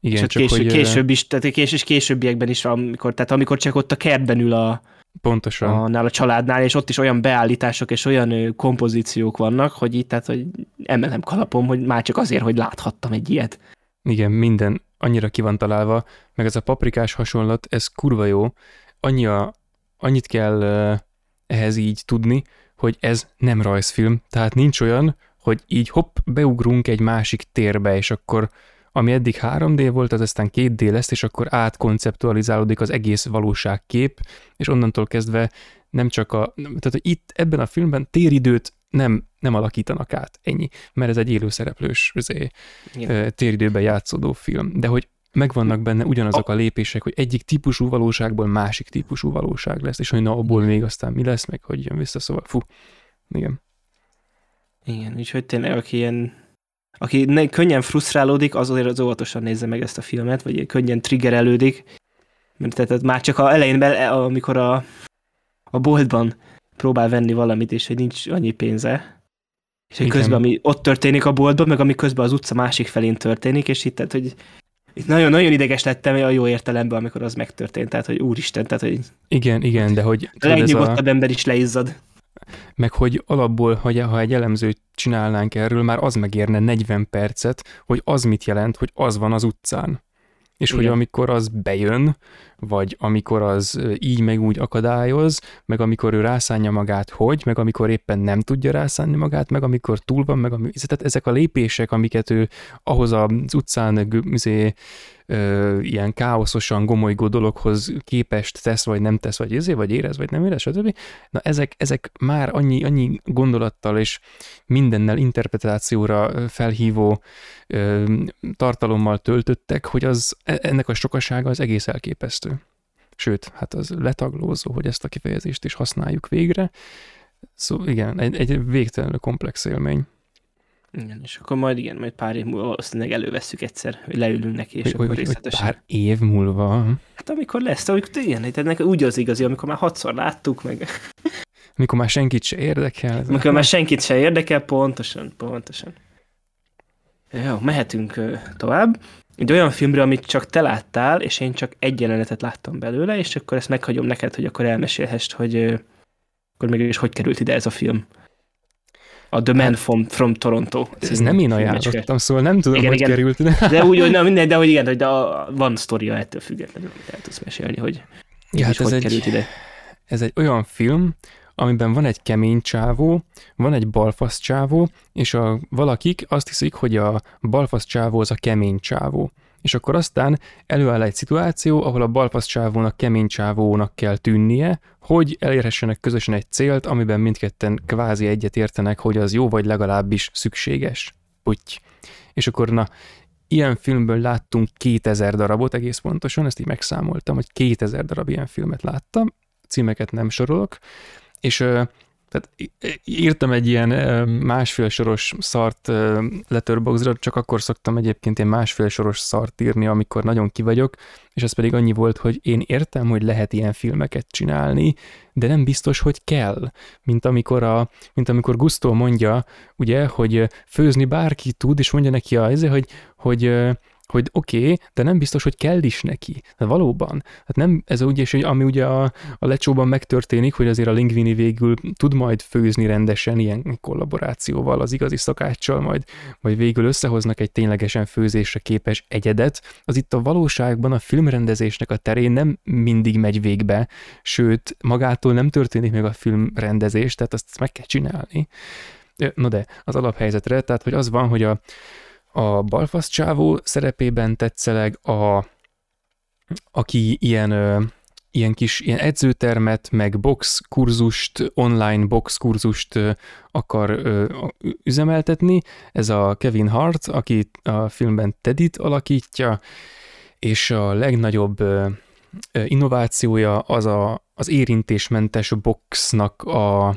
Igen, és csak késő, hogy, később is, tehát kés, és későbbiekben is, amikor, tehát amikor csak ott a kertben ül a, Pontosan. Annál a családnál, és ott is olyan beállítások és olyan kompozíciók vannak, hogy itt, tehát, hogy emelem kalapom, hogy már csak azért, hogy láthattam egy ilyet. Igen, minden annyira ki van találva, meg ez a paprikás hasonlat, ez kurva jó. Annyi a, annyit kell ehhez így tudni, hogy ez nem rajzfilm, tehát nincs olyan, hogy így hopp, beugrunk egy másik térbe, és akkor ami eddig 3D volt, az aztán 2D lesz, és akkor átkonceptualizálódik az egész valóságkép, és onnantól kezdve nem csak a, tehát hogy itt ebben a filmben téridőt nem, nem alakítanak át, ennyi, mert ez egy élőszereplős azért, téridőben játszódó film, de hogy megvannak benne ugyanazok a lépések, hogy egyik típusú valóságból másik típusú valóság lesz, és hogy na, abból még aztán mi lesz, meg hogy jön vissza, szóval fú, igen. Igen, úgyhogy tényleg, aki ilyen aki ne, könnyen frusztrálódik, az azért az óvatosan nézze meg ezt a filmet, vagy könnyen triggerelődik, mert tehát már csak a elején, amikor a, a boltban próbál venni valamit, és hogy nincs annyi pénze, és hogy közben, ami ott történik a boltban, meg ami közben az utca másik felén történik, és itt, tehát, hogy itt nagyon-nagyon ideges lettem a jó értelemben, amikor az megtörtént, tehát, hogy úristen, tehát, hogy... Igen, igen, de hogy... A legnyugodtabb a... ember is leizzad meg hogy alapból, hogy ha egy elemzőt csinálnánk erről, már az megérne 40 percet, hogy az mit jelent, hogy az van az utcán. És Igen. hogy amikor az bejön, vagy amikor az így meg úgy akadályoz, meg amikor ő rászánja magát, hogy, meg amikor éppen nem tudja rászánni magát, meg amikor túl van, meg ami, tehát ezek a lépések, amiket ő ahhoz az utcán izé, ö, ilyen káoszosan gomolygó dologhoz képest tesz, vagy nem tesz, vagy ezé, vagy érez, vagy nem érez, stb. Na ezek, ezek már annyi, annyi gondolattal és mindennel interpretációra felhívó ö, tartalommal töltöttek, hogy az, e, ennek a sokasága az egész elképesztő. Sőt, hát az letaglózó, hogy ezt a kifejezést is használjuk végre. Szóval igen, egy, egy végtelenül komplex élmény. Igen, és akkor majd igen, majd pár év múlva valószínűleg elővesszük egyszer, hogy leülünk neki, és hogy, akkor hogy, részletesen. Hogy pár év múlva? Hát amikor lesz, amikor igen, tehát úgy az igazi, amikor már hatszor láttuk, meg... Amikor már senkit se érdekel. Amikor már senkit se érdekel, pontosan, pontosan. Jó, mehetünk tovább. Egy olyan filmre, amit csak te láttál, és én csak egy jelenetet láttam belőle, és akkor ezt meghagyom neked, hogy akkor elmesélhest, hogy akkor mégis hogy került ide ez a film a The Man from, from Toronto. Ez, ez nem én ajánlottam, szóval nem tudom, igen, hogy igen. került. De, de úgy, hogy na, minden, de hogy igen, hogy de a, van sztoria ettől függetlenül, amit el tudsz mesélni, hogy ja, hát ez hogy egy, került ide. Ez egy olyan film, amiben van egy kemény csávó, van egy balfasz csávó, és a valakik azt hiszik, hogy a balfasz csávó az a kemény csávó és akkor aztán előáll egy szituáció, ahol a balfasz csávónak kemény csávónak kell tűnnie, hogy elérhessenek közösen egy célt, amiben mindketten kvázi egyet értenek, hogy az jó, vagy legalábbis szükséges. Puty. És akkor na, ilyen filmből láttunk 2000 darabot egész pontosan, ezt így megszámoltam, hogy 2000 darab ilyen filmet láttam, címeket nem sorolok, és tehát írtam egy ilyen másfél soros szart letterboxra, csak akkor szoktam egyébként ilyen másfél soros szart írni, amikor nagyon kivagyok, és az pedig annyi volt, hogy én értem, hogy lehet ilyen filmeket csinálni, de nem biztos, hogy kell. Mint amikor, a, mint amikor Gusto mondja, ugye, hogy főzni bárki tud, és mondja neki a, hogy, hogy hogy oké, okay, de nem biztos, hogy kell is neki. De valóban. Hát nem, ez ugye, hogy ami ugye a, a lecsóban megtörténik, hogy azért a Linguini végül tud majd főzni rendesen ilyen kollaborációval, az igazi szakáccsal, majd, majd végül összehoznak egy ténylegesen főzésre képes egyedet, az itt a valóságban a filmrendezésnek a terén nem mindig megy végbe, sőt, magától nem történik meg a filmrendezés, tehát azt meg kell csinálni. No de, az alaphelyzetre, tehát hogy az van, hogy a, a balfasz csávó szerepében tetszeleg a, aki ilyen, ö, ilyen kis ilyen edzőtermet, meg box kurzust, online box kurzust ö, akar ö, üzemeltetni. Ez a Kevin Hart, aki a filmben Tedit alakítja, és a legnagyobb ö, innovációja az a, az érintésmentes boxnak a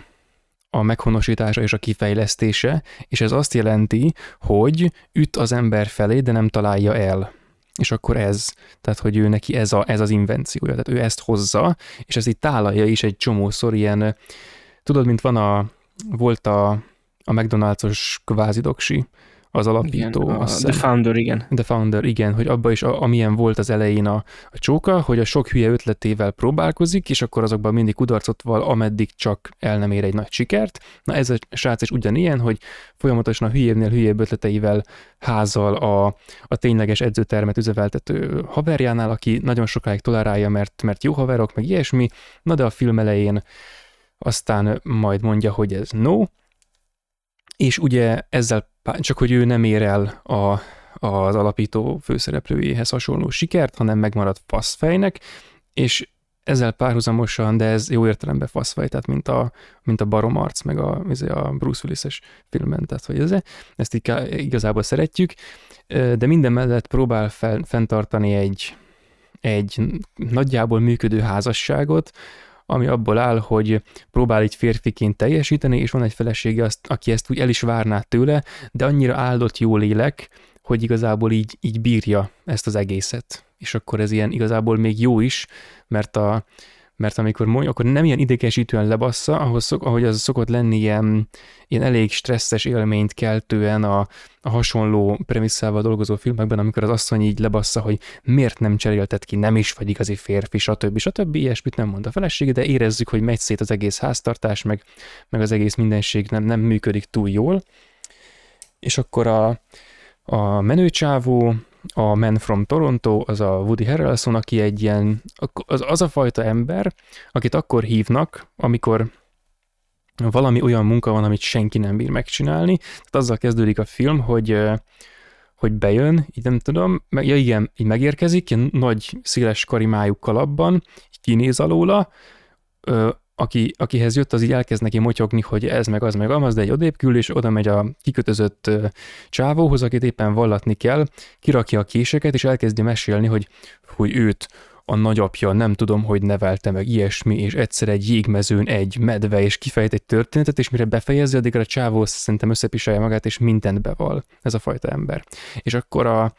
a meghonosítása és a kifejlesztése, és ez azt jelenti, hogy üt az ember felé, de nem találja el. És akkor ez, tehát hogy ő neki ez, a, ez az invenciója, tehát ő ezt hozza, és ez itt tálalja is egy csomószor ilyen, tudod, mint van a, volt a, a McDonald's-os kvázi doksi, az alapító. Igen, a, The Founder, igen. The Founder, igen, hogy abba is, a, amilyen volt az elején a, a csóka, hogy a sok hülye ötletével próbálkozik, és akkor azokban mindig kudarcot val, ameddig csak el nem ér egy nagy sikert. Na ez a srác is ugyanilyen, hogy folyamatosan a hülyébbnél hülyébb ötleteivel házal a, a tényleges edzőtermet üzemeltető haverjánál, aki nagyon sokáig tolerálja, mert, mert jó haverok, meg ilyesmi, na de a film elején aztán majd mondja, hogy ez no, és ugye ezzel csak hogy ő nem ér el a, az alapító főszereplőjéhez hasonló sikert, hanem megmarad faszfejnek, és ezzel párhuzamosan, de ez jó értelemben faszfej, tehát mint a, mint a baromarc, meg a, a Bruce Willis-es filmben, tehát hogy ez, ezt igazából szeretjük, de minden mellett próbál fel, fenntartani egy, egy nagyjából működő házasságot, ami abból áll, hogy próbál így férfiként teljesíteni, és van egy felesége, azt, aki ezt úgy el is várná tőle, de annyira áldott jó lélek, hogy igazából így, így bírja ezt az egészet. És akkor ez ilyen igazából még jó is, mert a, mert amikor mondja, akkor nem ilyen idegesítően lebassza, ahhoz szok, ahogy az szokott lenni ilyen, ilyen elég stresszes élményt keltően a, a hasonló premisszával dolgozó filmekben, amikor az asszony így lebassza, hogy miért nem cseréltet ki, nem is vagy igazi férfi, stb. stb. Ilyesmit nem mond a felesége, de érezzük, hogy megy szét az egész háztartás, meg, meg az egész mindenség nem, nem működik túl jól. És akkor a, a menőcsávó a Man from Toronto, az a Woody Harrelson, aki egy ilyen, az, az a fajta ember, akit akkor hívnak, amikor valami olyan munka van, amit senki nem bír megcsinálni. Tehát azzal kezdődik a film, hogy hogy bejön, így nem tudom, meg, ja igen, így megérkezik, ilyen nagy, széles karimájú kalapban, így kinéz alóla, aki, akihez jött, az így elkezd neki motyogni, hogy ez meg az meg amaz, de egy odébb kül, és oda megy a kikötözött csávóhoz, akit éppen vallatni kell, kirakja a késeket, és elkezdi mesélni, hogy, hogy őt a nagyapja nem tudom, hogy nevelte meg ilyesmi, és egyszer egy jégmezőn egy medve, és kifejt egy történetet, és mire befejezi, addigra a csávó szerintem összepisálja magát, és mindent beval. Ez a fajta ember. És akkor a,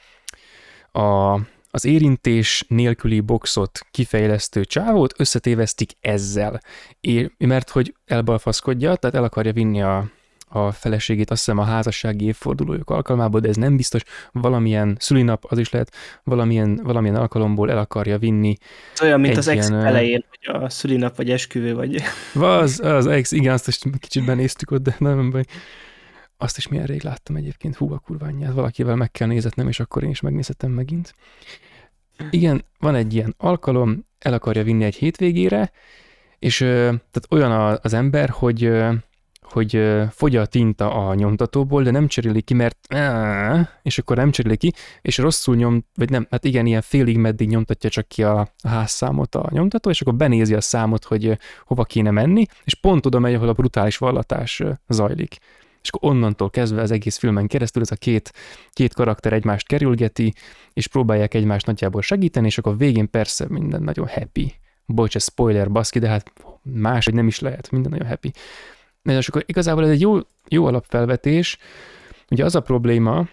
a az érintés nélküli boxot kifejlesztő csávót összetévesztik ezzel. É, mert hogy elbalfaszkodja, tehát el akarja vinni a, a feleségét, azt hiszem a házassági évfordulójuk alkalmából, de ez nem biztos, valamilyen szülinap, az is lehet, valamilyen, valamilyen alkalomból el akarja vinni. Ez olyan, mint az ex elején, hogy a szülinap vagy esküvő vagy. Az, az ex, igen, azt is kicsit benéztük ott, de nem baj. Azt is milyen rég láttam egyébként, hú a kurványját, valakivel meg kell nézetnem, és akkor én is megnézhetem megint. Igen, van egy ilyen alkalom, el akarja vinni egy hétvégére, és tehát olyan az ember, hogy hogy fogy a tinta a nyomtatóból, de nem cseréli ki, mert és akkor nem cseréli ki, és rosszul nyom, vagy nem, hát igen, ilyen félig meddig nyomtatja csak ki a, a házszámot a nyomtató, és akkor benézi a számot, hogy hova kéne menni, és pont oda megy, ahol a brutális vallatás zajlik és akkor onnantól kezdve az egész filmen keresztül ez a két, két karakter egymást kerülgeti, és próbálják egymást nagyjából segíteni, és akkor végén persze minden nagyon happy. Bocs, ez spoiler, baszki, de hát más, hogy nem is lehet, minden nagyon happy. És akkor igazából ez egy jó, jó alapfelvetés. Ugye az a probléma,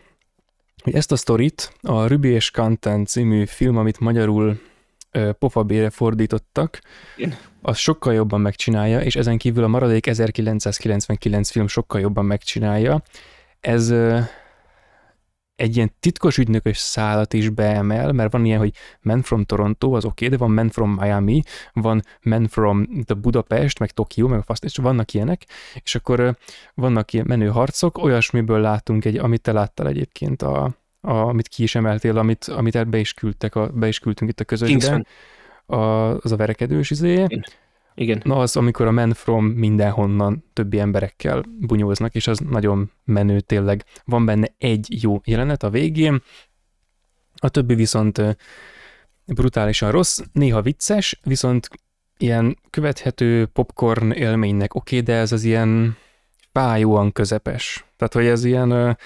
hogy ezt a sztorit a Ruby és Content című film, amit magyarul pofabére fordítottak, az sokkal jobban megcsinálja, és ezen kívül a maradék 1999 film sokkal jobban megcsinálja. Ez egy ilyen titkos ügynökös szállat is beemel, mert van ilyen, hogy Men from Toronto, az oké, okay, de van Men from Miami, van Men from the Budapest, meg Tokió, meg a fasz, és vannak ilyenek, és akkor vannak ilyen menő harcok, olyasmiből látunk egy, amit te láttál egyébként, a, a, amit ki is emeltél, amit, amit be is küldtek, a, be is küldtünk itt a közösségben, a, az a verekedős izé. Igen. Na az, amikor a Men From mindenhonnan többi emberekkel bunyóznak, és az nagyon menő tényleg. Van benne egy jó jelenet a végén, a többi viszont brutálisan rossz, néha vicces, viszont ilyen követhető popcorn élménynek oké, okay, de ez az ilyen fájóan közepes. Tehát, hogy ez ilyen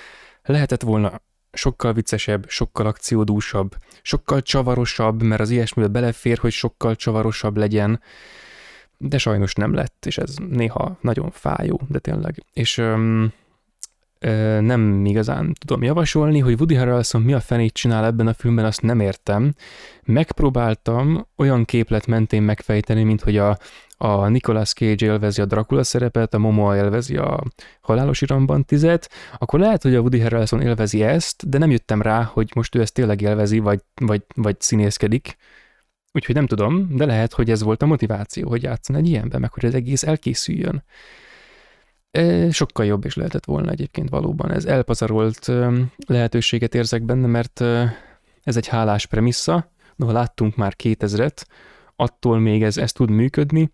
lehetett volna sokkal viccesebb, sokkal akciódúsabb, sokkal csavarosabb, mert az ilyesmibe belefér, hogy sokkal csavarosabb legyen, de sajnos nem lett, és ez néha nagyon fájó, de tényleg. És öm, ö, nem igazán tudom javasolni, hogy Woody Harrelson mi a fenét csinál ebben a filmben, azt nem értem. Megpróbáltam olyan képlet mentén megfejteni, mint hogy a, a Nicolas Cage élvezi a Dracula szerepet, a Momo élvezi a Halálos Iramban tizet, akkor lehet, hogy a Woody Harrelson élvezi ezt, de nem jöttem rá, hogy most ő ezt tényleg élvezi, vagy, vagy, vagy színészkedik. Úgyhogy nem tudom, de lehet, hogy ez volt a motiváció, hogy játszon egy ilyenben, meg hogy az egész elkészüljön. E, sokkal jobb is lehetett volna egyébként valóban. Ez elpazarolt lehetőséget érzek benne, mert ez egy hálás premissza, noha láttunk már 2000-et, attól még ez, ez tud működni,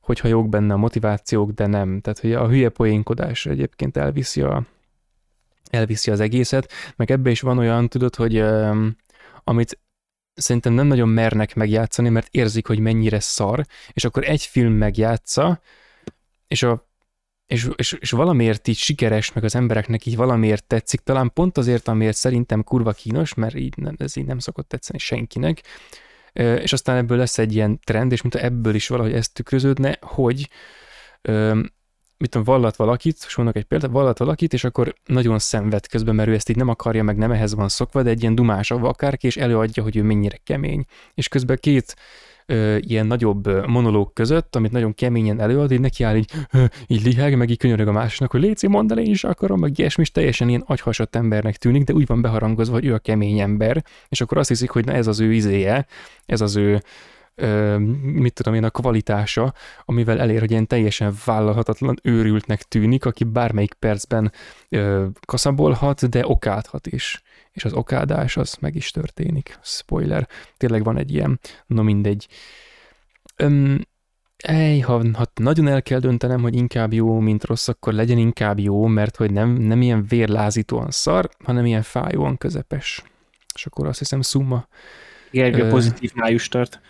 hogyha jók benne a motivációk, de nem. Tehát, hogy a hülye poénkodás egyébként elviszi, a, elviszi az egészet, meg ebbe is van olyan, tudod, hogy um, amit szerintem nem nagyon mernek megjátszani, mert érzik, hogy mennyire szar, és akkor egy film megjátsza, és, a, és, és, és valamiért így sikeres, meg az embereknek így valamiért tetszik, talán pont azért, amiért szerintem kurva kínos, mert így nem, ez így nem szokott tetszeni senkinek, és aztán ebből lesz egy ilyen trend, és mint ebből is valahogy ez tükröződne, hogy mit tudom, vallat valakit, és mondok egy példát, vallat valakit, és akkor nagyon szenved közben, mert ő ezt így nem akarja, meg nem ehhez van szokva, de egy ilyen dumás akárki, és előadja, hogy ő mennyire kemény. És közben két ö, ilyen nagyobb monológ között, amit nagyon keményen előad, így neki áll így, ö, így liheg, meg így könyörög a másnak, hogy léci, mondd el, én is akarom, meg ilyesmi, és teljesen ilyen agyhasadt embernek tűnik, de úgy van beharangozva, hogy ő a kemény ember, és akkor azt hiszik, hogy na ez az ő izéje, ez az ő mit tudom én, a kvalitása, amivel elér, hogy ilyen teljesen vállalhatatlan őrültnek tűnik, aki bármelyik percben ö, kaszabolhat, de okádhat is. És az okádás az meg is történik. Spoiler. Tényleg van egy ilyen, no mindegy. Öm, Ej, ha, ha nagyon el kell döntenem, hogy inkább jó, mint rossz, akkor legyen inkább jó, mert hogy nem, nem ilyen vérlázítóan szar, hanem ilyen fájóan közepes. És akkor azt hiszem szumma. Gergő pozitív május tart.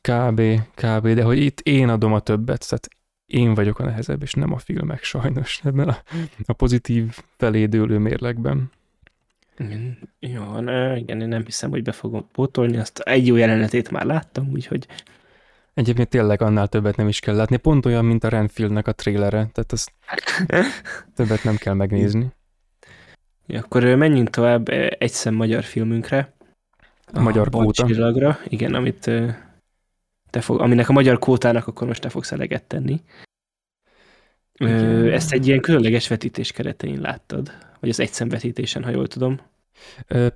Kb, kb, de hogy itt én adom a többet, tehát én vagyok a nehezebb, és nem a filmek sajnos ebben a, a pozitív felédőlő mérlegben. Jó, ne, igen, én nem hiszem, hogy be fogom pótolni, azt egy jó jelenetét már láttam, úgyhogy... Egyébként tényleg annál többet nem is kell látni, pont olyan, mint a Renfieldnek a trélere, tehát azt többet nem kell megnézni. Ja, akkor menjünk tovább egy szem magyar filmünkre. A, magyar kóta. Igen, amit te fog, aminek a magyar kótának akkor most te fogsz eleget tenni. Ö, ezt egy ilyen különleges vetítés keretein láttad, vagy az egyszemvetítésen, ha jól tudom.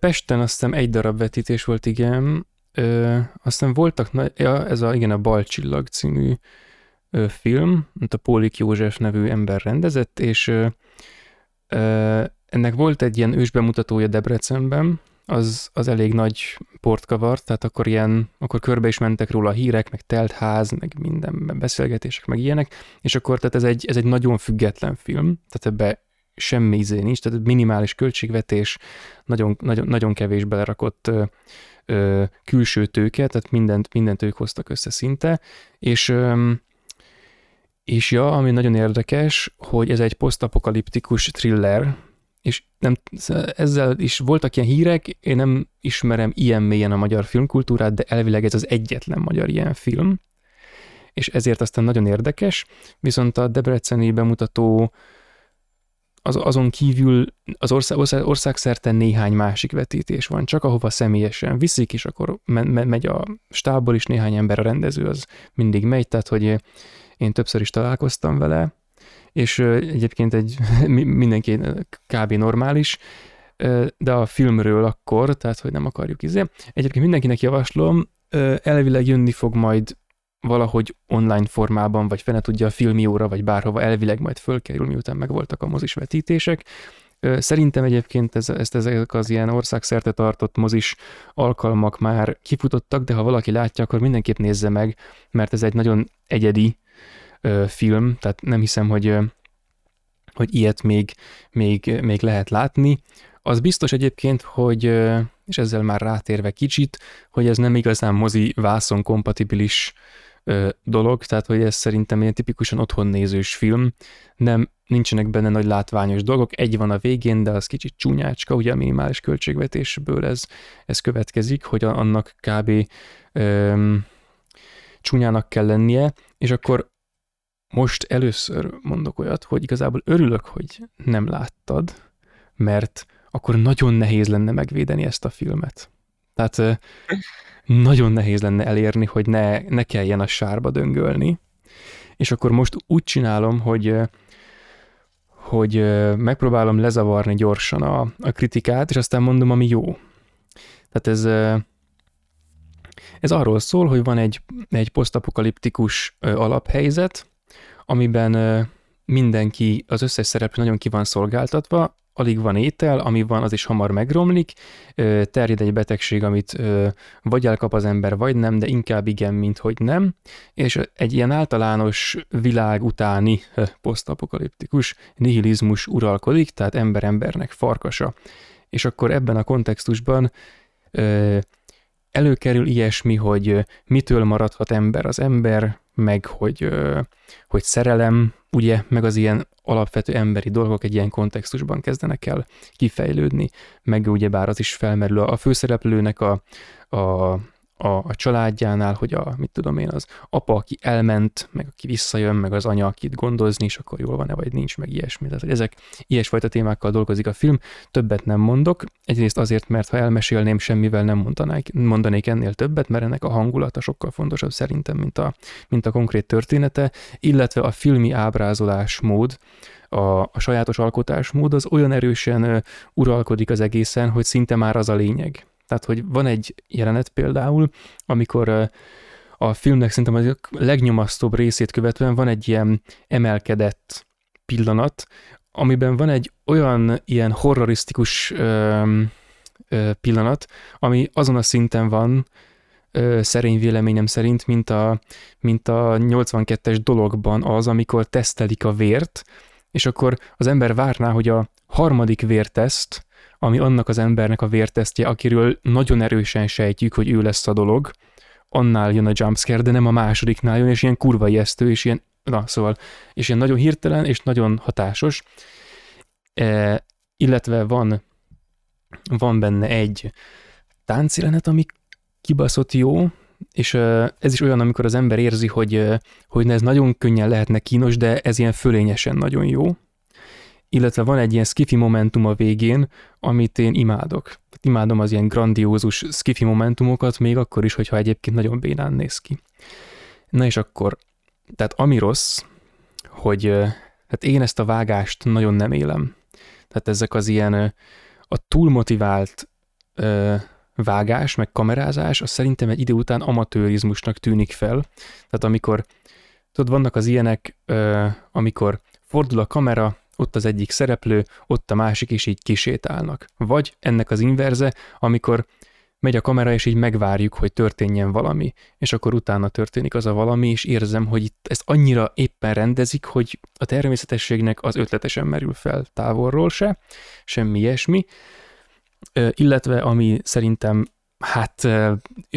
Pesten azt hiszem egy darab vetítés volt, igen. Ö, aztán voltak, ja, ez a, igen, a Balcsillag című film, amit a Pólik József nevű ember rendezett, és ennek volt egy ilyen ősbemutatója Debrecenben, az, az elég nagy port kavart, tehát akkor ilyen, akkor körbe is mentek róla a hírek, meg telt ház, meg minden beszélgetések, meg ilyenek, és akkor tehát ez egy, ez egy nagyon független film, tehát ebbe semmi izé nincs, tehát minimális költségvetés, nagyon, nagyon, nagyon kevés belerakott ö, ö, külső tőke, tehát mindent, mindent ők hoztak össze szinte, és ö, és ja, ami nagyon érdekes, hogy ez egy posztapokaliptikus thriller, és nem, ezzel is voltak ilyen hírek, én nem ismerem ilyen mélyen a magyar filmkultúrát, de elvileg ez az egyetlen magyar ilyen film, és ezért aztán nagyon érdekes, viszont a Debreceni bemutató az, azon kívül az ország, ország, országszerte néhány másik vetítés van, csak ahova személyesen viszik, és akkor me, me, megy a stábból is néhány ember, a rendező az mindig megy, tehát hogy én többször is találkoztam vele, és egyébként egy mindenki kb. normális. de a filmről akkor, tehát hogy nem akarjuk izé. Egyébként mindenkinek javaslom, elvileg jönni fog majd valahogy online formában, vagy fene tudja a filmióra, vagy bárhova elvileg majd fölkerül, miután megvoltak a mozis vetítések. Szerintem egyébként ez, ezt ezek az ilyen országszerte tartott mozis alkalmak már kifutottak, de ha valaki látja, akkor mindenképp nézze meg, mert ez egy nagyon egyedi ö, film, tehát nem hiszem, hogy, hogy ilyet még, még, még lehet látni. Az biztos egyébként, hogy, és ezzel már rátérve kicsit, hogy ez nem igazán mozi vászon kompatibilis dolog, tehát hogy ez szerintem ilyen tipikusan otthon nézős film, nem, nincsenek benne nagy látványos dolgok, egy van a végén, de az kicsit csúnyácska, ugye a minimális költségvetésből ez, ez következik, hogy annak kb. Öm, csúnyának kell lennie, és akkor most először mondok olyat, hogy igazából örülök, hogy nem láttad, mert akkor nagyon nehéz lenne megvédeni ezt a filmet. Tehát nagyon nehéz lenne elérni, hogy ne, ne kelljen a sárba döngölni. És akkor most úgy csinálom, hogy hogy megpróbálom lezavarni gyorsan a, a kritikát, és aztán mondom, ami jó. Tehát ez, ez arról szól, hogy van egy, egy posztapokaliptikus alaphelyzet, amiben mindenki, az összes szereplő nagyon ki van szolgáltatva, alig van étel, ami van, az is hamar megromlik, terjed egy betegség, amit vagy elkap az ember, vagy nem, de inkább igen, mint hogy nem, és egy ilyen általános világ utáni posztapokaliptikus nihilizmus uralkodik, tehát ember embernek farkasa. És akkor ebben a kontextusban előkerül ilyesmi, hogy mitől maradhat ember az ember, meg hogy, hogy szerelem, ugye, meg az ilyen alapvető emberi dolgok egy ilyen kontextusban kezdenek el kifejlődni, meg ugyebár az is felmerül a főszereplőnek a, a, a, a családjánál, hogy a, mit tudom én, az apa, aki elment, meg aki visszajön, meg az anya, akit gondozni, és akkor jól van-e, vagy nincs, meg ilyesmi. Tehát, hogy ezek ilyesfajta témákkal dolgozik a film, többet nem mondok. Egyrészt azért, mert ha elmesélném, semmivel nem mondanék, mondanék ennél többet, mert ennek a hangulata sokkal fontosabb szerintem, mint a, mint a konkrét története, illetve a filmi ábrázolásmód, a, a sajátos alkotásmód az olyan erősen uralkodik az egészen, hogy szinte már az a lényeg. Tehát, hogy van egy jelenet például, amikor a filmnek szerintem a legnyomasztóbb részét követően van egy ilyen emelkedett pillanat, amiben van egy olyan ilyen horrorisztikus ö, ö, pillanat, ami azon a szinten van, ö, szerény véleményem szerint, mint a, mint a 82-es dologban az, amikor tesztelik a vért, és akkor az ember várná, hogy a harmadik vérteszt ami annak az embernek a vértesztje, akiről nagyon erősen sejtjük, hogy ő lesz a dolog, annál jön a jumpscare, de nem a másodiknál jön, és ilyen kurva ijesztő, és ilyen, na szóval, és ilyen nagyon hirtelen, és nagyon hatásos. E, illetve van, van benne egy táncjelenet, ami kibaszott jó, és ez is olyan, amikor az ember érzi, hogy, hogy ez nagyon könnyen lehetne kínos, de ez ilyen fölényesen nagyon jó illetve van egy ilyen skifi momentum a végén, amit én imádok. Imádom az ilyen grandiózus skifi momentumokat, még akkor is, hogyha egyébként nagyon bénán néz ki. Na és akkor, tehát ami rossz, hogy hát én ezt a vágást nagyon nem élem. Tehát ezek az ilyen a túlmotivált vágás, meg kamerázás, az szerintem egy idő után amatőrizmusnak tűnik fel. Tehát amikor, tudod, vannak az ilyenek, amikor fordul a kamera, ott az egyik szereplő, ott a másik, és így kisétálnak. Vagy ennek az inverze, amikor megy a kamera, és így megvárjuk, hogy történjen valami, és akkor utána történik az a valami, és érzem, hogy itt ezt annyira éppen rendezik, hogy a természetességnek az ötletesen merül fel távolról se, semmi ilyesmi, illetve ami szerintem Hát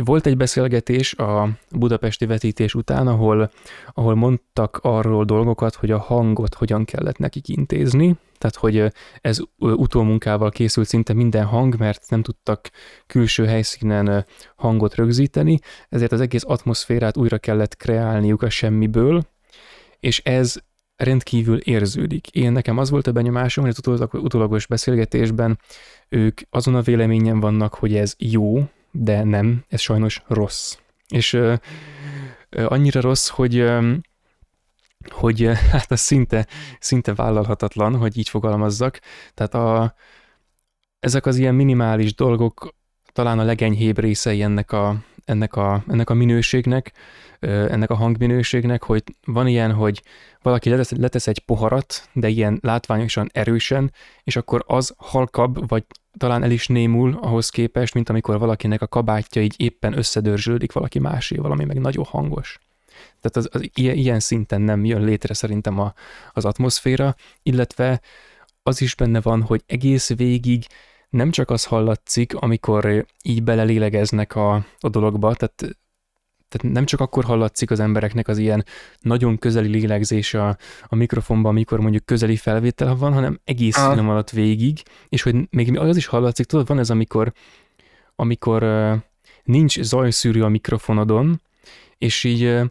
volt egy beszélgetés a budapesti vetítés után, ahol, ahol mondtak arról dolgokat, hogy a hangot hogyan kellett nekik intézni, tehát hogy ez utómunkával készült szinte minden hang, mert nem tudtak külső helyszínen hangot rögzíteni, ezért az egész atmoszférát újra kellett kreálniuk a semmiből, és ez rendkívül érződik. Én nekem az volt a benyomásom, hogy az utólagos beszélgetésben ők azon a véleményen vannak, hogy ez jó, de nem, ez sajnos rossz. És ö, ö, annyira rossz, hogy ö, hogy hát az szinte, szinte vállalhatatlan, hogy így fogalmazzak. Tehát a, ezek az ilyen minimális dolgok talán a legenyhébb részei ennek a, ennek a, ennek a minőségnek, ennek a hangminőségnek, hogy van ilyen, hogy valaki letesz, letesz egy poharat, de ilyen látványosan erősen, és akkor az halkabb, vagy talán el is némul ahhoz képest, mint amikor valakinek a kabátja így éppen összedörzsölődik valaki másé, valami meg nagyon hangos. Tehát az, az ilyen, szinten nem jön létre szerintem a, az atmoszféra, illetve az is benne van, hogy egész végig nem csak az hallatszik, amikor így belelélegeznek a, a dologba, tehát tehát nem csak akkor hallatszik az embereknek az ilyen nagyon közeli lélegzés a, a mikrofonban, amikor mondjuk közeli felvétel van, hanem egész ah. film alatt végig, és hogy még az is hallatszik, tudod, van ez, amikor, amikor uh, nincs zajszűrő a mikrofonodon, és így uh,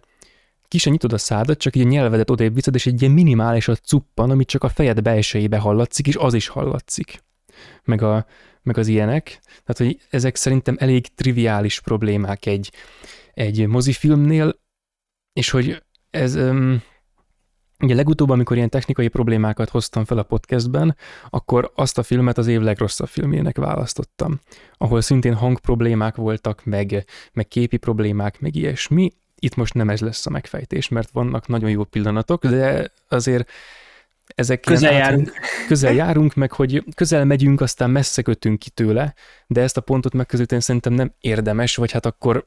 ki sem nyitod a szádat, csak így a nyelvedet odébb viszed, és egy ilyen minimális a cuppan, amit csak a fejed belsejébe hallatszik, és az is hallatszik. Meg, a, meg az ilyenek. Tehát, hogy ezek szerintem elég triviális problémák egy, egy mozifilmnél, és hogy ez um, ugye legutóbb, amikor ilyen technikai problémákat hoztam fel a podcastben, akkor azt a filmet az év legrosszabb filmének választottam, ahol szintén hangproblémák voltak, meg, meg képi problémák, meg ilyesmi. Itt most nem ez lesz a megfejtés, mert vannak nagyon jó pillanatok, de azért ezek közel járunk. közel járunk, meg hogy közel megyünk, aztán messze kötünk ki tőle, de ezt a pontot megközelíteni szerintem nem érdemes, vagy hát akkor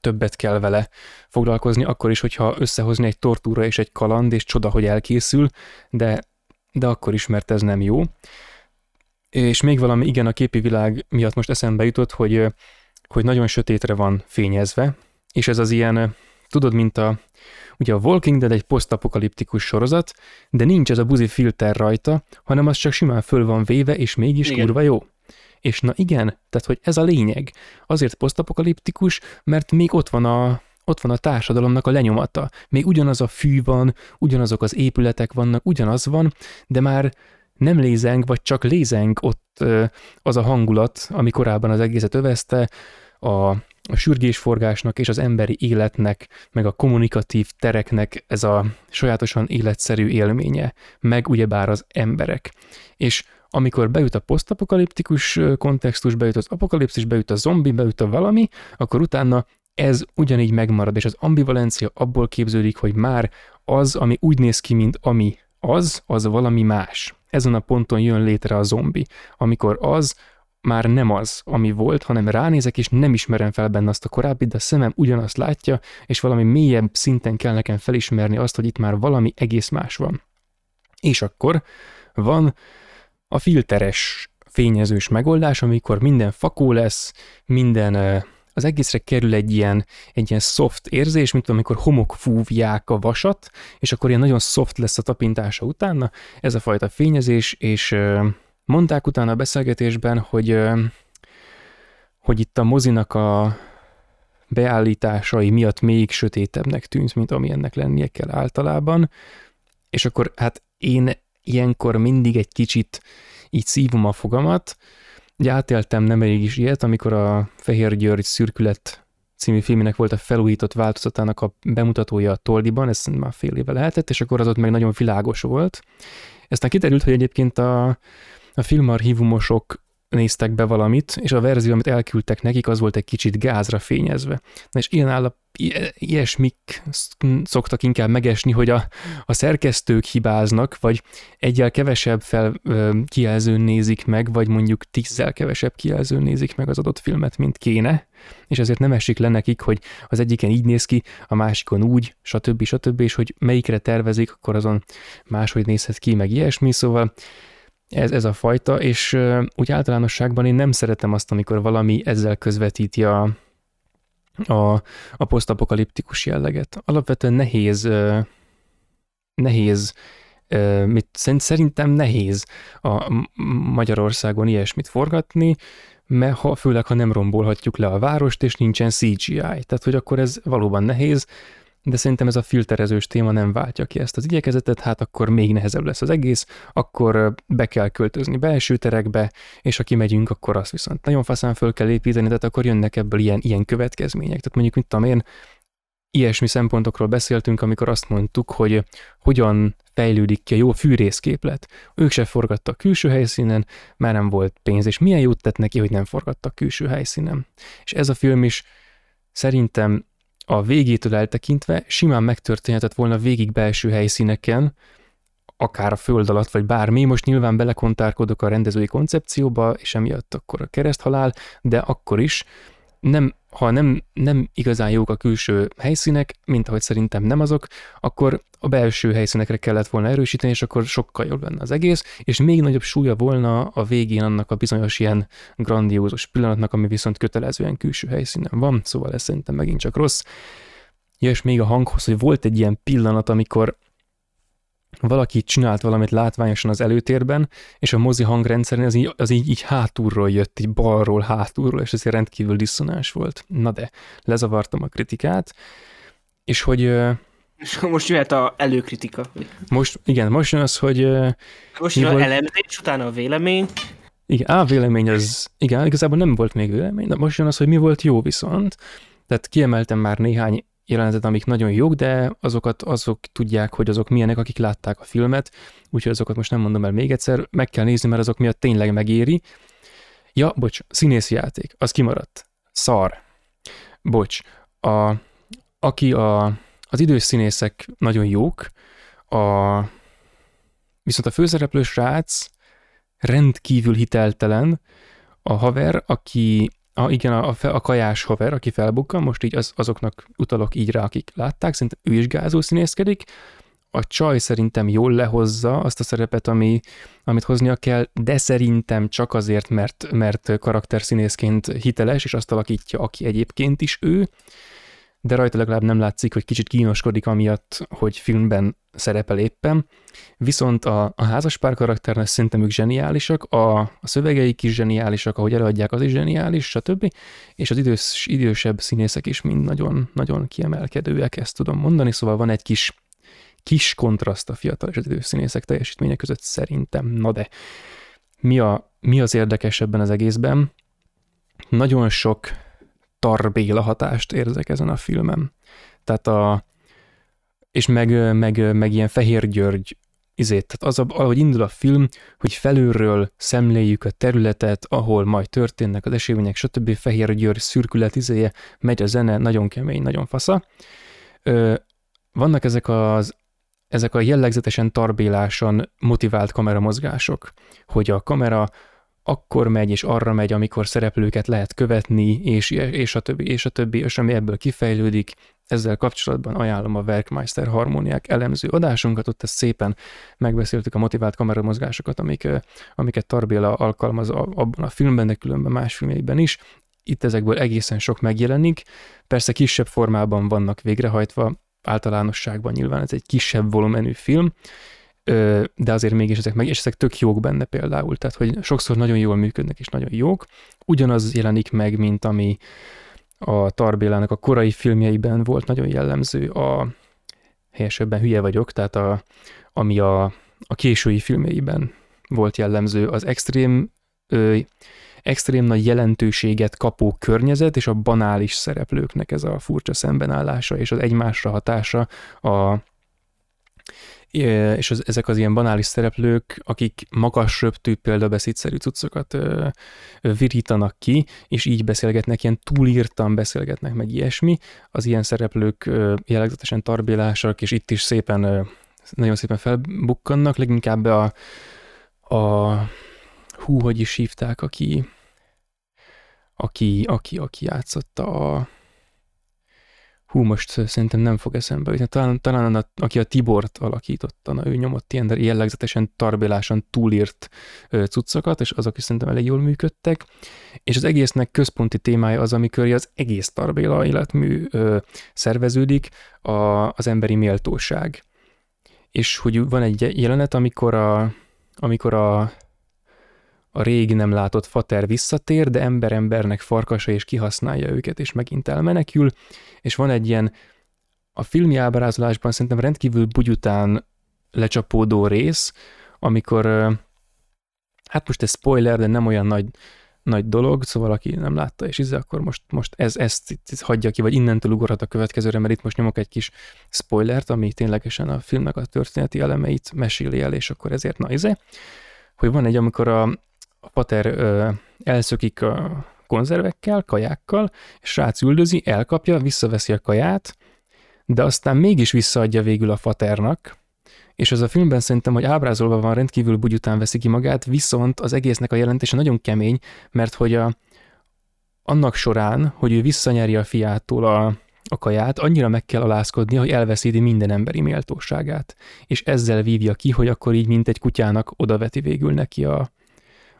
többet kell vele foglalkozni, akkor is, hogyha összehozni egy tortúra és egy kaland, és csoda, hogy elkészül, de, de akkor is, mert ez nem jó. És még valami, igen, a képi világ miatt most eszembe jutott, hogy, hogy nagyon sötétre van fényezve, és ez az ilyen, tudod, mint a, ugye a Walking Dead egy posztapokaliptikus sorozat, de nincs ez a buzi filter rajta, hanem az csak simán föl van véve, és mégis igen. kurva jó. És na igen, tehát hogy ez a lényeg. Azért posztapokaliptikus, mert még ott van a, ott van a társadalomnak a lenyomata. Még ugyanaz a fű van, ugyanazok az épületek vannak, ugyanaz van, de már nem lézeng, vagy csak lézeng ott az a hangulat, ami korábban az egészet övezte, a, a sürgésforgásnak és az emberi életnek, meg a kommunikatív tereknek ez a sajátosan életszerű élménye, meg ugyebár az emberek. És amikor beüt a posztapokaliptikus kontextus, beüt az apokalipszis, beüt a zombi, beüt a valami, akkor utána ez ugyanígy megmarad, és az ambivalencia abból képződik, hogy már az, ami úgy néz ki, mint ami az, az valami más. Ezen a ponton jön létre a zombi, amikor az már nem az, ami volt, hanem ránézek, és nem ismerem fel benne azt a korábbi, de a szemem ugyanazt látja, és valami mélyebb szinten kell nekem felismerni azt, hogy itt már valami egész más van. És akkor van a filteres fényezős megoldás, amikor minden fakó lesz, minden az egészre kerül egy ilyen, egy ilyen soft érzés, mint amikor homok fúvják a vasat, és akkor ilyen nagyon soft lesz a tapintása utána, ez a fajta fényezés, és mondták utána a beszélgetésben, hogy, hogy itt a mozinak a beállításai miatt még sötétebbnek tűnt, mint ami ennek lennie kell általában, és akkor hát én ilyenkor mindig egy kicsit így szívom a fogamat. Ugye átéltem nem elég is ilyet, amikor a Fehér György szürkület című filmének volt a felújított változatának a bemutatója a Toldiban, ez már fél éve lehetett, és akkor az ott meg nagyon világos volt. Aztán kiderült, hogy egyébként a, a filmarchívumosok néztek be valamit, és a verzió, amit elküldtek nekik, az volt egy kicsit gázra fényezve. Na és ilyen állap, ilyesmik szoktak inkább megesni, hogy a, a szerkesztők hibáznak, vagy egyel kevesebb fel, kijelzőn nézik meg, vagy mondjuk tízzel kevesebb kijelzőn nézik meg az adott filmet, mint kéne, és ezért nem esik le nekik, hogy az egyiken így néz ki, a másikon úgy, stb. stb. és hogy melyikre tervezik, akkor azon máshogy nézhet ki, meg ilyesmi, szóval ez, ez a fajta, és úgy általánosságban én nem szeretem azt, amikor valami ezzel közvetíti a, a, a posztapokaliptikus jelleget. Alapvetően nehéz, nehéz, mit, szerintem nehéz a Magyarországon ilyesmit forgatni, mert ha, főleg ha nem rombolhatjuk le a várost, és nincsen CGI. Tehát, hogy akkor ez valóban nehéz, de szerintem ez a filterezős téma nem váltja ki ezt az igyekezetet, hát akkor még nehezebb lesz az egész, akkor be kell költözni belső terekbe, és ha kimegyünk, akkor azt viszont nagyon faszán föl kell építeni, tehát akkor jönnek ebből ilyen, ilyen következmények. Tehát mondjuk, mit tudom én, ilyesmi szempontokról beszéltünk, amikor azt mondtuk, hogy hogyan fejlődik ki a jó fűrészképlet. Ők se forgattak külső helyszínen, már nem volt pénz, és milyen jót tett neki, hogy nem forgattak külső helyszínen. És ez a film is szerintem a végétől eltekintve simán megtörténhetett volna végig belső helyszíneken, akár a föld alatt, vagy bármi. Most nyilván belekontárkodok a rendezői koncepcióba, és emiatt akkor a kereszthalál, de akkor is nem, ha nem, nem igazán jók a külső helyszínek, mint ahogy szerintem nem azok, akkor a belső helyszínekre kellett volna erősíteni, és akkor sokkal jobb lenne az egész, és még nagyobb súlya volna a végén annak a bizonyos ilyen grandiózus pillanatnak, ami viszont kötelezően külső helyszínen van, szóval ez szerintem megint csak rossz. Ja, és még a hanghoz, hogy volt egy ilyen pillanat, amikor valaki csinált valamit látványosan az előtérben, és a mozi hangrendszeren az így, az így, így hátulról jött, így balról hátulról, és ez rendkívül diszonás volt. Na de, lezavartam a kritikát, és hogy... És most jöhet a előkritika. Most, igen, most jön az, hogy... Most jön volt... elemzés, utána a vélemény. Igen, á, vélemény az, igen, igazából nem volt még vélemény, de most jön az, hogy mi volt jó viszont. Tehát kiemeltem már néhány jelenetet, amik nagyon jók, de azokat azok tudják, hogy azok milyenek, akik látták a filmet, úgyhogy azokat most nem mondom el még egyszer, meg kell nézni, mert azok miatt tényleg megéri. Ja, bocs, színészi játék, az kimaradt. Szar. Bocs, a, aki a, az idős színészek nagyon jók, a, viszont a főszereplő srác rendkívül hiteltelen, a haver, aki a, igen, a, a kajás haver, aki felbukkan, most így az, azoknak utalok így rá, akik látták, szerintem ő is gázó színészkedik. A csaj szerintem jól lehozza azt a szerepet, ami, amit hoznia kell, de szerintem csak azért, mert, mert karakterszínészként hiteles, és azt alakítja, aki egyébként is ő de rajta legalább nem látszik, hogy kicsit kínoskodik amiatt, hogy filmben szerepel éppen. Viszont a, a házaspár karakternek szerintem ők zseniálisak, a, a szövegeik is zseniálisak, ahogy előadják, az is zseniális, stb. És az idős, idősebb színészek is mind nagyon, nagyon kiemelkedőek, ezt tudom mondani, szóval van egy kis, kis kontraszt a fiatal és az idős színészek teljesítménye között szerintem. Na de, mi, a, mi az érdekes ebben az egészben? Nagyon sok tarbéla hatást érzek ezen a filmen. Tehát a, és meg, meg, meg ilyen Fehér György izét, tehát az, ahogy indul a film, hogy felülről szemléljük a területet, ahol majd történnek az események, stb. Fehér György szürkület izéje, megy a zene, nagyon kemény, nagyon fasza. Ö, vannak ezek az ezek a jellegzetesen tarbélásan motivált kameramozgások, hogy a kamera akkor megy és arra megy, amikor szereplőket lehet követni, és, és a többi, és a többi, és ami ebből kifejlődik. Ezzel kapcsolatban ajánlom a Werkmeister harmóniák elemző adásunkat, ott ezt szépen megbeszéltük a motivált kameramozgásokat, amik, amiket Tarbéla alkalmaz abban a filmben, de különben más filmjeiben is. Itt ezekből egészen sok megjelenik, persze kisebb formában vannak végrehajtva, általánosságban nyilván ez egy kisebb volumenű film, de azért mégis ezek meg, és ezek tök jók benne például, tehát hogy sokszor nagyon jól működnek és nagyon jók. Ugyanaz jelenik meg, mint ami a Tarbélának a korai filmjeiben volt nagyon jellemző, a helyesebben hülye vagyok, tehát a, ami a, a késői filmjeiben volt jellemző, az extrém ö, extrém nagy jelentőséget kapó környezet és a banális szereplőknek ez a furcsa szembenállása és az egymásra hatása a, és az, ezek az ilyen banális szereplők, akik magas röptű példabeszédszerű cuccokat ö, ö, virítanak ki, és így beszélgetnek, ilyen túlírtan beszélgetnek, meg ilyesmi. Az ilyen szereplők ö, jellegzetesen tarbélásak, és itt is szépen, ö, nagyon szépen felbukkannak, leginkább a, a hú, hogy is hívták, aki, aki, aki, aki játszotta a hú, most szerintem nem fog eszembe jutni. Talán, talán a, aki a Tibort alakította, na, ő nyomott ilyen jellegzetesen tarbélásan túlírt ö, cuccokat, és azok is szerintem elég jól működtek. És az egésznek központi témája az, amikor az egész tarbéla életmű ö, szerveződik, a, az emberi méltóság. És hogy van egy jelenet, amikor a, amikor a a régi nem látott fater visszatér, de ember embernek farkasa és kihasználja őket, és megint elmenekül, és van egy ilyen, a filmi ábrázolásban szerintem rendkívül bugyután lecsapódó rész, amikor, hát most ez spoiler, de nem olyan nagy, nagy dolog, szóval aki nem látta és izze, akkor most, most ez, ezt, ezt hagyja ki, vagy innentől ugorhat a következőre, mert itt most nyomok egy kis spoilert, ami ténylegesen a filmnek a történeti elemeit meséli el, és akkor ezért na izé, hogy van egy, amikor a, a pater ö, elszökik a konzervekkel, kajákkal, és srác üldözi, elkapja, visszaveszi a kaját, de aztán mégis visszaadja végül a faternak, és ez a filmben szerintem, hogy ábrázolva van, rendkívül bugyután veszi ki magát, viszont az egésznek a jelentése nagyon kemény, mert hogy a, annak során, hogy ő visszanyeri a fiától a, a kaját, annyira meg kell alázkodnia, hogy elveszíti minden emberi méltóságát. És ezzel vívja ki, hogy akkor így, mint egy kutyának odaveti végül neki a,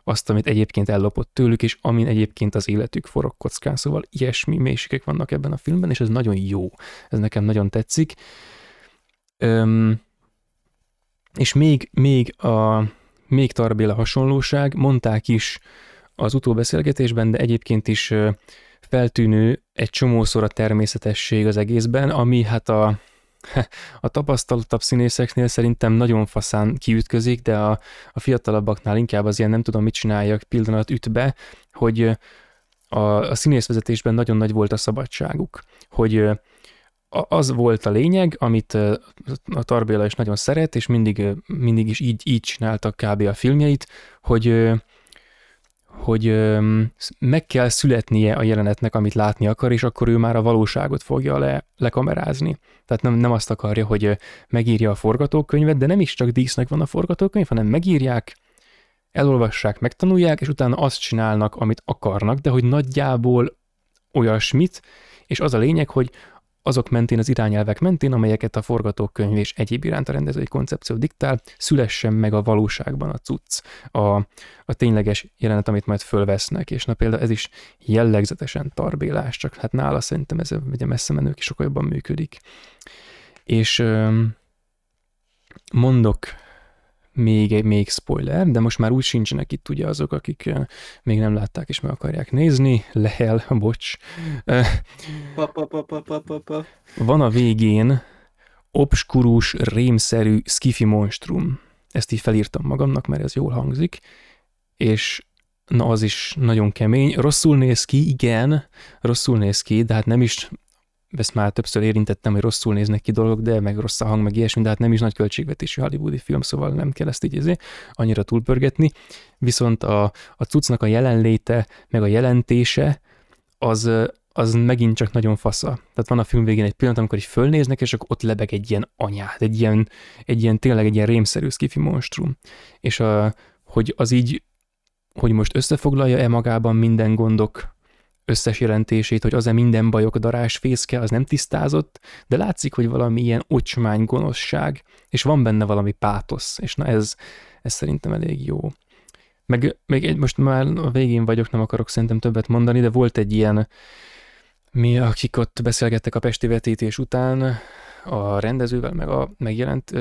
azt, amit egyébként ellopott tőlük, és amin egyébként az életük forog kockán. Szóval ilyesmi mélységek vannak ebben a filmben, és ez nagyon jó. Ez nekem nagyon tetszik. Öm, és még, még a még Tarbéla hasonlóság, mondták is az utóbeszélgetésben, de egyébként is feltűnő egy csomószor a természetesség az egészben, ami hát a, a tapasztaltabb színészeknél szerintem nagyon faszán kiütközik, de a, a fiatalabbaknál inkább az ilyen nem tudom mit csináljak pillanat üt be, hogy a, a színészvezetésben nagyon nagy volt a szabadságuk, hogy az volt a lényeg, amit a Tarbéla is nagyon szeret, és mindig, mindig is így, így csináltak kb. a filmjeit, hogy hogy meg kell születnie a jelenetnek, amit látni akar, és akkor ő már a valóságot fogja le, lekamerázni. Tehát nem, nem azt akarja, hogy megírja a forgatókönyvet, de nem is csak dísznek van a forgatókönyv, hanem megírják, elolvassák, megtanulják, és utána azt csinálnak, amit akarnak, de hogy nagyjából olyasmit, és az a lényeg, hogy azok mentén, az irányelvek mentén, amelyeket a forgatókönyv és egyéb iránt a rendezői koncepció diktál, szülessen meg a valóságban a cucc, a, a tényleges jelenet, amit majd fölvesznek, és na például ez is jellegzetesen tarbélás, csak hát nála szerintem ez ugye messze menők is sokkal jobban működik. És mondok még, még spoiler, de most már úgy sincsenek itt ugye azok, akik még nem látták és meg akarják nézni. Lehel, bocs. Pa, pa, pa, pa, pa, pa, pa. Van a végén obskurus, rémszerű skifi monstrum. Ezt így felírtam magamnak, mert ez jól hangzik, és na az is nagyon kemény. Rosszul néz ki, igen, rosszul néz ki, de hát nem is ezt már többször érintettem, hogy rosszul néznek ki dolgok, de meg rossz a hang, meg ilyesmi, de hát nem is nagy költségvetésű hollywoodi film, szóval nem kell ezt így ezért annyira túlpörgetni. Viszont a, a cuccnak a jelenléte, meg a jelentése, az, az megint csak nagyon fasza. Tehát van a film végén egy pillanat, amikor így fölnéznek, és akkor ott lebeg egy ilyen anyát, egy ilyen, egy ilyen tényleg egy ilyen rémszerű skifi monstrum. És a, hogy az így, hogy most összefoglalja-e magában minden gondok összes jelentését, hogy az-e minden bajok darás fészke, az nem tisztázott, de látszik, hogy valami ilyen ocsmány gonoszság, és van benne valami pátosz, és na ez, ez szerintem elég jó. Meg, meg egy, most már a végén vagyok, nem akarok szerintem többet mondani, de volt egy ilyen, mi, akik ott beszélgettek a Pesti vetítés után, a rendezővel, meg a megjelent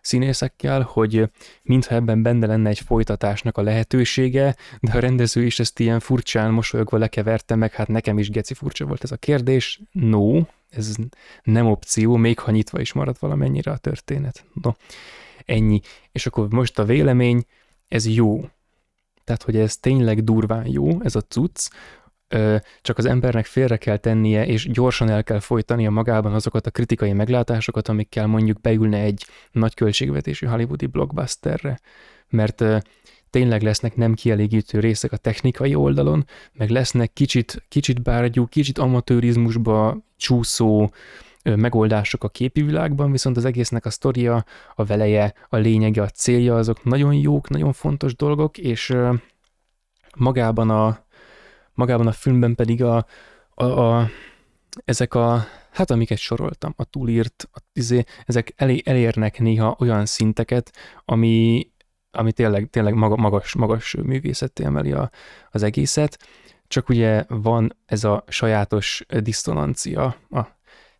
színészekkel, hogy mintha ebben benne lenne egy folytatásnak a lehetősége, de a rendező is ezt ilyen furcsán mosolyogva lekeverte meg, hát nekem is geci furcsa volt ez a kérdés. No, ez nem opció, még ha nyitva is marad valamennyire a történet. No, ennyi. És akkor most a vélemény, ez jó. Tehát, hogy ez tényleg durván jó, ez a cucc, csak az embernek félre kell tennie, és gyorsan el kell folytania magában azokat a kritikai meglátásokat, amikkel mondjuk beülne egy nagy költségvetésű hollywoodi blockbusterre, mert tényleg lesznek nem kielégítő részek a technikai oldalon, meg lesznek kicsit, kicsit bárgyú, kicsit amatőrizmusba csúszó megoldások a képi világban, viszont az egésznek a sztoria, a veleje, a lényege, a célja, azok nagyon jók, nagyon fontos dolgok, és magában a, magában a filmben pedig a, a, a ezek a, hát amiket soroltam, a túlírt, a, izé, ezek elé, elérnek néha olyan szinteket, ami, ami tényleg, tényleg magas, magas művészetté emeli a, az egészet, csak ugye van ez a sajátos diszonancia a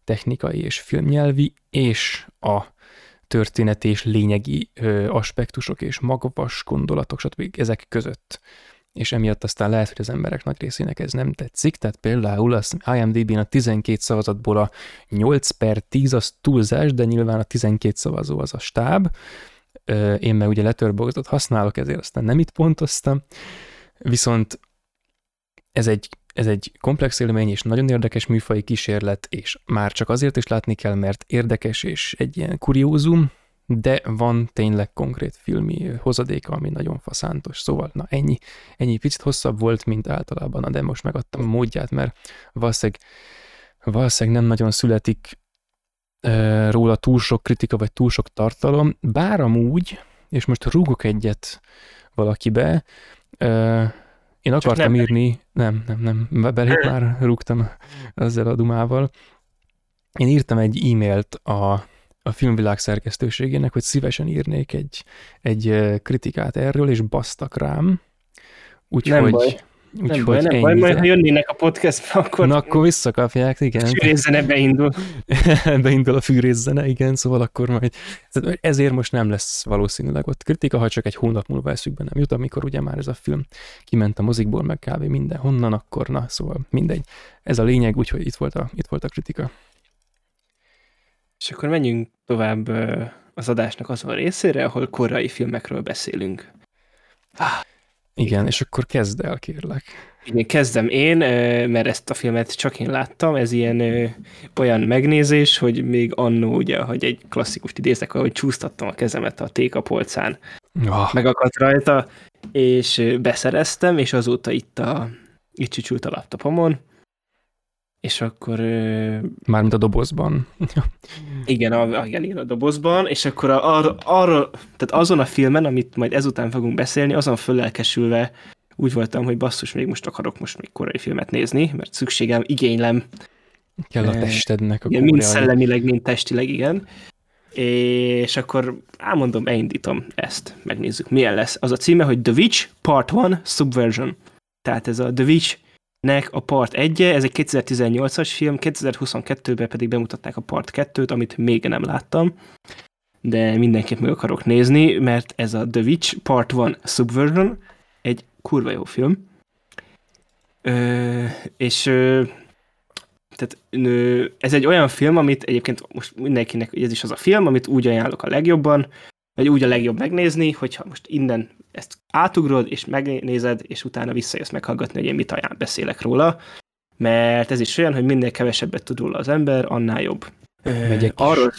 technikai és filmnyelvi, és a történet és lényegi ö, aspektusok és magas gondolatok, stb. ezek között és emiatt aztán lehet, hogy az emberek nagy részének ez nem tetszik, tehát például az IMDb-n a 12 szavazatból a 8 per 10 az túlzás, de nyilván a 12 szavazó az a stáb, én meg ugye Letterboxdot használok, ezért aztán nem itt pontoztam, viszont ez egy, ez egy komplex élmény és nagyon érdekes műfai kísérlet, és már csak azért is látni kell, mert érdekes és egy ilyen kuriózum, de van tényleg konkrét filmi hozadéka, ami nagyon faszántos. Szóval, na ennyi, ennyi picit hosszabb volt, mint általában, de most megadtam a módját, mert valószínűleg, valószínűleg nem nagyon születik e, róla túl sok kritika, vagy túl sok tartalom, bár amúgy, és most rúgok egyet valakibe, e, én akartam nem írni, nem, nem, nem, belép már rúgtam ezzel a dumával. Én írtam egy e-mailt a a filmvilág szerkesztőségének, hogy szívesen írnék egy, egy kritikát erről, és basztak rám. Úgyhogy, nem baj. Úgy, nem baj, nem baj, majd ha jönnének a podcastba, akkor... Na, akkor visszakapják, igen. Fűrészene beindul. beindul a fűrészene, igen, szóval akkor majd... Ezért most nem lesz valószínűleg ott kritika, ha csak egy hónap múlva eszükbe nem jut, amikor ugye már ez a film kiment a mozikból, meg kb. honnan, akkor na, szóval mindegy. Ez a lényeg, úgyhogy itt volt a, itt volt a kritika. És akkor menjünk tovább az adásnak azon részére, ahol korai filmekről beszélünk. Ah, igen, és akkor kezd el, kérlek. Igen, kezdem én, mert ezt a filmet csak én láttam, ez ilyen olyan megnézés, hogy még annó, ugye, hogy egy klasszikust idézek, hogy csúsztattam a kezemet a tékapolcán. Oh. Megakadt rajta, és beszereztem, és azóta itt, a, itt csücsült a laptopomon, és akkor... Mármint a dobozban. igen, a, igen, a dobozban, és akkor a, arra, arra, tehát azon a filmen, amit majd ezután fogunk beszélni, azon fölelkesülve úgy voltam, hogy basszus, még most akarok most még korai filmet nézni, mert szükségem, igénylem. Kell a testednek a igen, Mind szellemileg, mind testileg, igen. És akkor elmondom, elindítom ezt, megnézzük, milyen lesz. Az a címe, hogy The Witch Part 1 Subversion. Tehát ez a The Witch nek a Part 1 -e, ez egy 2018-as film, 2022-ben pedig bemutatták a Part 2-t, amit még nem láttam, de mindenképp meg akarok nézni, mert ez a The Witch Part 1 Subversion, egy kurva jó film. Ö, és ö, tehát ö, ez egy olyan film, amit egyébként most mindenkinek, ez is az a film, amit úgy ajánlok a legjobban, vagy úgy a legjobb megnézni, hogyha most innen ezt átugrod, és megnézed, és utána visszajössz meghallgatni, hogy én mit ajánl, beszélek róla, mert ez is olyan, hogy minél kevesebbet tud róla az ember, annál jobb. Megyek arról,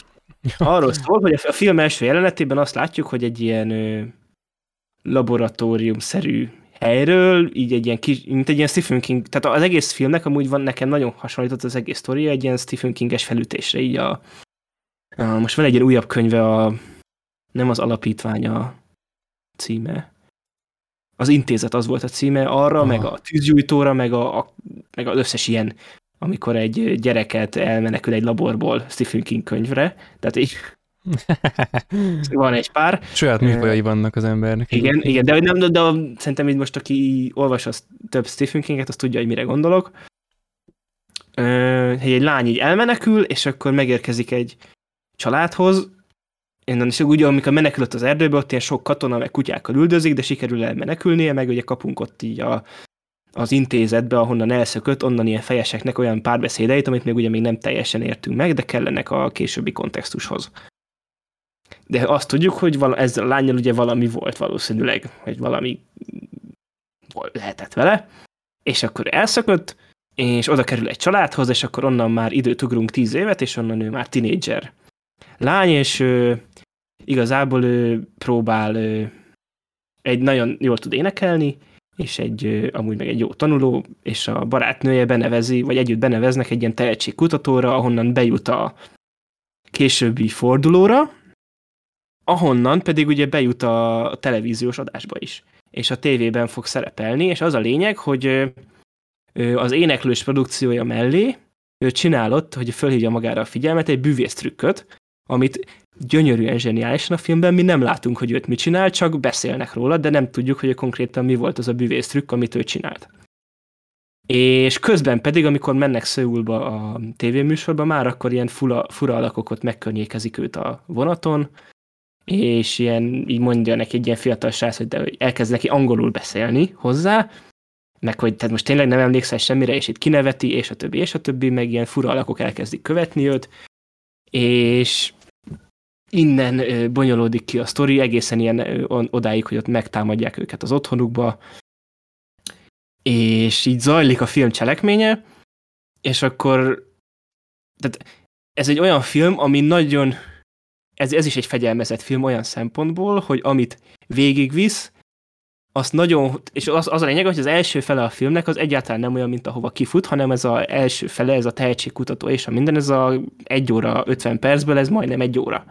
arról szól, hogy a film első jelenetében azt látjuk, hogy egy ilyen laboratórium-szerű helyről, így egy ilyen kis, mint egy ilyen Stephen King, tehát az egész filmnek amúgy van nekem nagyon hasonlított az egész sztoria egy ilyen Stephen Kinges felütésre, így a, a most van egy ilyen újabb könyve, a, nem az alapítványa címe. Az intézet az volt a címe arra, Aha. meg a tűzgyújtóra, meg, a, a, meg az összes ilyen, amikor egy gyereket elmenekül egy laborból Stephen King könyvre, tehát így van egy pár. Saját műfajai vannak az embernek. Igen, igen, de, nem, de, de szerintem így most, aki olvas az több Stephen Kinget, az tudja, hogy mire gondolok. Hogy egy lány így elmenekül, és akkor megérkezik egy családhoz, Innen is úgy, amikor menekülött az erdőbe, ott ilyen sok katona meg kutyákkal üldözik, de sikerül elmenekülnie, meg ugye kapunk ott így a, az intézetbe, ahonnan elszökött, onnan ilyen fejeseknek olyan párbeszédeit, amit még ugye még nem teljesen értünk meg, de kellenek a későbbi kontextushoz. De azt tudjuk, hogy vala, ezzel a lányjal ugye valami volt valószínűleg, hogy valami lehetett vele, és akkor elszökött, és oda kerül egy családhoz, és akkor onnan már időt ugrunk tíz évet, és onnan ő már tinédzser lány, és igazából ő próbál ő, egy nagyon jól tud énekelni, és egy amúgy meg egy jó tanuló, és a barátnője benevezi, vagy együtt beneveznek egy ilyen tehetségkutatóra, ahonnan bejut a későbbi fordulóra, ahonnan pedig ugye bejut a televíziós adásba is, és a tévében fog szerepelni, és az a lényeg, hogy az éneklős produkciója mellé ő csinálott, hogy fölhívja magára a figyelmet egy bűvész trükköt, amit gyönyörűen zseniálisan a filmben mi nem látunk, hogy őt mit csinál, csak beszélnek róla, de nem tudjuk, hogy konkrétan mi volt az a bűvész trükk, amit ő csinált. És közben pedig, amikor mennek Szöulba a tévéműsorba, már akkor ilyen fura, fura alakok megkörnyékezik őt a vonaton, és ilyen, így mondja neki egy ilyen fiatal srác, hogy, de, hogy elkezd neki angolul beszélni hozzá, meg hogy tehát most tényleg nem emlékszel semmire, és itt kineveti, és a többi, és a többi, meg ilyen fura alakok elkezdik követni őt, és innen bonyolódik ki a sztori, egészen ilyen odáig, hogy ott megtámadják őket az otthonukba, és így zajlik a film cselekménye, és akkor tehát ez egy olyan film, ami nagyon ez, ez is egy fegyelmezett film olyan szempontból, hogy amit végigvisz, azt nagyon, és az, az a lényeg, hogy az első fele a filmnek az egyáltalán nem olyan, mint ahova kifut, hanem ez az első fele, ez a tehetségkutató és a minden, ez a egy óra 50 percből, ez majdnem egy óra.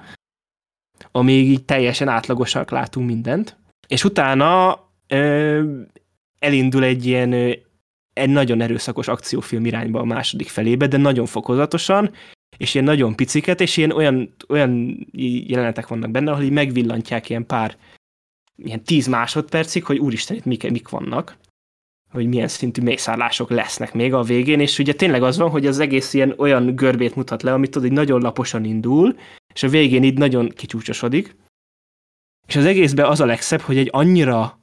Amíg így teljesen átlagosak látunk mindent. És utána ö, elindul egy ilyen ö, egy nagyon erőszakos akciófilm irányba a második felébe, de nagyon fokozatosan, és ilyen nagyon piciket, és ilyen olyan, olyan jelenetek vannak benne, ahol így megvillantják ilyen pár ilyen tíz másodpercig, hogy úristen, itt mik, mik vannak, hogy milyen szintű mészárlások lesznek még a végén, és ugye tényleg az van, hogy az egész ilyen olyan görbét mutat le, amit tudod, hogy nagyon laposan indul, és a végén így nagyon kicsúcsosodik. És az egészben az a legszebb, hogy egy annyira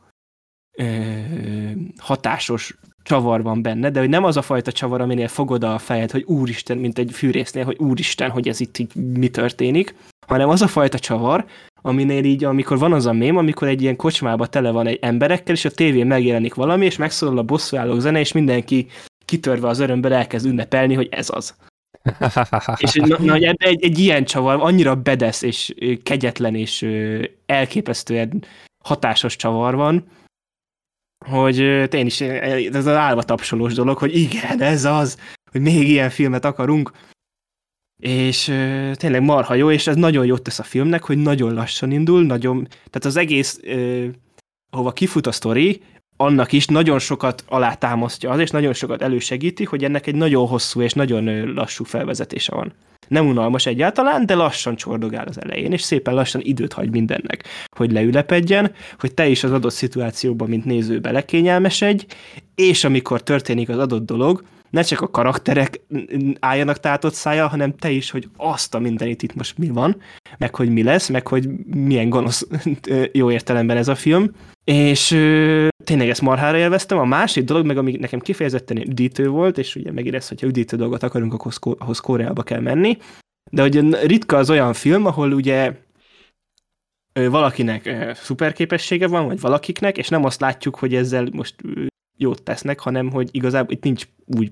ö, hatásos csavar van benne, de hogy nem az a fajta csavar, aminél fogod a fejed, hogy úristen, mint egy fűrésznél, hogy úristen, hogy ez itt így mi történik, hanem az a fajta csavar, aminél így, amikor van az a mém, amikor egy ilyen kocsmába tele van egy emberekkel, és a tévén megjelenik valami, és megszólal a bosszúállók zene, és mindenki kitörve az örömből elkezd ünnepelni, hogy ez az. és na, na, egy, egy, egy ilyen csavar, annyira bedesz, és kegyetlen, és elképesztően hatásos csavar van, hogy én is, ez az állva tapsolós dolog, hogy igen, ez az, hogy még ilyen filmet akarunk, és uh, tényleg marha jó, és ez nagyon jót tesz a filmnek, hogy nagyon lassan indul, nagyon, tehát az egész, uh, ahova kifut a sztori, annak is nagyon sokat alátámasztja az, és nagyon sokat elősegíti, hogy ennek egy nagyon hosszú és nagyon lassú felvezetése van. Nem unalmas egyáltalán, de lassan csordogál az elején, és szépen lassan időt hagy mindennek, hogy leülepedjen, hogy te is az adott szituációban, mint néző belekényelmesedj, és amikor történik az adott dolog, ne csak a karakterek álljanak tátott szája, hanem te is, hogy azt a mindenit itt most mi van, meg hogy mi lesz, meg hogy milyen gonosz jó értelemben ez a film. És tényleg ezt marhára élveztem. A másik dolog, meg ami nekem kifejezetten üdítő volt, és ugye megint hogyha üdítő dolgot akarunk, akkor ahhoz Koreába kell menni, de hogy ritka az olyan film, ahol ugye valakinek szuperképessége van, vagy valakiknek, és nem azt látjuk, hogy ezzel most jót tesznek, hanem hogy igazából itt nincs úgy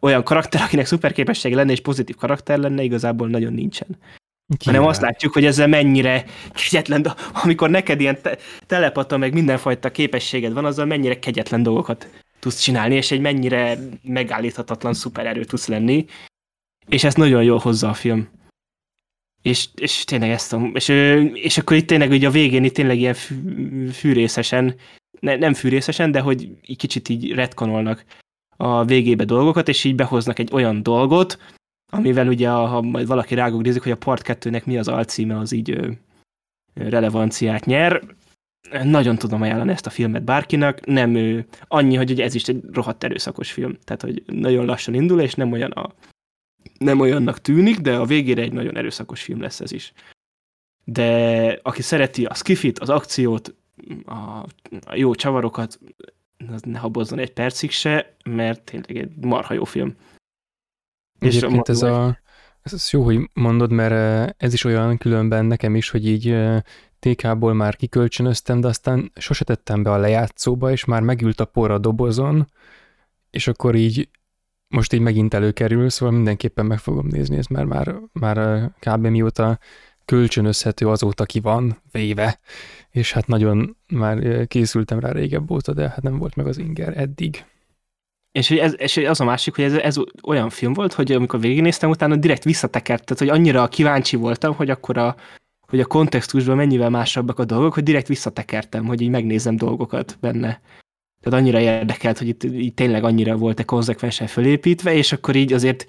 olyan karakter, akinek szuperképessége lenne, és pozitív karakter lenne, igazából nagyon nincsen. Ki hanem azt látjuk, hogy ezzel mennyire kegyetlen, de amikor neked ilyen te- telepata, meg mindenfajta képességed van, azzal mennyire kegyetlen dolgokat tudsz csinálni, és egy mennyire megállíthatatlan szupererő tudsz lenni, és ezt nagyon jól hozza a film. És, és tényleg ezt a, és, és akkor itt tényleg ugye a végén itt tényleg ilyen fűrészesen, ne, nem fűrészesen, de hogy egy kicsit így retkonolnak a végébe dolgokat, és így behoznak egy olyan dolgot, amivel ugye, ha majd valaki rágognézik, hogy a Part 2-nek mi az alcíme, az így ö, relevanciát nyer. Nagyon tudom ajánlani ezt a filmet bárkinek, nem ő, annyi, hogy ugye ez is egy rohadt erőszakos film, tehát hogy nagyon lassan indul, és nem olyan a, nem olyannak tűnik, de a végére egy nagyon erőszakos film lesz ez is. De aki szereti a skifit, az akciót, a, a jó csavarokat, az ne habozzon egy percig se, mert tényleg egy marha jó film. Egyébként ez a, ez jó, hogy mondod, mert ez is olyan különben nekem is, hogy így TK-ból már kikölcsönöztem, de aztán sose tettem be a lejátszóba, és már megült a por a dobozon, és akkor így most így megint előkerül, szóval mindenképpen meg fogom nézni, ez már, már, már kb. mióta kölcsönözhető azóta ki van véve, és hát nagyon már készültem rá régebb óta, de hát nem volt meg az inger eddig. És, ez, és az a másik, hogy ez, ez olyan film volt, hogy amikor végignéztem, utána direkt visszatekert, tehát hogy annyira kíváncsi voltam, hogy akkor a, hogy a kontextusban mennyivel másabbak a dolgok, hogy direkt visszatekertem, hogy így megnézem dolgokat benne. Tehát annyira érdekelt, hogy itt, itt tényleg annyira volt-e konzekvensen fölépítve, és akkor így azért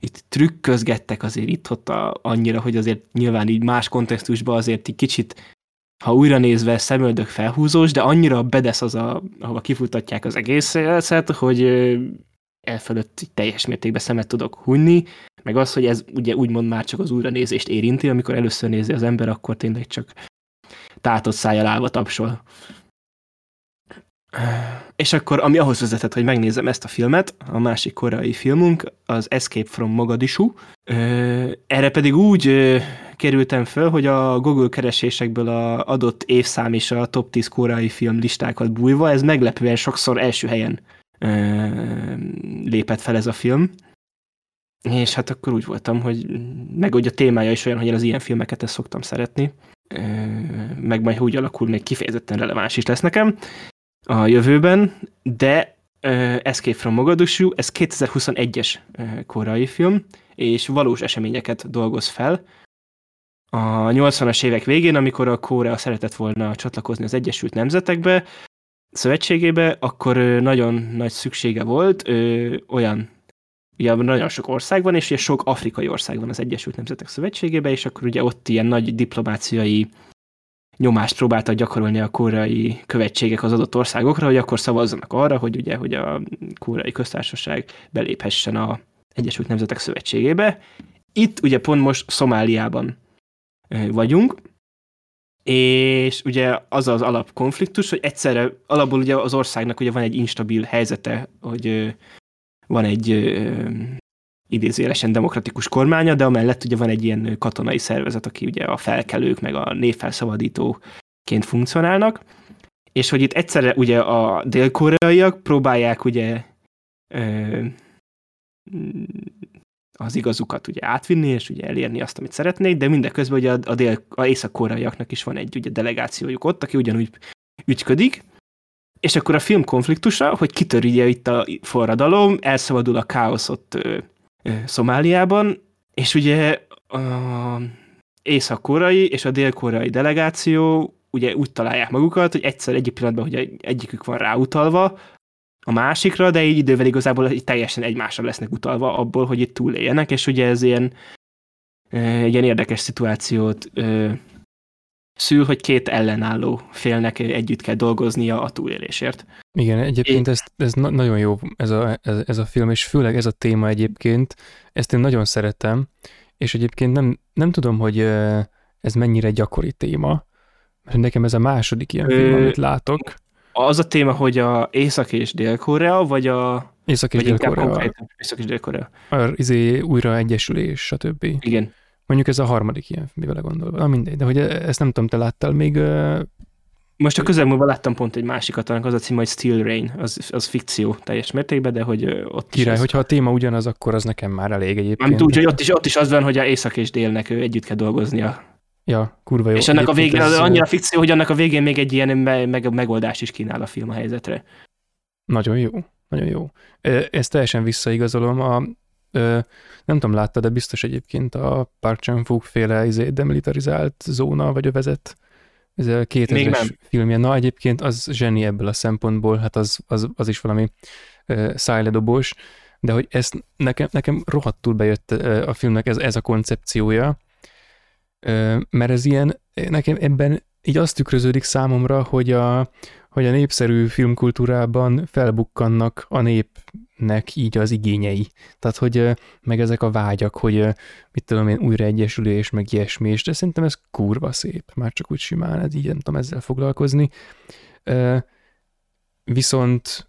itt trükközgettek azért itt-ott a, annyira, hogy azért nyilván így más kontextusban azért így kicsit, ha újra nézve szemöldök felhúzós, de annyira bedesz az, a, ahova kifutatják az egészet, hogy elfölött teljes mértékben szemet tudok hunyni, meg az, hogy ez ugye úgymond már csak az újranézést érinti, amikor először nézi az ember, akkor tényleg csak tátott szájjal állva tapsol. És akkor, ami ahhoz vezetett, hogy megnézem ezt a filmet, a másik koreai filmünk, az Escape from Mogadishu. Erre pedig úgy kerültem föl, hogy a Google keresésekből a adott évszám és a top 10 koreai film listákat bújva, ez meglepően sokszor első helyen lépett fel ez a film. És hát akkor úgy voltam, hogy meg hogy a témája is olyan, hogy én az ilyen filmeket ezt szoktam szeretni, meg majd úgy alakul, még kifejezetten releváns is lesz nekem a jövőben, de Escape from Mogadishu, ez 2021-es korai film, és valós eseményeket dolgoz fel. A 80-as évek végén, amikor a Korea szeretett volna csatlakozni az Egyesült Nemzetekbe, szövetségébe, akkor nagyon nagy szüksége volt ö, olyan, ugye nagyon sok ország van, és ugye sok afrikai ország van az Egyesült Nemzetek Szövetségébe, és akkor ugye ott ilyen nagy diplomáciai nyomást próbáltak gyakorolni a koreai követségek az adott országokra, hogy akkor szavazzanak arra, hogy ugye, hogy a koreai köztársaság beléphessen a Egyesült Nemzetek Szövetségébe. Itt ugye pont most Szomáliában vagyunk, és ugye az az alapkonfliktus, hogy egyszerre alapból ugye az országnak ugye van egy instabil helyzete, hogy van egy idézőjelesen demokratikus kormánya, de amellett ugye van egy ilyen katonai szervezet, aki ugye a felkelők, meg a névfelszabadítóként funkcionálnak, és hogy itt egyszerre ugye a dél-koreaiak próbálják ugye az igazukat ugye átvinni, és ugye elérni azt, amit szeretnék, de mindeközben ugye a, a, dél, a észak-koreaiaknak is van egy ugye delegációjuk ott, aki ugyanúgy ügyködik, és akkor a film konfliktusa, hogy kitör ugye itt a forradalom, elszabadul a káosz ott ö, ö, Szomáliában, és ugye a észak-koreai és a dél-koreai delegáció ugye úgy találják magukat, hogy egyszer egyik pillanatban, hogy egyikük van ráutalva, a másikra, de így idővel igazából így teljesen egymásra lesznek utalva abból, hogy itt túléljenek, és ugye ez ilyen, egy ilyen érdekes szituációt szül, hogy két ellenálló félnek együtt kell dolgoznia a túlélésért. Igen, egyébként ez, ez na- nagyon jó ez a, ez, ez a film, és főleg ez a téma egyébként, ezt én nagyon szeretem, és egyébként nem, nem tudom, hogy ez mennyire gyakori téma, mert nekem ez a második ilyen film, amit látok az a téma, hogy a Észak és Dél-Korea, vagy a... Észak és Dél-Korea. Észak és Dél-Korea. Izé, újra egyesülés, stb. Igen. Mondjuk ez a harmadik ilyen, mivel gondolva. Na mindegy, de hogy ezt nem tudom, te láttál még... Most a közelmúlva láttam pont egy másikat, annak az a cím, hogy Steel Rain, az, az fikció teljes mértékben, de hogy ott Király, is hogyha a téma ugyanaz, akkor az nekem már elég egyébként. Amit úgy, hogy ott is, ott is az van, hogy a Észak és Délnek együtt kell dolgoznia Ja, kurva jó. És annak a végén, ez... annyira fikció, hogy annak a végén még egy ilyen meg, megoldást is kínál a film a helyzetre. Nagyon jó, nagyon jó. Ezt teljesen visszaigazolom. A, nem tudom, láttad, de biztos egyébként a Park chan féle izé, demilitarizált zóna, vagy a vezet. Ez a 2000-es filmje. Na, egyébként az zseni ebből a szempontból, hát az, az, az is valami uh, szájledobós, de hogy ezt nekem, nekem rohadtul bejött a filmnek ez, ez a koncepciója, mert ez ilyen, nekem ebben így azt tükröződik számomra, hogy a, hogy a népszerű filmkultúrában felbukkannak a népnek így az igényei. Tehát, hogy meg ezek a vágyak, hogy mit tudom én, újraegyesülés, meg ilyesmi, és de szerintem ez kurva szép, már csak úgy simán, ez így nem tudom ezzel foglalkozni. Viszont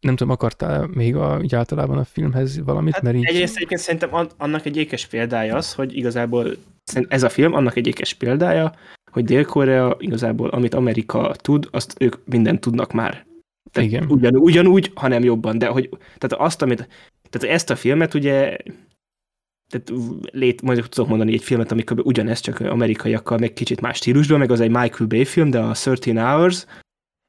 nem tudom, akartál még a, így általában a filmhez valamit? Hát mert így... Egyrészt egyébként szerintem annak egy ékes példája az, hogy igazából ez a film annak egy ékes példája, hogy Dél-Korea igazából, amit Amerika tud, azt ők mindent tudnak már. Tehát Igen. Ugyan, ugyanúgy, hanem jobban. De hogy, tehát azt, amit, tehát ezt a filmet ugye tehát lét, majd tudok mondani egy filmet, amikor ugyanez, csak amerikaiakkal, meg kicsit más stílusban, meg az egy Michael Bay film, de a 13 Hours,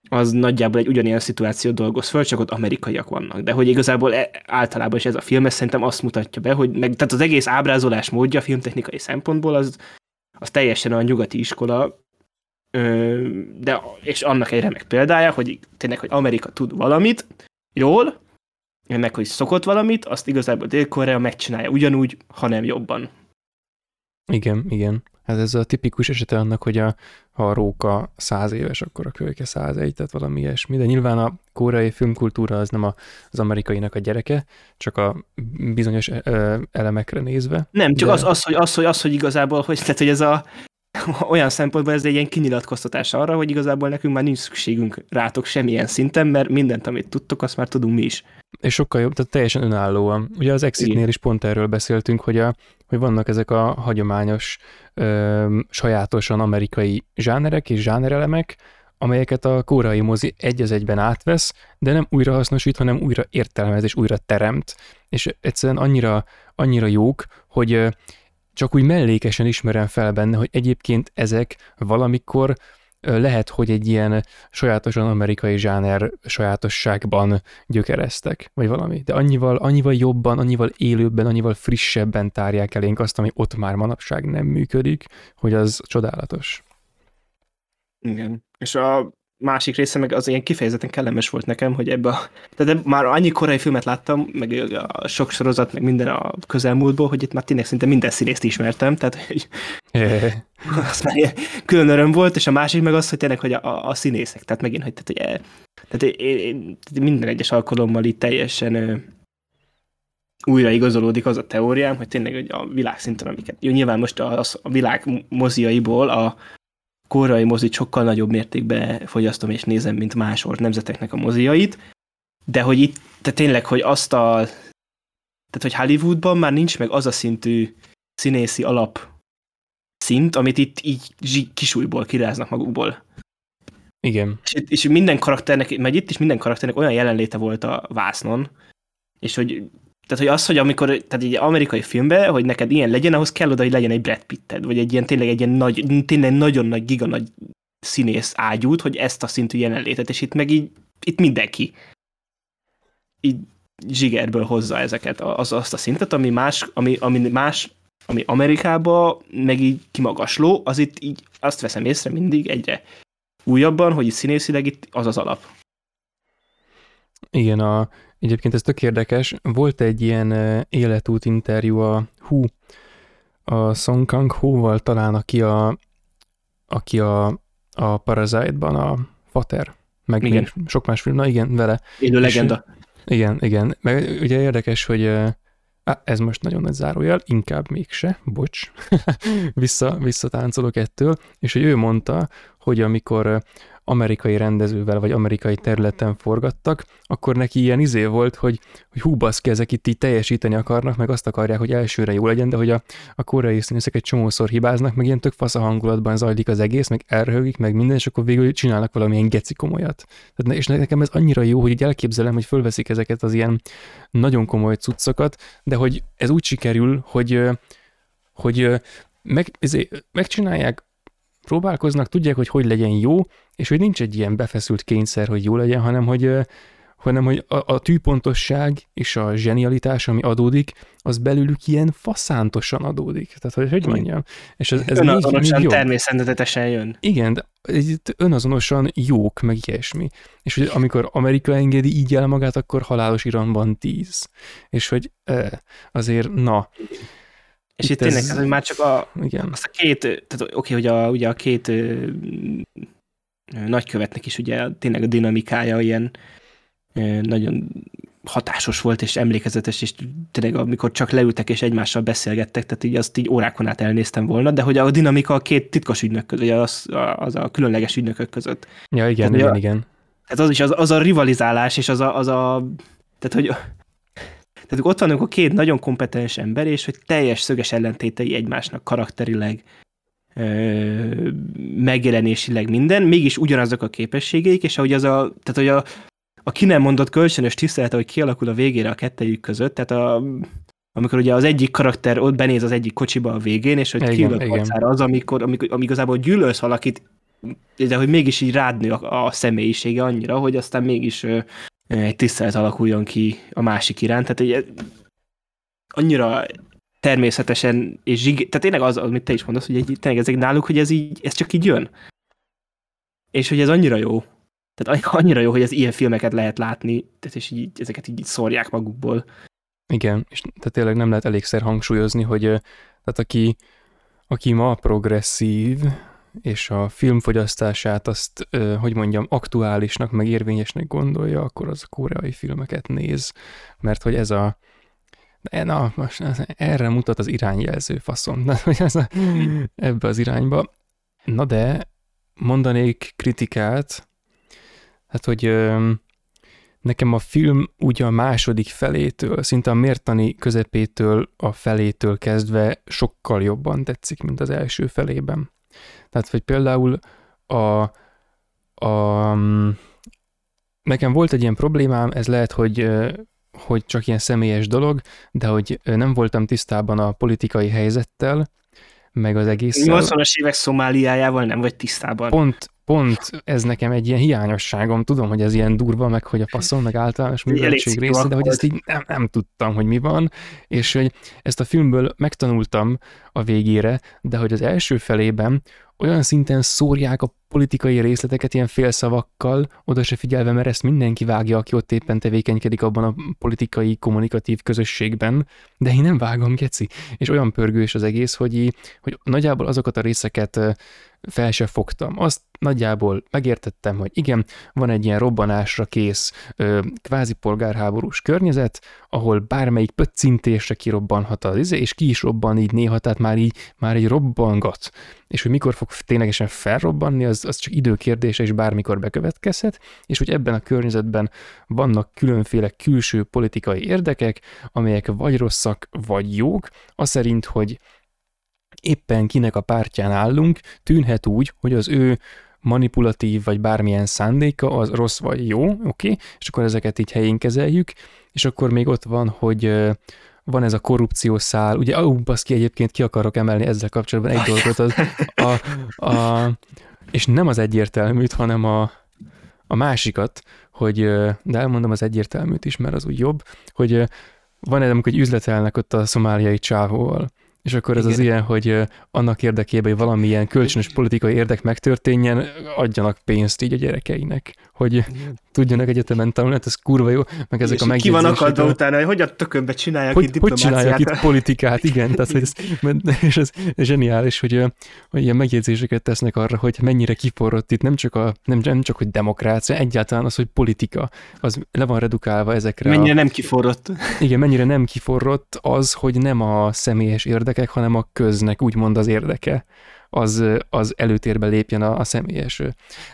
az nagyjából egy ugyanilyen szituációt dolgoz föl, csak ott amerikaiak vannak. De hogy igazából e, általában is ez a film, ez szerintem azt mutatja be, hogy meg, tehát az egész ábrázolás módja filmtechnikai szempontból az, az teljesen a nyugati iskola, de, és annak egy remek példája, hogy tényleg, hogy Amerika tud valamit jól, meg hogy szokott valamit, azt igazából Dél-Korea megcsinálja ugyanúgy, hanem jobban. Igen, igen. Hát ez a tipikus esete annak, hogy a, ha a róka száz éves, akkor a kölyke egy, tehát valami ilyesmi. De nyilván a koreai filmkultúra az nem a, az amerikainak a gyereke, csak a bizonyos elemekre nézve. Nem, csak de... az, az, hogy, az, hogy, az, hogy igazából, hogy, tehát, hogy ez a, olyan szempontból ez egy ilyen kinyilatkoztatás arra, hogy igazából nekünk már nincs szükségünk rátok semmilyen szinten, mert mindent, amit tudtok, azt már tudunk mi is. És sokkal jobb, tehát teljesen önállóan. Ugye az Exitnél is pont erről beszéltünk, hogy, a, hogy vannak ezek a hagyományos, ö, sajátosan amerikai zsánerek és zsánerelemek, amelyeket a kórai mozi egy az egyben átvesz, de nem újra hasznosít, hanem újra értelmez és újra teremt. És egyszerűen annyira, annyira jók, hogy csak úgy mellékesen ismerem fel benne, hogy egyébként ezek valamikor lehet, hogy egy ilyen sajátosan amerikai zsáner sajátosságban gyökereztek, vagy valami, de annyival, annyival jobban, annyival élőbben, annyival frissebben tárják elénk azt, ami ott már manapság nem működik, hogy az csodálatos. Igen. És a másik része meg az ilyen kifejezetten kellemes volt nekem, hogy ebbe a... Tehát már annyi korai filmet láttam, meg a sok sorozat, meg minden a közelmúltból, hogy itt már tényleg szinte minden színészt ismertem, tehát hogy az már külön öröm volt, és a másik meg az, hogy tényleg, hogy a, a színészek, tehát megint, hogy, tehát, hogy e, tehát én, én, minden egyes alkalommal itt teljesen ö, újra igazolódik az a teóriám, hogy tényleg hogy a világszinten, amiket, jó, nyilván most a, a világ moziaiból a, korai mozit sokkal nagyobb mértékben fogyasztom és nézem, mint más nemzeteknek a moziait, de hogy itt, te tényleg, hogy azt a, tehát hogy Hollywoodban már nincs meg az a szintű színészi alap szint, amit itt így kisújból kiráznak magukból. Igen. És, és minden karakternek, meg itt is minden karakternek olyan jelenléte volt a vásznon, és hogy tehát, hogy az, hogy amikor, tehát egy amerikai filmben, hogy neked ilyen legyen, ahhoz kell oda, hogy legyen egy Brad Pitted, vagy egy ilyen tényleg egy ilyen nagy, tényleg nagyon nagy, giga nagy színész ágyút, hogy ezt a szintű jelenlétet, és itt meg így, itt mindenki így zsigerből hozza ezeket, az, azt a szintet, ami más, ami, ami más, ami Amerikába meg így kimagasló, az itt így azt veszem észre mindig egyre újabban, hogy itt színészileg itt az az alap. Igen, a, Egyébként ez tök érdekes. Volt egy ilyen életút interjú a Hu, a Song Kang Hu-val talán, aki a, aki a, a Parasite-ban a Fater, meg igen. még sok más film, na igen, vele. Élő legenda. Igen, igen. Meg ugye érdekes, hogy Á, ez most nagyon nagy zárójel, inkább mégse, bocs, vissza, visszatáncolok ettől, és hogy ő mondta, hogy amikor amerikai rendezővel vagy amerikai területen forgattak, akkor neki ilyen izé volt, hogy, hogy hú baszki, ezek itt így teljesíteni akarnak, meg azt akarják, hogy elsőre jó legyen, de hogy a, a koreai színészek egy csomószor hibáznak, meg ilyen tök fasz a hangulatban zajlik az egész, meg elröhögik, meg minden, és akkor végül csinálnak valamilyen geci komolyat. Tehát, és nekem ez annyira jó, hogy így elképzelem, hogy fölveszik ezeket az ilyen nagyon komoly cuccokat, de hogy ez úgy sikerül, hogy hogy meg, ezért, megcsinálják próbálkoznak, tudják, hogy hogy legyen jó, és hogy nincs egy ilyen befeszült kényszer, hogy jó legyen, hanem hogy, hanem, hogy a, a tűpontosság és a zsenialitás, ami adódik, az belülük ilyen faszántosan adódik. Tehát, hogy hogy mondjam? És ez, ez önazonosan, még, még természetesen jön. Igen, de itt önazonosan jók, meg ilyesmi. És hogy amikor Amerika engedi így el magát, akkor halálos iramban tíz. És hogy azért, na, és itt, itt tényleg, ez... hogy már csak a, igen. azt a két, tehát oké, okay, hogy a, ugye a két ö, nagykövetnek is ugye tényleg a dinamikája ilyen ö, nagyon hatásos volt és emlékezetes, és tényleg amikor csak leültek és egymással beszélgettek, tehát így azt így órákon át elnéztem volna, de hogy a dinamika a két titkos ügynök között, az, az a különleges ügynökök között. Ja, igen, tehát, igen, a, igen. Tehát az is az, az a rivalizálás, és az a, az a tehát hogy tehát ott vannak a két nagyon kompetens ember, és hogy teljes szöges ellentétei egymásnak karakterileg, megjelenésileg minden, mégis ugyanazok a képességeik, és ahogy az a, tehát hogy a, a ki nem mondott kölcsönös tisztelet, hogy kialakul a végére a kettejük között, tehát a, amikor ugye az egyik karakter ott benéz az egyik kocsiba a végén, és hogy kiül a az, amikor, amikor, amikor igazából gyűlölsz valakit, de hogy mégis így rád nő a, a személyisége annyira, hogy aztán mégis egy tisztelet alakuljon ki a másik iránt. Tehát egy, annyira természetesen, és zsig, tehát tényleg az, amit te is mondasz, hogy egy, tényleg ezek náluk, hogy ez így, ez csak így jön. És hogy ez annyira jó. Tehát annyira jó, hogy ez ilyen filmeket lehet látni, tehát és így, ezeket így szórják magukból. Igen, és tehát tényleg nem lehet elégszer hangsúlyozni, hogy tehát aki, aki ma progresszív, és a filmfogyasztását azt, hogy mondjam, aktuálisnak, meg érvényesnek gondolja, akkor az a koreai filmeket néz, mert hogy ez a na, most erre mutat az irányjelző faszom, de hogy ez a, ebbe az irányba. Na de mondanék kritikát, hát hogy nekem a film ugye a második felétől, szinte a mértani közepétől a felétől kezdve sokkal jobban tetszik, mint az első felében. Tehát, hogy például a, a, nekem volt egy ilyen problémám, ez lehet, hogy hogy csak ilyen személyes dolog, de hogy nem voltam tisztában a politikai helyzettel, meg az egész. 80-as évek Szomáliájával nem vagy tisztában. Pont, pont ez nekem egy ilyen hiányosságom. Tudom, hogy ez ilyen durva, meg hogy a faszon, meg általános műveltség része, de hogy ezt így nem, nem tudtam, hogy mi van, és hogy ezt a filmből megtanultam a végére, de hogy az első felében olyan szinten szórják a politikai részleteket ilyen félszavakkal, oda se figyelve, mert ezt mindenki vágja, aki ott éppen tevékenykedik abban a politikai, kommunikatív közösségben, de én nem vágom, geci. És olyan pörgős az egész, hogy, hogy nagyjából azokat a részeket fel se fogtam. Azt nagyjából megértettem, hogy igen, van egy ilyen robbanásra kész kvázi polgárháborús környezet, ahol bármelyik pöccintésre kirobbanhat az izé, és ki is robban így néha, tehát már így, már egy robbangat. És hogy mikor fog ténylegesen felrobbanni, az, az csak időkérdése, és bármikor bekövetkezhet, és hogy ebben a környezetben vannak különféle külső politikai érdekek, amelyek vagy rosszak, vagy jók, az szerint, hogy éppen kinek a pártján állunk, tűnhet úgy, hogy az ő manipulatív vagy bármilyen szándéka az rossz vagy jó, oké, okay? és akkor ezeket így helyén kezeljük, és akkor még ott van, hogy van ez a korrupció szál, ugye, ó, baszki, egyébként ki akarok emelni ezzel kapcsolatban egy dolgot, az, a, a, és nem az egyértelműt, hanem a, a másikat, hogy, de elmondom az egyértelműt is, mert az úgy jobb, hogy van egy, amikor üzletelnek ott a szomáliai csávóval, és akkor ez Igen. az ilyen, hogy annak érdekében, hogy valamilyen kölcsönös politikai érdek megtörténjen, adjanak pénzt így a gyerekeinek, hogy Igen. tudjanak egyetemen tanulni, hát ez kurva jó, meg ezek és a megjegyzések. Ki van akadva a... utána, hogy hogy a tökönbe csinálják hogy, itt diplomáciát. Hogy csinálják itt politikát, igen, tehát hogy ez, és ez zseniális, hogy, hogy ilyen megjegyzéseket tesznek arra, hogy mennyire kiforrott itt nem csak, a, nem, nem csak hogy demokrácia, egyáltalán az, hogy politika, az le van redukálva ezekre. Mennyire a, nem kiforrott. Igen, mennyire nem kiforrott az, hogy nem a személyes érdek érdekek, hanem a köznek úgymond az érdeke az, az előtérbe lépjen a, a személyes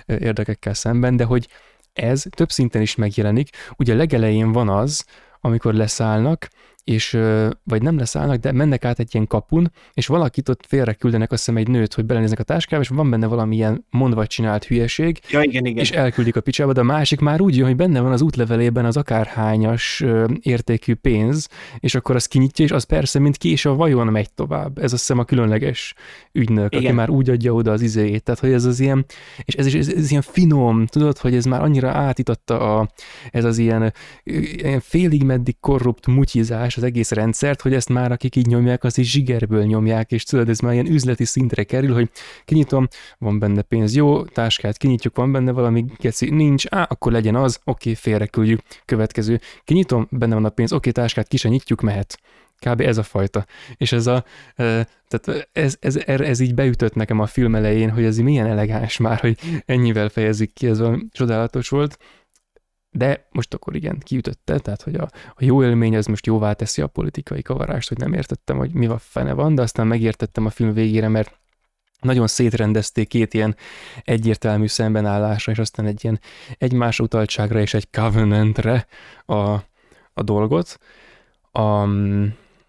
érdekekkel szemben, de hogy ez több szinten is megjelenik. Ugye legelején van az, amikor leszállnak, és vagy nem leszállnak, de mennek át egy ilyen kapun, és valakit ott félre küldenek, azt hiszem egy nőt, hogy belenéznek a táskába, és van benne valamilyen mondva csinált hülyeség, ja, igen, igen. és elküldik a picsába, de a másik már úgy jön, hogy benne van az útlevelében az akárhányas értékű pénz, és akkor az kinyitja, és az persze, mint kés a vajon megy tovább. Ez azt hiszem a különleges ügynök, igen. aki már úgy adja oda az izéjét, tehát hogy ez az ilyen, és ez, is, ez, ez ilyen finom, tudod, hogy ez már annyira átitatta a, ez az ilyen, ilyen félig meddig korrupt mutyizás az egész rendszert, hogy ezt már akik így nyomják, az is zsigerből nyomják, és tudod, ez már ilyen üzleti szintre kerül, hogy kinyitom, van benne pénz, jó, táskát kinyitjuk, van benne valami geci, nincs, á, akkor legyen az, oké, félreküldjük, következő, kinyitom, benne van a pénz, oké, táskát ki nyitjuk, mehet. Kb. ez a fajta. És ez a, tehát ez, ez, ez így beütött nekem a film elején, hogy ez milyen elegáns már, hogy ennyivel fejezik ki, ez a csodálatos volt. De most akkor igen, kiütötte, tehát hogy a, a jó élmény az most jóvá teszi a politikai kavarást, hogy nem értettem, hogy mi a fene van, de aztán megértettem a film végére, mert nagyon szétrendezték két ilyen egyértelmű szembenállásra, és aztán egy ilyen egymás utaltságra és egy covenantre a, a dolgot. A,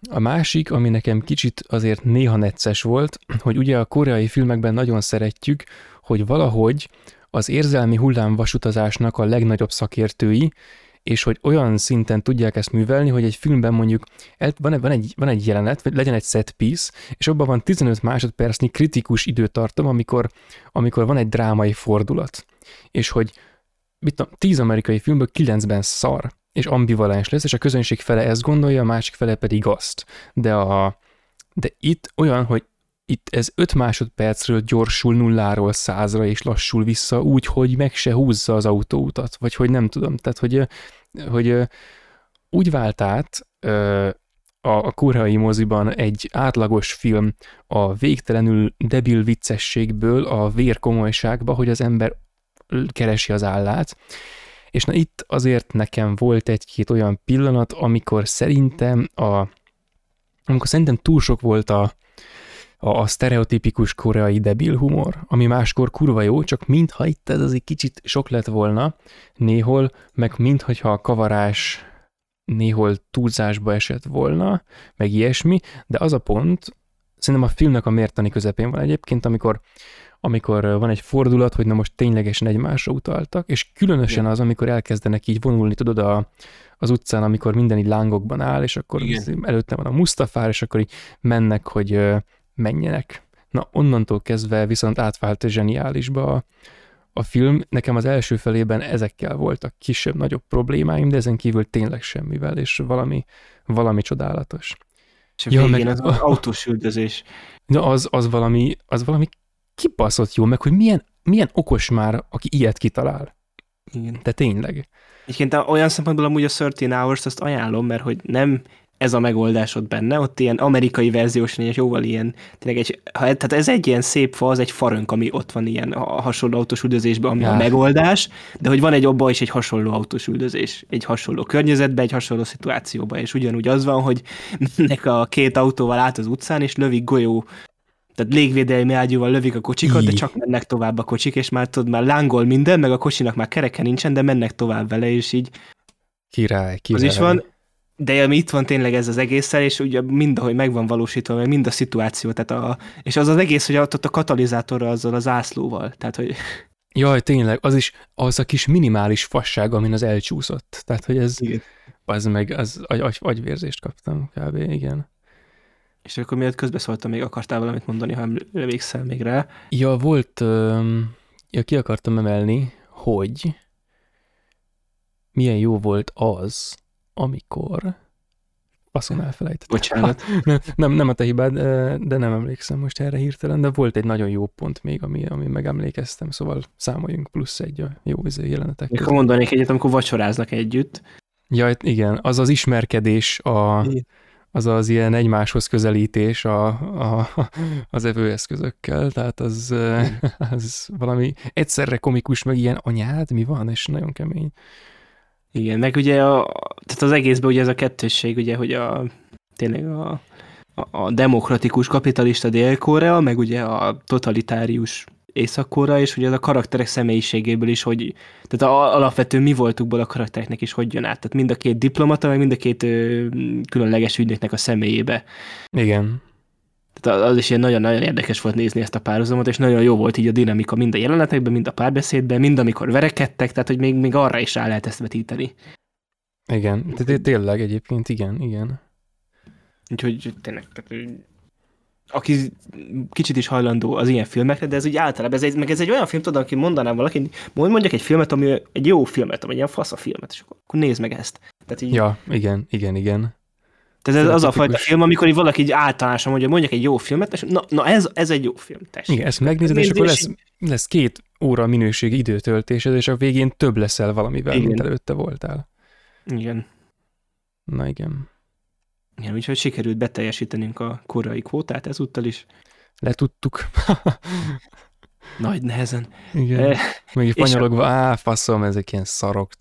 a másik, ami nekem kicsit azért néha necces volt, hogy ugye a koreai filmekben nagyon szeretjük, hogy valahogy az érzelmi hullámvasutazásnak a legnagyobb szakértői, és hogy olyan szinten tudják ezt művelni, hogy egy filmben mondjuk van, egy, van egy jelenet, vagy legyen egy set piece, és abban van 15 másodpercnyi kritikus időtartam, amikor, amikor van egy drámai fordulat. És hogy mit tudom, 10 amerikai filmből 9-ben szar, és ambivalens lesz, és a közönség fele ezt gondolja, a másik fele pedig azt. De, a, de itt olyan, hogy itt ez 5 másodpercről gyorsul nulláról százra és lassul vissza úgy, hogy meg se húzza az autóutat, vagy hogy nem tudom. Tehát, hogy, hogy úgy vált át a koreai moziban egy átlagos film a végtelenül debil viccességből a vérkomolyságba, hogy az ember keresi az állát. És na itt azért nekem volt egy-két olyan pillanat, amikor szerintem a amikor szerintem túl sok volt a, a, a sztereotipikus koreai debil humor, ami máskor kurva jó, csak mintha itt ez az egy kicsit sok lett volna néhol, meg mintha a kavarás néhol túlzásba esett volna, meg ilyesmi, de az a pont szerintem a filmnek a mértani közepén van egyébként, amikor amikor van egy fordulat, hogy na most ténylegesen egymásra utaltak, és különösen az, amikor elkezdenek így vonulni, tudod, a, az utcán, amikor minden így lángokban áll, és akkor Igen. előtte van a Mustafár, és akkor így mennek, hogy menjenek. Na, onnantól kezdve viszont átvált zseniálisba a, a film. Nekem az első felében ezekkel voltak kisebb-nagyobb problémáim, de ezen kívül tényleg semmivel, és valami, valami csodálatos. És a ja, végén meg, az autós üldözés. Na, az, az, valami, az valami kibaszott jó, meg hogy milyen, milyen okos már, aki ilyet kitalál. Igen. De tényleg. Egyébként olyan szempontból amúgy a 13 Hours azt ajánlom, mert hogy nem ez a megoldásod benne, ott ilyen amerikai verziós, és jóval ilyen, tényleg egy, ha, tehát ez egy ilyen szép fa, az egy farönk, ami ott van ilyen hasonló autós üldözésben, ami ja. a megoldás, de hogy van egy abban is egy hasonló autós üldözés, egy hasonló környezetben, egy hasonló szituációban, és ugyanúgy az van, hogy mennek a két autóval át az utcán, és lövik golyó tehát légvédelmi ágyúval lövik a kocsikat, Így. de csak mennek tovább a kocsik, és már tudod, már lángol minden, meg a kocsinak már kereke nincsen, de mennek tovább vele, és így. Király, király. Az is van, de ami itt van tényleg ez az egésszel, és ugye mind, ahogy meg van valósítva, meg mind a szituáció, tehát a, és az az egész, hogy ott a katalizátorra azzal az ászlóval, tehát hogy... Jaj, tényleg, az is az a kis minimális fasság, amin az elcsúszott. Tehát, hogy ez, igen. az meg, az agy, agy, agyvérzést kaptam kb. igen. És akkor miért közbeszóltam, még akartál valamit mondani, ha emlékszel még rá? Ja, volt, ja, ki akartam emelni, hogy milyen jó volt az, amikor faszon elfelejtettem. Bocsánat. nem, nem, nem a te hibád, de nem emlékszem most erre hirtelen, de volt egy nagyon jó pont még, ami, ami megemlékeztem, szóval számoljunk plusz egy a jó izé jelenetek. Akkor mondanék egyet, amikor vacsoráznak együtt. Ja, igen, az az ismerkedés a, az az ilyen egymáshoz közelítés a, a, az evőeszközökkel, tehát az, az valami egyszerre komikus, meg ilyen anyád, mi van, és nagyon kemény. Igen, meg ugye a, tehát az egészben ugye ez a kettősség, ugye, hogy a tényleg a, a, demokratikus kapitalista Dél-Korea, meg ugye a totalitárius észak és ugye ez a karakterek személyiségéből is, hogy tehát a, alapvetően mi voltukból a karaktereknek is hogy jön át. Tehát mind a két diplomata, meg mind a két ö, különleges ügynöknek a személyébe. Igen. Tehát az is ilyen nagyon-nagyon érdekes volt nézni ezt a párhuzamot, és nagyon jó volt így a dinamika mind a jelenetekben, mind a párbeszédben, mind amikor verekedtek, tehát hogy még, még arra is rá lehet ezt vetíteni. Igen, tehát tényleg egyébként igen, igen. Úgyhogy tényleg, tehát, aki kicsit is hajlandó az ilyen filmekre, de ez úgy általában, ez egy, meg ez egy olyan film, tudod, aki mondanám valaki, mondjak egy filmet, ami egy jó filmet, vagy ilyen fasz a filmet, és akkor nézd meg ezt. Tehát így, ja, igen, igen, igen. Tehát ez, az a fajta film, amikor így valaki így általánosan mondja, mondjak egy jó filmet, és na, na ez, ez egy jó film, tessék. Igen, ezt megnézed, és akkor lesz, lesz két óra minőségi időtöltésed, és a végén több leszel valamivel, igen. mint előtte voltál. Igen. Na igen. Igen, úgyhogy sikerült beteljesítenünk a korai kvótát ezúttal is. Letudtuk. Nagy nehezen. Igen. E, Még így fanyalogva, á, faszom, ezek ilyen szarok.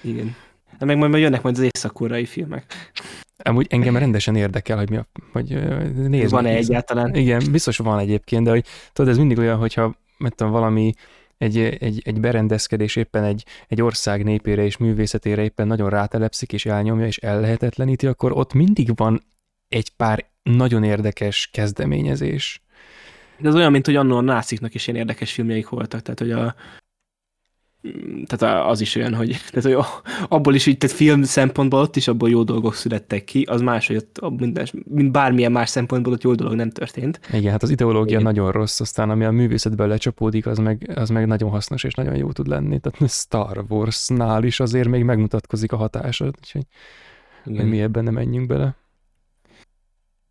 Igen. De meg majd jönnek majd az észak filmek. Amúgy engem rendesen érdekel, hogy mi a, hogy nézd. Van-e egyáltalán? Igen, biztos van egyébként, de hogy tudod, ez mindig olyan, hogyha mert valami egy, egy, egy berendezkedés éppen egy, egy ország népére és művészetére éppen nagyon rátelepszik és elnyomja és ellehetetleníti, akkor ott mindig van egy pár nagyon érdekes kezdeményezés. De ez olyan, mint hogy annól a náciknak is ilyen érdekes filmjeik voltak, tehát hogy a, tehát az is olyan, hogy, tehát, hogy abból is így, tehát film szempontból ott is abból jó dolgok születtek ki, az más, hogy ott minden, mint bármilyen más szempontból ott jó dolog nem történt. Igen, hát az ideológia Igen. nagyon rossz, aztán ami a művészetben lecsapódik, az meg, az meg nagyon hasznos és nagyon jó tud lenni. Tehát Star Wars-nál is azért még megmutatkozik a hatása, úgyhogy Igen. mi ebben nem menjünk bele.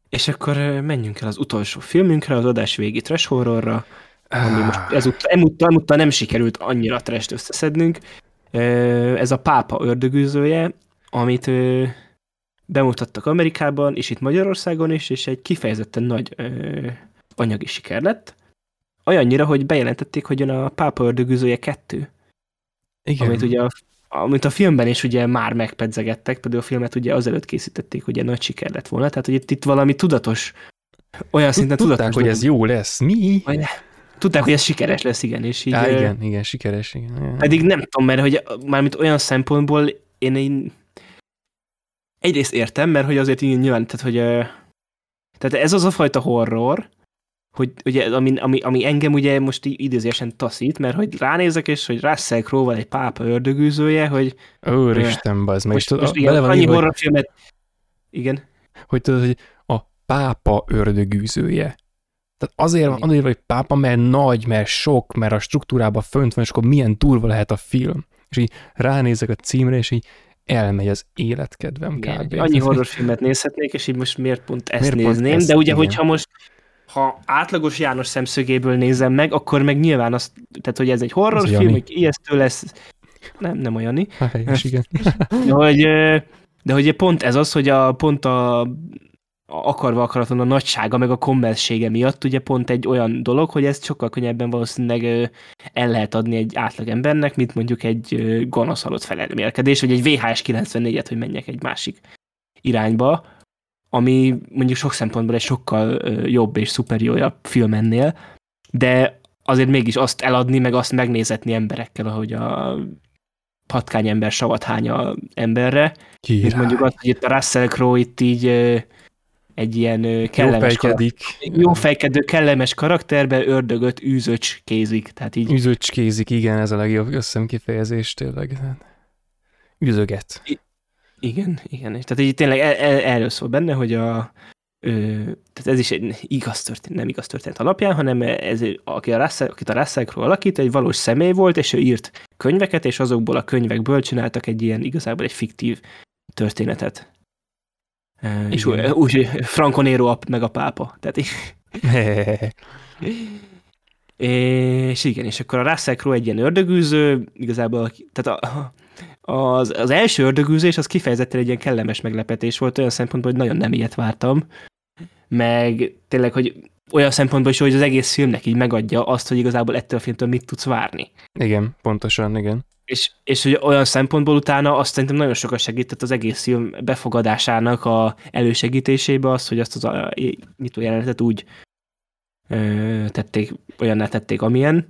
És akkor menjünk el az utolsó filmünkre, az adás végi trash horrorra, ami most ezúttal, emúttal, emúttal nem sikerült annyira trest összeszednünk. Ez a pápa ördögűzője, amit bemutattak Amerikában, és itt Magyarországon is, és egy kifejezetten nagy anyagi siker lett. Olyannyira, hogy bejelentették, hogy jön a pápa ördögűzője 2. Igen. Amit ugye a, amit a filmben is ugye már megpedzegettek, például a filmet ugye azelőtt készítették, hogy nagy siker lett volna, tehát hogy itt, itt valami tudatos, olyan szinten Tudták, tudatos. hogy ez jó lesz. Mi? Vagy, Tudták, hogy ez sikeres lesz, igen. És így, Á, igen, igen, sikeres, igen. Pedig nem tudom, mert hogy mármint olyan szempontból én, én egyrészt értem, mert hogy azért így nyilván, tehát hogy Tehát ez az a fajta horror, hogy ugye, ami, ami, ami engem ugye most idézésen taszít, mert hogy ránézek, és hogy Russell Crowe-val egy pápa ördögűzője, hogy... Úristen, bazd meg. Most, most, most igen, annyi horrorfilmet... Igen. Hogy tudod, hogy a pápa ördögűzője. Tehát azért van, azért hogy pápa, mert nagy, mert sok, mert a struktúrában fönt van, és akkor milyen durva lehet a film. És így ránézek a címre, és így elmegy az életkedvem igen, kb. Annyi horrorfilmet nézhetnék, és így most miért pont ezt miért nézném, pont ezt, de ugye, igen. hogyha most ha átlagos János szemszögéből nézem meg, akkor meg nyilván azt, tehát hogy ez egy horrorfilm, hogy ijesztő lesz, nem, nem olyan. Helyes, igen. de, hogy, de hogy pont ez az, hogy a, pont a akarva akaratlan a nagysága, meg a kommerszsége miatt ugye pont egy olyan dolog, hogy ezt sokkal könnyebben valószínűleg el lehet adni egy átlag embernek, mint mondjuk egy gonosz halott felelmélkedés, vagy egy VHS 94-et, hogy menjek egy másik irányba, ami mondjuk sok szempontból egy sokkal jobb és szuperiórabb film ennél, de azért mégis azt eladni, meg azt megnézetni emberekkel, ahogy a patkány ember savat hánya emberre, Király. mint mondjuk azt, hogy itt a Russell Crowe itt így egy ilyen kellemes, jó, jó fejkedő, kellemes karakterbe ördögöt kézik. Tehát így... kézik, igen, ez a legjobb összemkifejezés tényleg. Üzöget. I- igen, igen. Tehát így tényleg el, el, erről szól benne, hogy a, ö, tehát ez is egy igaz történet, nem igaz történet alapján, hanem ez, aki a Russell, akit a Russell alakít, egy valós személy volt, és ő írt könyveket, és azokból a könyvekből csináltak egy ilyen, igazából egy fiktív történetet. Igen. És úgy, úgy Franco Nero meg a pápa. Tehát így. és igen, és akkor a Russell Crowe egy ilyen ördögűző, igazából, tehát a, az, az első ördögűzés az kifejezetten egy ilyen kellemes meglepetés volt, olyan szempontból, hogy nagyon nem ilyet vártam, meg tényleg, hogy olyan szempontból is, hogy az egész filmnek így megadja azt, hogy igazából ettől a filmtől mit tudsz várni. Igen, pontosan, igen. És, és hogy olyan szempontból utána azt szerintem nagyon sokat segített az egész film befogadásának a elősegítésébe az, hogy azt az a nyitó jelenetet úgy ö, tették, olyanná tették, amilyen.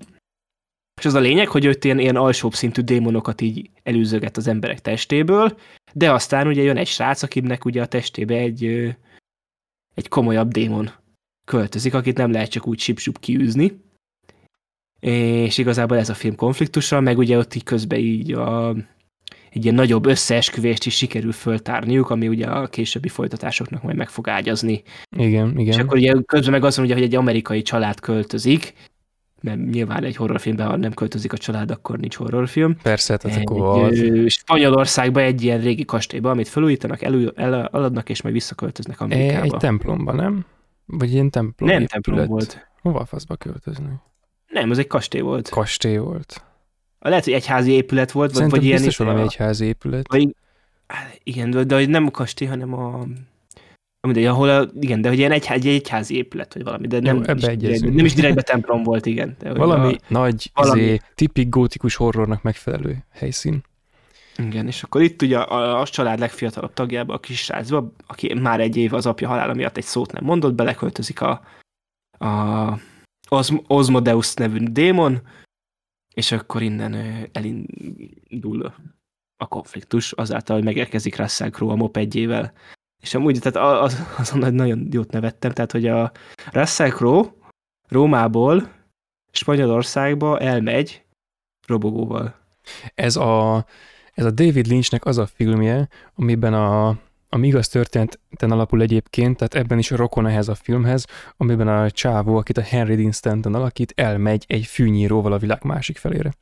És az a lényeg, hogy őt ilyen, ilyen alsóbb szintű démonokat így előzöget az emberek testéből, de aztán ugye jön egy srác, akinek ugye a testébe egy, egy komolyabb démon költözik, akit nem lehet csak úgy sipsup kiűzni. És igazából ez a film konfliktusa, meg ugye ott így közben így a, egy ilyen nagyobb összeesküvést is sikerül föltárniuk, ami ugye a későbbi folytatásoknak majd meg fog ágyazni. Igen, igen. És akkor ugye közben meg azon, ugye, hogy egy amerikai család költözik, mert nyilván egy horrorfilmben, ha nem költözik a család, akkor nincs horrorfilm. Persze, tehát akkor az. Spanyolországban egy ilyen régi kastélyba, amit felújítanak, elő, el, eladnak, és majd visszaköltöznek Amerikába. Egy templomba, nem? Vagy ilyen templom Nem templom volt. Hova a faszba költözni? Nem, ez egy kastély volt. Kastély volt. Lehet, hogy egyházi épület volt, Szerintem vagy ilyen... valami egyházi épület. Vagy, igen, de, de nem a kastély, hanem a Mindegy, ahol a, igen, de hogy ilyen egy, egy egyházi épület, vagy valami, de nem, Jó, is, direkt, nem is direktbe templom volt, igen. De, valami a, nagy, valami. Izé, tipik gótikus horrornak megfelelő helyszín. Igen, és akkor itt ugye a, a család legfiatalabb tagjába, a kis srácba, aki már egy év az apja halála miatt egy szót nem mondott, beleköltözik a, a Osmodeus nevű démon, és akkor innen elindul a konfliktus azáltal, hogy megérkezik Russell Crowe a mopedjével, és amúgy, tehát az, azon nagyon jót nevettem, tehát hogy a Russell Crowe Rómából Spanyolországba elmegy robogóval. Ez a, ez a David Lynchnek az a filmje, amiben a, a igaz történeten alapul egyébként, tehát ebben is rokon ehhez a filmhez, amiben a csávó, akit a Henry Dean Stanton alakít, elmegy egy fűnyíróval a világ másik felére.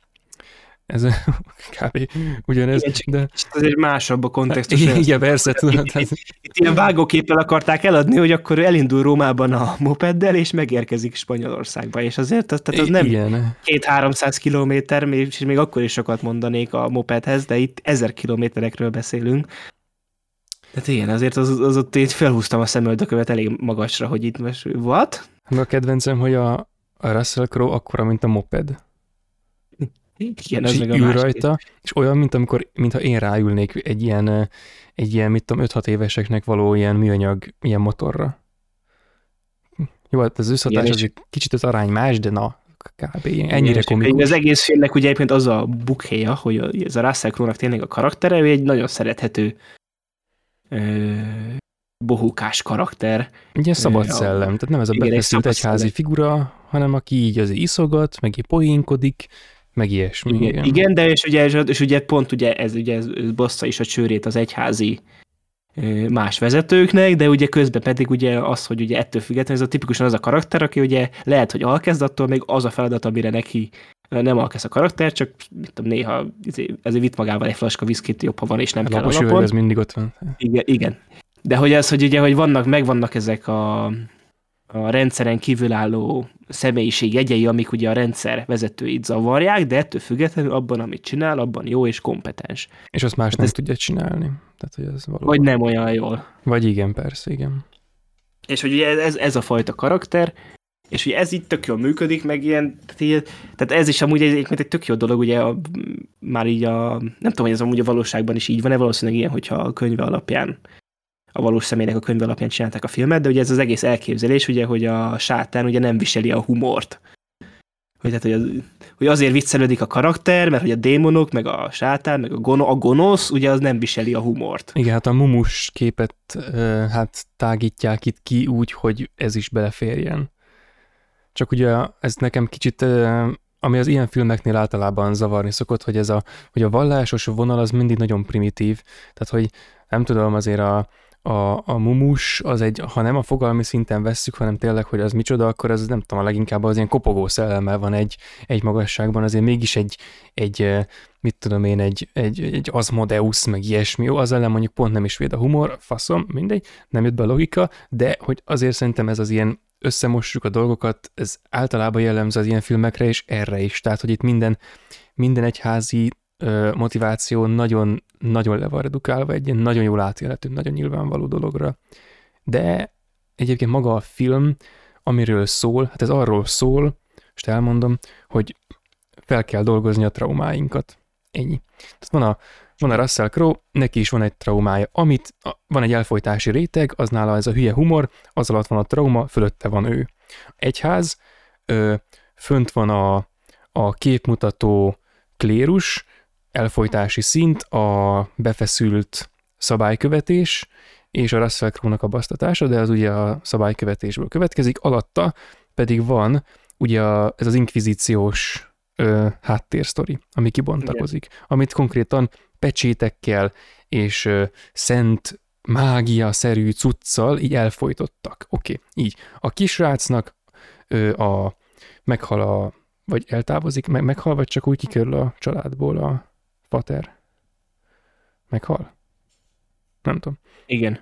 Ez kb. ugyanez, igen, de... Ez egy másabb a kontextus. Igen, persze, tudod. Itt, itt, itt, ilyen vágóképpel akarták eladni, hogy akkor elindul Rómában a mopeddel, és megérkezik Spanyolországba, és azért az, tehát az nem két-háromszáz kilométer, és még akkor is sokat mondanék a mopedhez, de itt ezer kilométerekről beszélünk. Tehát igen, azért az, az ott így felhúztam a szemöldökövet elég magasra, hogy itt most what? A kedvencem, hogy a, a Russell Crowe akkora, mint a moped. Igen, ez meg a ül rajta, és olyan, mint amikor, mintha én ráülnék egy ilyen, egy ilyen, mit tudom, 5-6 éveseknek való ilyen műanyag, ilyen motorra. Jó, hát az összhatás az egy kicsit az arány más, de na, kb. ennyire komikus. Az egész filmnek ugye egyébként az a bukhéja, hogy ez a Russell Crowe-nak tényleg a karaktere, ő egy nagyon szerethető bohókás karakter. Ugye szabad Ja. szellem, tehát nem ez a Igen, befeszült egyházi szellem. figura, hanem aki így az iszogat, meg így poénkodik, meg ilyesmi. Igen, igen de és ugye, és ugye pont ugye ez, ugye ez ez bassza is a csőrét az egyházi más vezetőknek, de ugye közben pedig ugye az, hogy ugye ettől függetlenül ez a tipikusan az a karakter, aki ugye lehet, hogy alkezd, attól még az a feladat, amire neki nem alkezd a karakter, csak mit tudom, néha izé- ezért vitt magával egy flaska viszkit jobb, ha van, és nem A kell lapos alapon. üveg az mindig ott van. Igen, igen. De hogy az, hogy ugye, hogy vannak, megvannak ezek a, a rendszeren kívülálló személyiség jegyei, amik ugye a rendszer vezetőit zavarják, de ettől függetlenül abban, amit csinál, abban jó és kompetens. És azt más nem ez- tudja csinálni. Tehát, hogy ez valóban. Vagy nem olyan jól. Vagy igen, persze, igen. És hogy ugye ez, ez a fajta karakter, és ugye ez így tök jól működik, meg ilyen, tehát, ilyen, tehát ez is amúgy egy, egy tök jó dolog, ugye a, már így a, nem tudom, hogy ez amúgy a valóságban is így van-e, valószínűleg ilyen, hogyha a könyve alapján, a valós személynek a könyve alapján csinálták a filmet, de ugye ez az egész elképzelés, ugye, hogy a sátán ugye nem viseli a humort. Hogy, tehát, hogy, az, hogy azért viccelődik a karakter, mert hogy a démonok, meg a sátán, meg a, gono, a gonosz, ugye az nem viseli a humort. Igen, hát a mumus képet hát tágítják itt ki úgy, hogy ez is beleférjen. Csak ugye ez nekem kicsit, ami az ilyen filmeknél általában zavarni szokott, hogy ez a, hogy a vallásos vonal az mindig nagyon primitív. Tehát, hogy nem tudom, azért a, a, a mumus az egy, ha nem a fogalmi szinten vesszük, hanem tényleg, hogy az micsoda, akkor az nem tudom, a leginkább az ilyen kopogó szellemmel van egy, egy magasságban, azért mégis egy, egy mit tudom én, egy, egy, egy Asmodeus, meg ilyesmi, jó, az ellen mondjuk pont nem is véd a humor, faszom, mindegy, nem jött be a logika, de hogy azért szerintem ez az ilyen összemossuk a dolgokat, ez általában jellemző az ilyen filmekre, és erre is, tehát, hogy itt minden, minden egyházi ö, motiváció nagyon, nagyon le van redukálva egy ilyen nagyon jól átélhető, nagyon nyilvánvaló dologra. De egyébként maga a film, amiről szól, hát ez arról szól, most elmondom, hogy fel kell dolgozni a traumáinkat. Ennyi. Tehát van a, van a Russell Crowe, neki is van egy traumája, amit van egy elfolytási réteg, az nála ez a hülye humor, az alatt van a trauma, fölötte van ő. Egyház, ö, fönt van a, a képmutató klérus, elfolytási szint, a befeszült szabálykövetés, és a Russell Crowe-nak a basztatása, de az ugye a szabálykövetésből következik, alatta pedig van ugye a, ez az inkvizíciós ö, háttérsztori, ami kibontakozik, Igen. amit konkrétan pecsétekkel és szent mágia-szerű cuccal így elfolytottak. Oké, okay, így. A kisrácnak a, meghal a, vagy eltávozik, meg, meghal, vagy csak úgy kikerül a családból a pater. Meghal? Nem tudom Igen.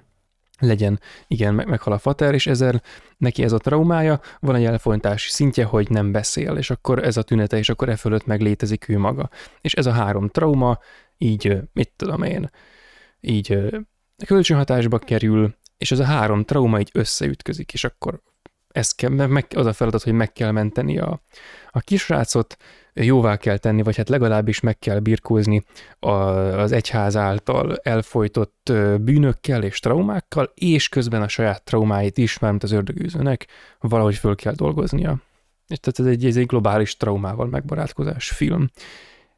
Legyen, igen, meg, meghal a fater, és ezzel neki ez a traumája, van egy elfolytási szintje, hogy nem beszél, és akkor ez a tünete, és akkor e fölött meg létezik ő maga. És ez a három trauma, így, mit tudom én, így kölcsönhatásba kerül, és ez a három trauma így összeütközik, és akkor ez kell, meg, az a feladat, hogy meg kell menteni a, a kisrácot, jóvá kell tenni, vagy hát legalábbis meg kell birkózni az egyház által elfolytott bűnökkel és traumákkal, és közben a saját traumáit is, mármint az ördögűzőnek, valahogy föl kell dolgoznia. És tehát ez egy, ez egy globális traumával megbarátkozás film,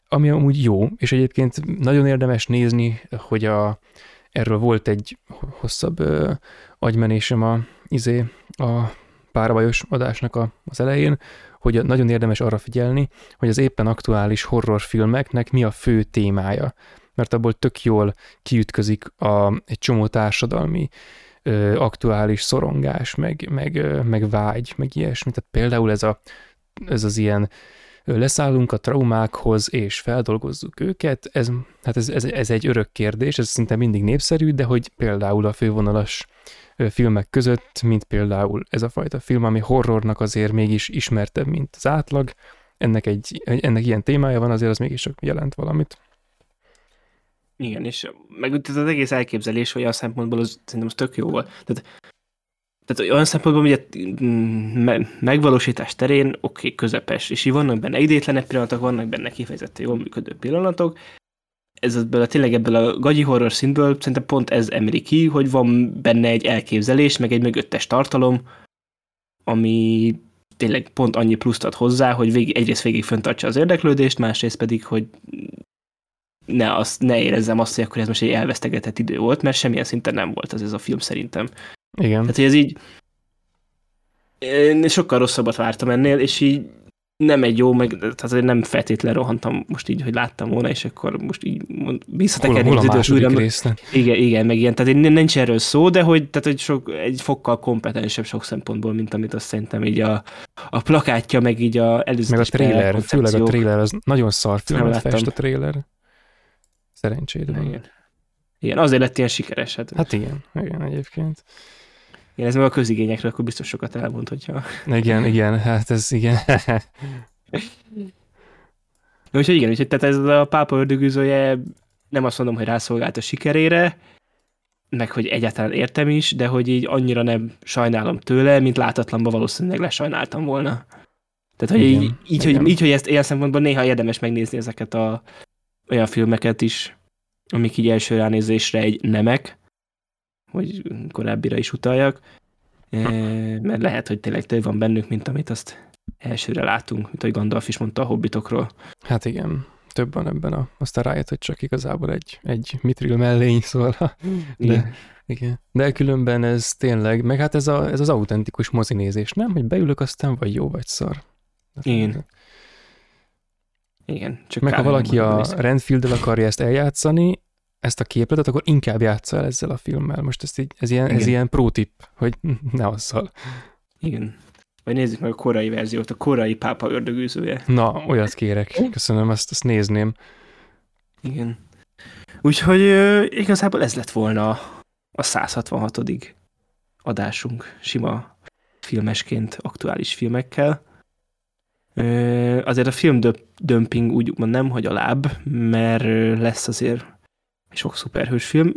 ami amúgy jó, és egyébként nagyon érdemes nézni, hogy a, erről volt egy hosszabb ö, agymenésem a, izé, a párabajos adásnak a, az elején, hogy nagyon érdemes arra figyelni, hogy az éppen aktuális horrorfilmeknek mi a fő témája, mert abból tök jól kiütközik a, egy csomó társadalmi ö, aktuális szorongás, meg, meg, ö, meg vágy, meg ilyesmi. Tehát például ez, a, ez az ilyen leszállunk a traumákhoz, és feldolgozzuk őket, ez, hát ez, ez, ez egy örök kérdés, ez szinte mindig népszerű, de hogy például a fővonalas filmek között, mint például ez a fajta film, ami horrornak azért mégis ismertebb, mint az átlag, ennek, egy, ennek ilyen témája van, azért az mégis csak jelent valamit. Igen, és meg az egész elképzelés olyan szempontból az, szerintem az tök jó volt. Tehát, tehát olyan szempontból, ugye me- megvalósítás terén oké, okay, közepes, és így vannak benne idétlenek pillanatok, vannak benne kifejezetten jól működő pillanatok. Ez ebből a, tényleg ebből a gagyi horror szintből szerintem pont ez emeli ki, hogy van benne egy elképzelés, meg egy mögöttes tartalom, ami tényleg pont annyi pluszt ad hozzá, hogy végig, egyrészt végig föntartsa az érdeklődést, másrészt pedig, hogy ne, azt, ne érezzem azt, hogy akkor ez most egy elvesztegetett idő volt, mert semmilyen szinten nem volt az ez a film szerintem. Igen. Tehát, hogy ez így én sokkal rosszabbat vártam ennél, és így nem egy jó, meg, tehát nem feltétlen rohantam most így, hogy láttam volna, és akkor most így visszatekerni az időt újra. Igen, igen, meg ilyen, tehát nincs erről szó, de hogy, tehát, hogy sok, egy fokkal kompetensebb sok szempontból, mint amit azt szerintem így a, a plakátja, meg így a előzetes Meg a trailer, főleg a trailer, az nagyon szar filmet fest a trailer. Szerencséd van. Igen. igen, azért lett ilyen sikeres. Hát, hát igen, igen egyébként. Igen, ez meg a közigényekről akkor biztos sokat elmond, hogyha... Igen, igen, hát ez igen. úgyhogy igen, úgyhogy tehát ez a pápa ördögűzője nem azt mondom, hogy rászolgált a sikerére, meg hogy egyáltalán értem is, de hogy így annyira nem sajnálom tőle, mint látatlanban valószínűleg lesajnáltam volna. Tehát, hogy igen, így, így, hogy, így, hogy ezt ilyen szempontból néha érdemes megnézni ezeket a olyan filmeket is, amik így első ránézésre egy nemek, hogy korábbira is utaljak, mert lehet, hogy tényleg több van bennük, mint amit azt elsőre látunk, mint ahogy Gandalf is mondta a hobbitokról. Hát igen, több van ebben, a, aztán rájött, hogy csak igazából egy, egy mitril mellény, szóval. De, igen. igen. De különben ez tényleg, meg hát ez, a, ez az autentikus mozinézés, nem? Hogy beülök, aztán vagy jó, vagy szar. Igen. Igen. Csak meg ha valaki a renfield akarja ezt eljátszani, ezt a képletet, akkor inkább játsza el ezzel a filmmel. Most ezt így, ez ilyen, ez ilyen pro tip, hogy ne azzal. Igen. Vagy nézzük meg a korai verziót, a korai pápa ördögűzője. Na, olyat kérek. Köszönöm, ezt, ezt nézném. Igen. Úgyhogy igazából ez lett volna a 166. adásunk sima filmesként, aktuális filmekkel. Azért a film dömping úgy mondom nem, hogy a láb, mert lesz azért sok szuperhős film.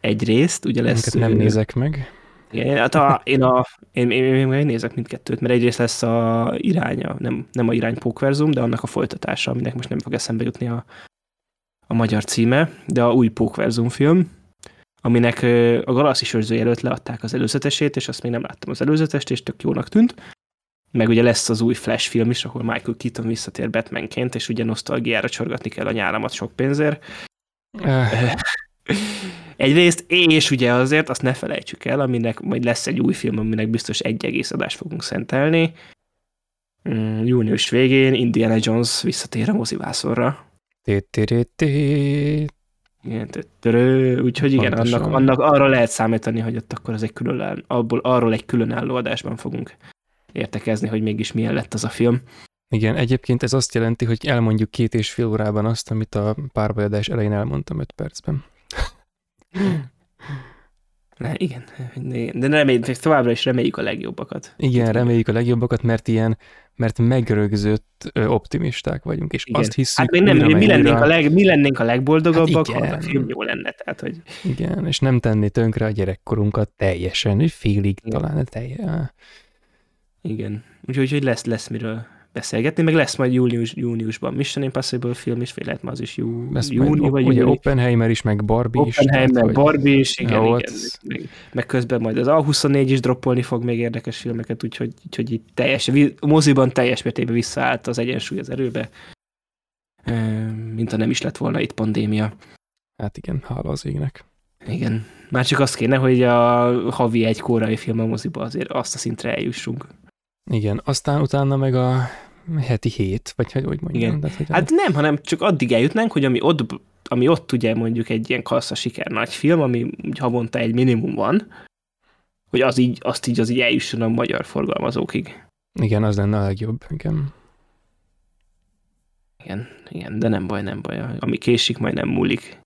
Egyrészt, ugye lesz... Minket nem nézek meg. Igen, hát a, én, a, én, én, én, én, nézek mindkettőt, mert egyrészt lesz a iránya, nem, nem a irány Pókverzum, de annak a folytatása, aminek most nem fog eszembe jutni a, a magyar címe, de a új Pókverzum film, aminek a Galaxis őrző előtt leadták az előzetesét, és azt még nem láttam az előzetest, és tök jónak tűnt. Meg ugye lesz az új Flash film is, ahol Michael Keaton visszatér Batmanként, és ugye nosztalgiára csorgatni kell a nyáramat sok pénzért. Egyrészt, és ugye azért azt ne felejtsük el, aminek majd lesz egy új film, aminek biztos egy egész adást fogunk szentelni. Mm, június végén Indiana Jones visszatér a mozivászorra. Úgyhogy igen, annak, annak arra lehet számítani, hogy ott akkor az egy külön, abból, arról egy különálló adásban fogunk értekezni, hogy mégis milyen lett az a film. Igen, egyébként ez azt jelenti, hogy elmondjuk két és fél órában azt, amit a párbajadás elején elmondtam öt percben. Ne, igen, de reméljük, továbbra is reméljük a legjobbakat. Igen, reméljük a legjobbakat, mert ilyen, mert megrögzött optimisták vagyunk, és igen. azt hiszük, hát még nem, mi, mi, lennénk a leg, mi lennénk a legboldogabbak, hát ha a film jó lenne. Tehát, hogy... Igen, és nem tenni tönkre a gyerekkorunkat teljesen, félig igen. talán teljesen. Igen, úgyhogy hogy lesz, lesz miről beszélgetni, meg lesz majd július, júniusban Mission Impossible film is, vagy lehet ma az is jú, lesz júni, vagy ugye júni. Oppenheimer is, meg Barbie is. Oppenheimer, meg Barbie is, igen, ja, igen. Meg, meg, közben majd az A24 is droppolni fog még érdekes filmeket, úgyhogy, úgyhogy itt teljes, moziban teljes mértékben visszaállt az egyensúly az erőbe, mint ha nem is lett volna itt pandémia. Hát igen, hála az égnek. Igen. Már csak azt kéne, hogy a havi egy kórai film a moziba azért azt a szintre eljussunk. Igen, aztán utána meg a heti hét, vagy hogy, hogy mondjam. Igen. Tehát, hogy hát a... nem, hanem csak addig eljutnánk, hogy ami ott, ami ott ugye mondjuk egy ilyen kassza siker nagy film, ami havonta egy minimum van, hogy az így, azt így, az így eljusson a magyar forgalmazókig. Igen, az lenne a legjobb, igen. Igen, igen, de nem baj, nem baj. Ami késik, majd nem múlik.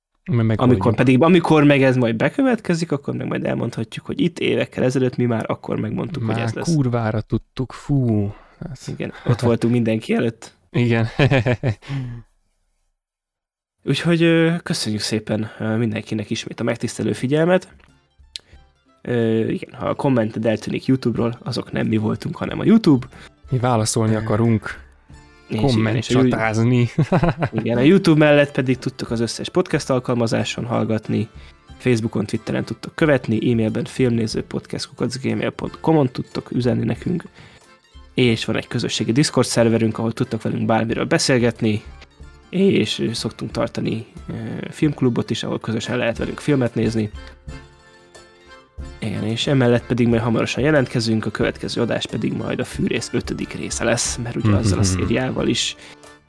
Amikor pedig, amikor meg ez majd bekövetkezik, akkor meg majd elmondhatjuk, hogy itt évekkel ezelőtt mi már akkor megmondtuk, már hogy ez lesz. kurvára tudtuk, fú. Ez... Igen, ott voltunk mindenki előtt. Igen. Úgyhogy köszönjük szépen mindenkinek ismét a megtisztelő figyelmet. Igen, ha a kommented eltűnik YouTube-ról, azok nem mi voltunk, hanem a YouTube. Mi válaszolni akarunk komment csatázni. Igen, a YouTube mellett pedig tudtok az összes podcast alkalmazáson hallgatni, Facebookon, Twitteren tudtok követni, e-mailben filmnéző podcast.gmail.com-on tudtok üzenni nekünk, és van egy közösségi Discord szerverünk, ahol tudtok velünk bármiről beszélgetni, és szoktunk tartani filmklubot is, ahol közösen lehet velünk filmet nézni. Igen, és emellett pedig majd hamarosan jelentkezünk, a következő adás pedig majd a Fűrész ötödik része lesz, mert ugye azzal a mhm. szériával is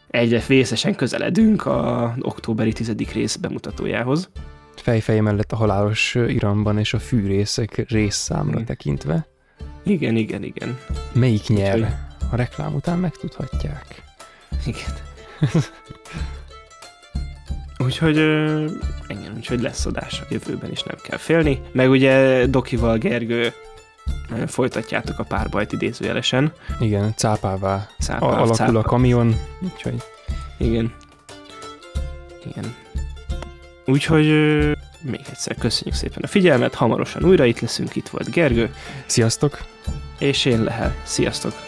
egyre vészesen közeledünk a októberi tizedik rész bemutatójához. Fejfej mellett a halálos iramban és a fűrészek részszámra tekintve. Igen, igen, igen. Melyik nyer? A reklám után megtudhatják. Igen. úgyhogy, igen, úgyhogy lesz adás a jövőben is nem kell félni. Meg ugye Dokival Gergő folytatjátok a párbajt idézőjelesen. Igen, cápává Cápá, alakul cápá. a kamion, úgyhogy... Igen. Igen. Úgyhogy még egyszer köszönjük szépen a figyelmet, hamarosan újra itt leszünk, itt volt Gergő. Sziasztok! És én Lehel. Sziasztok!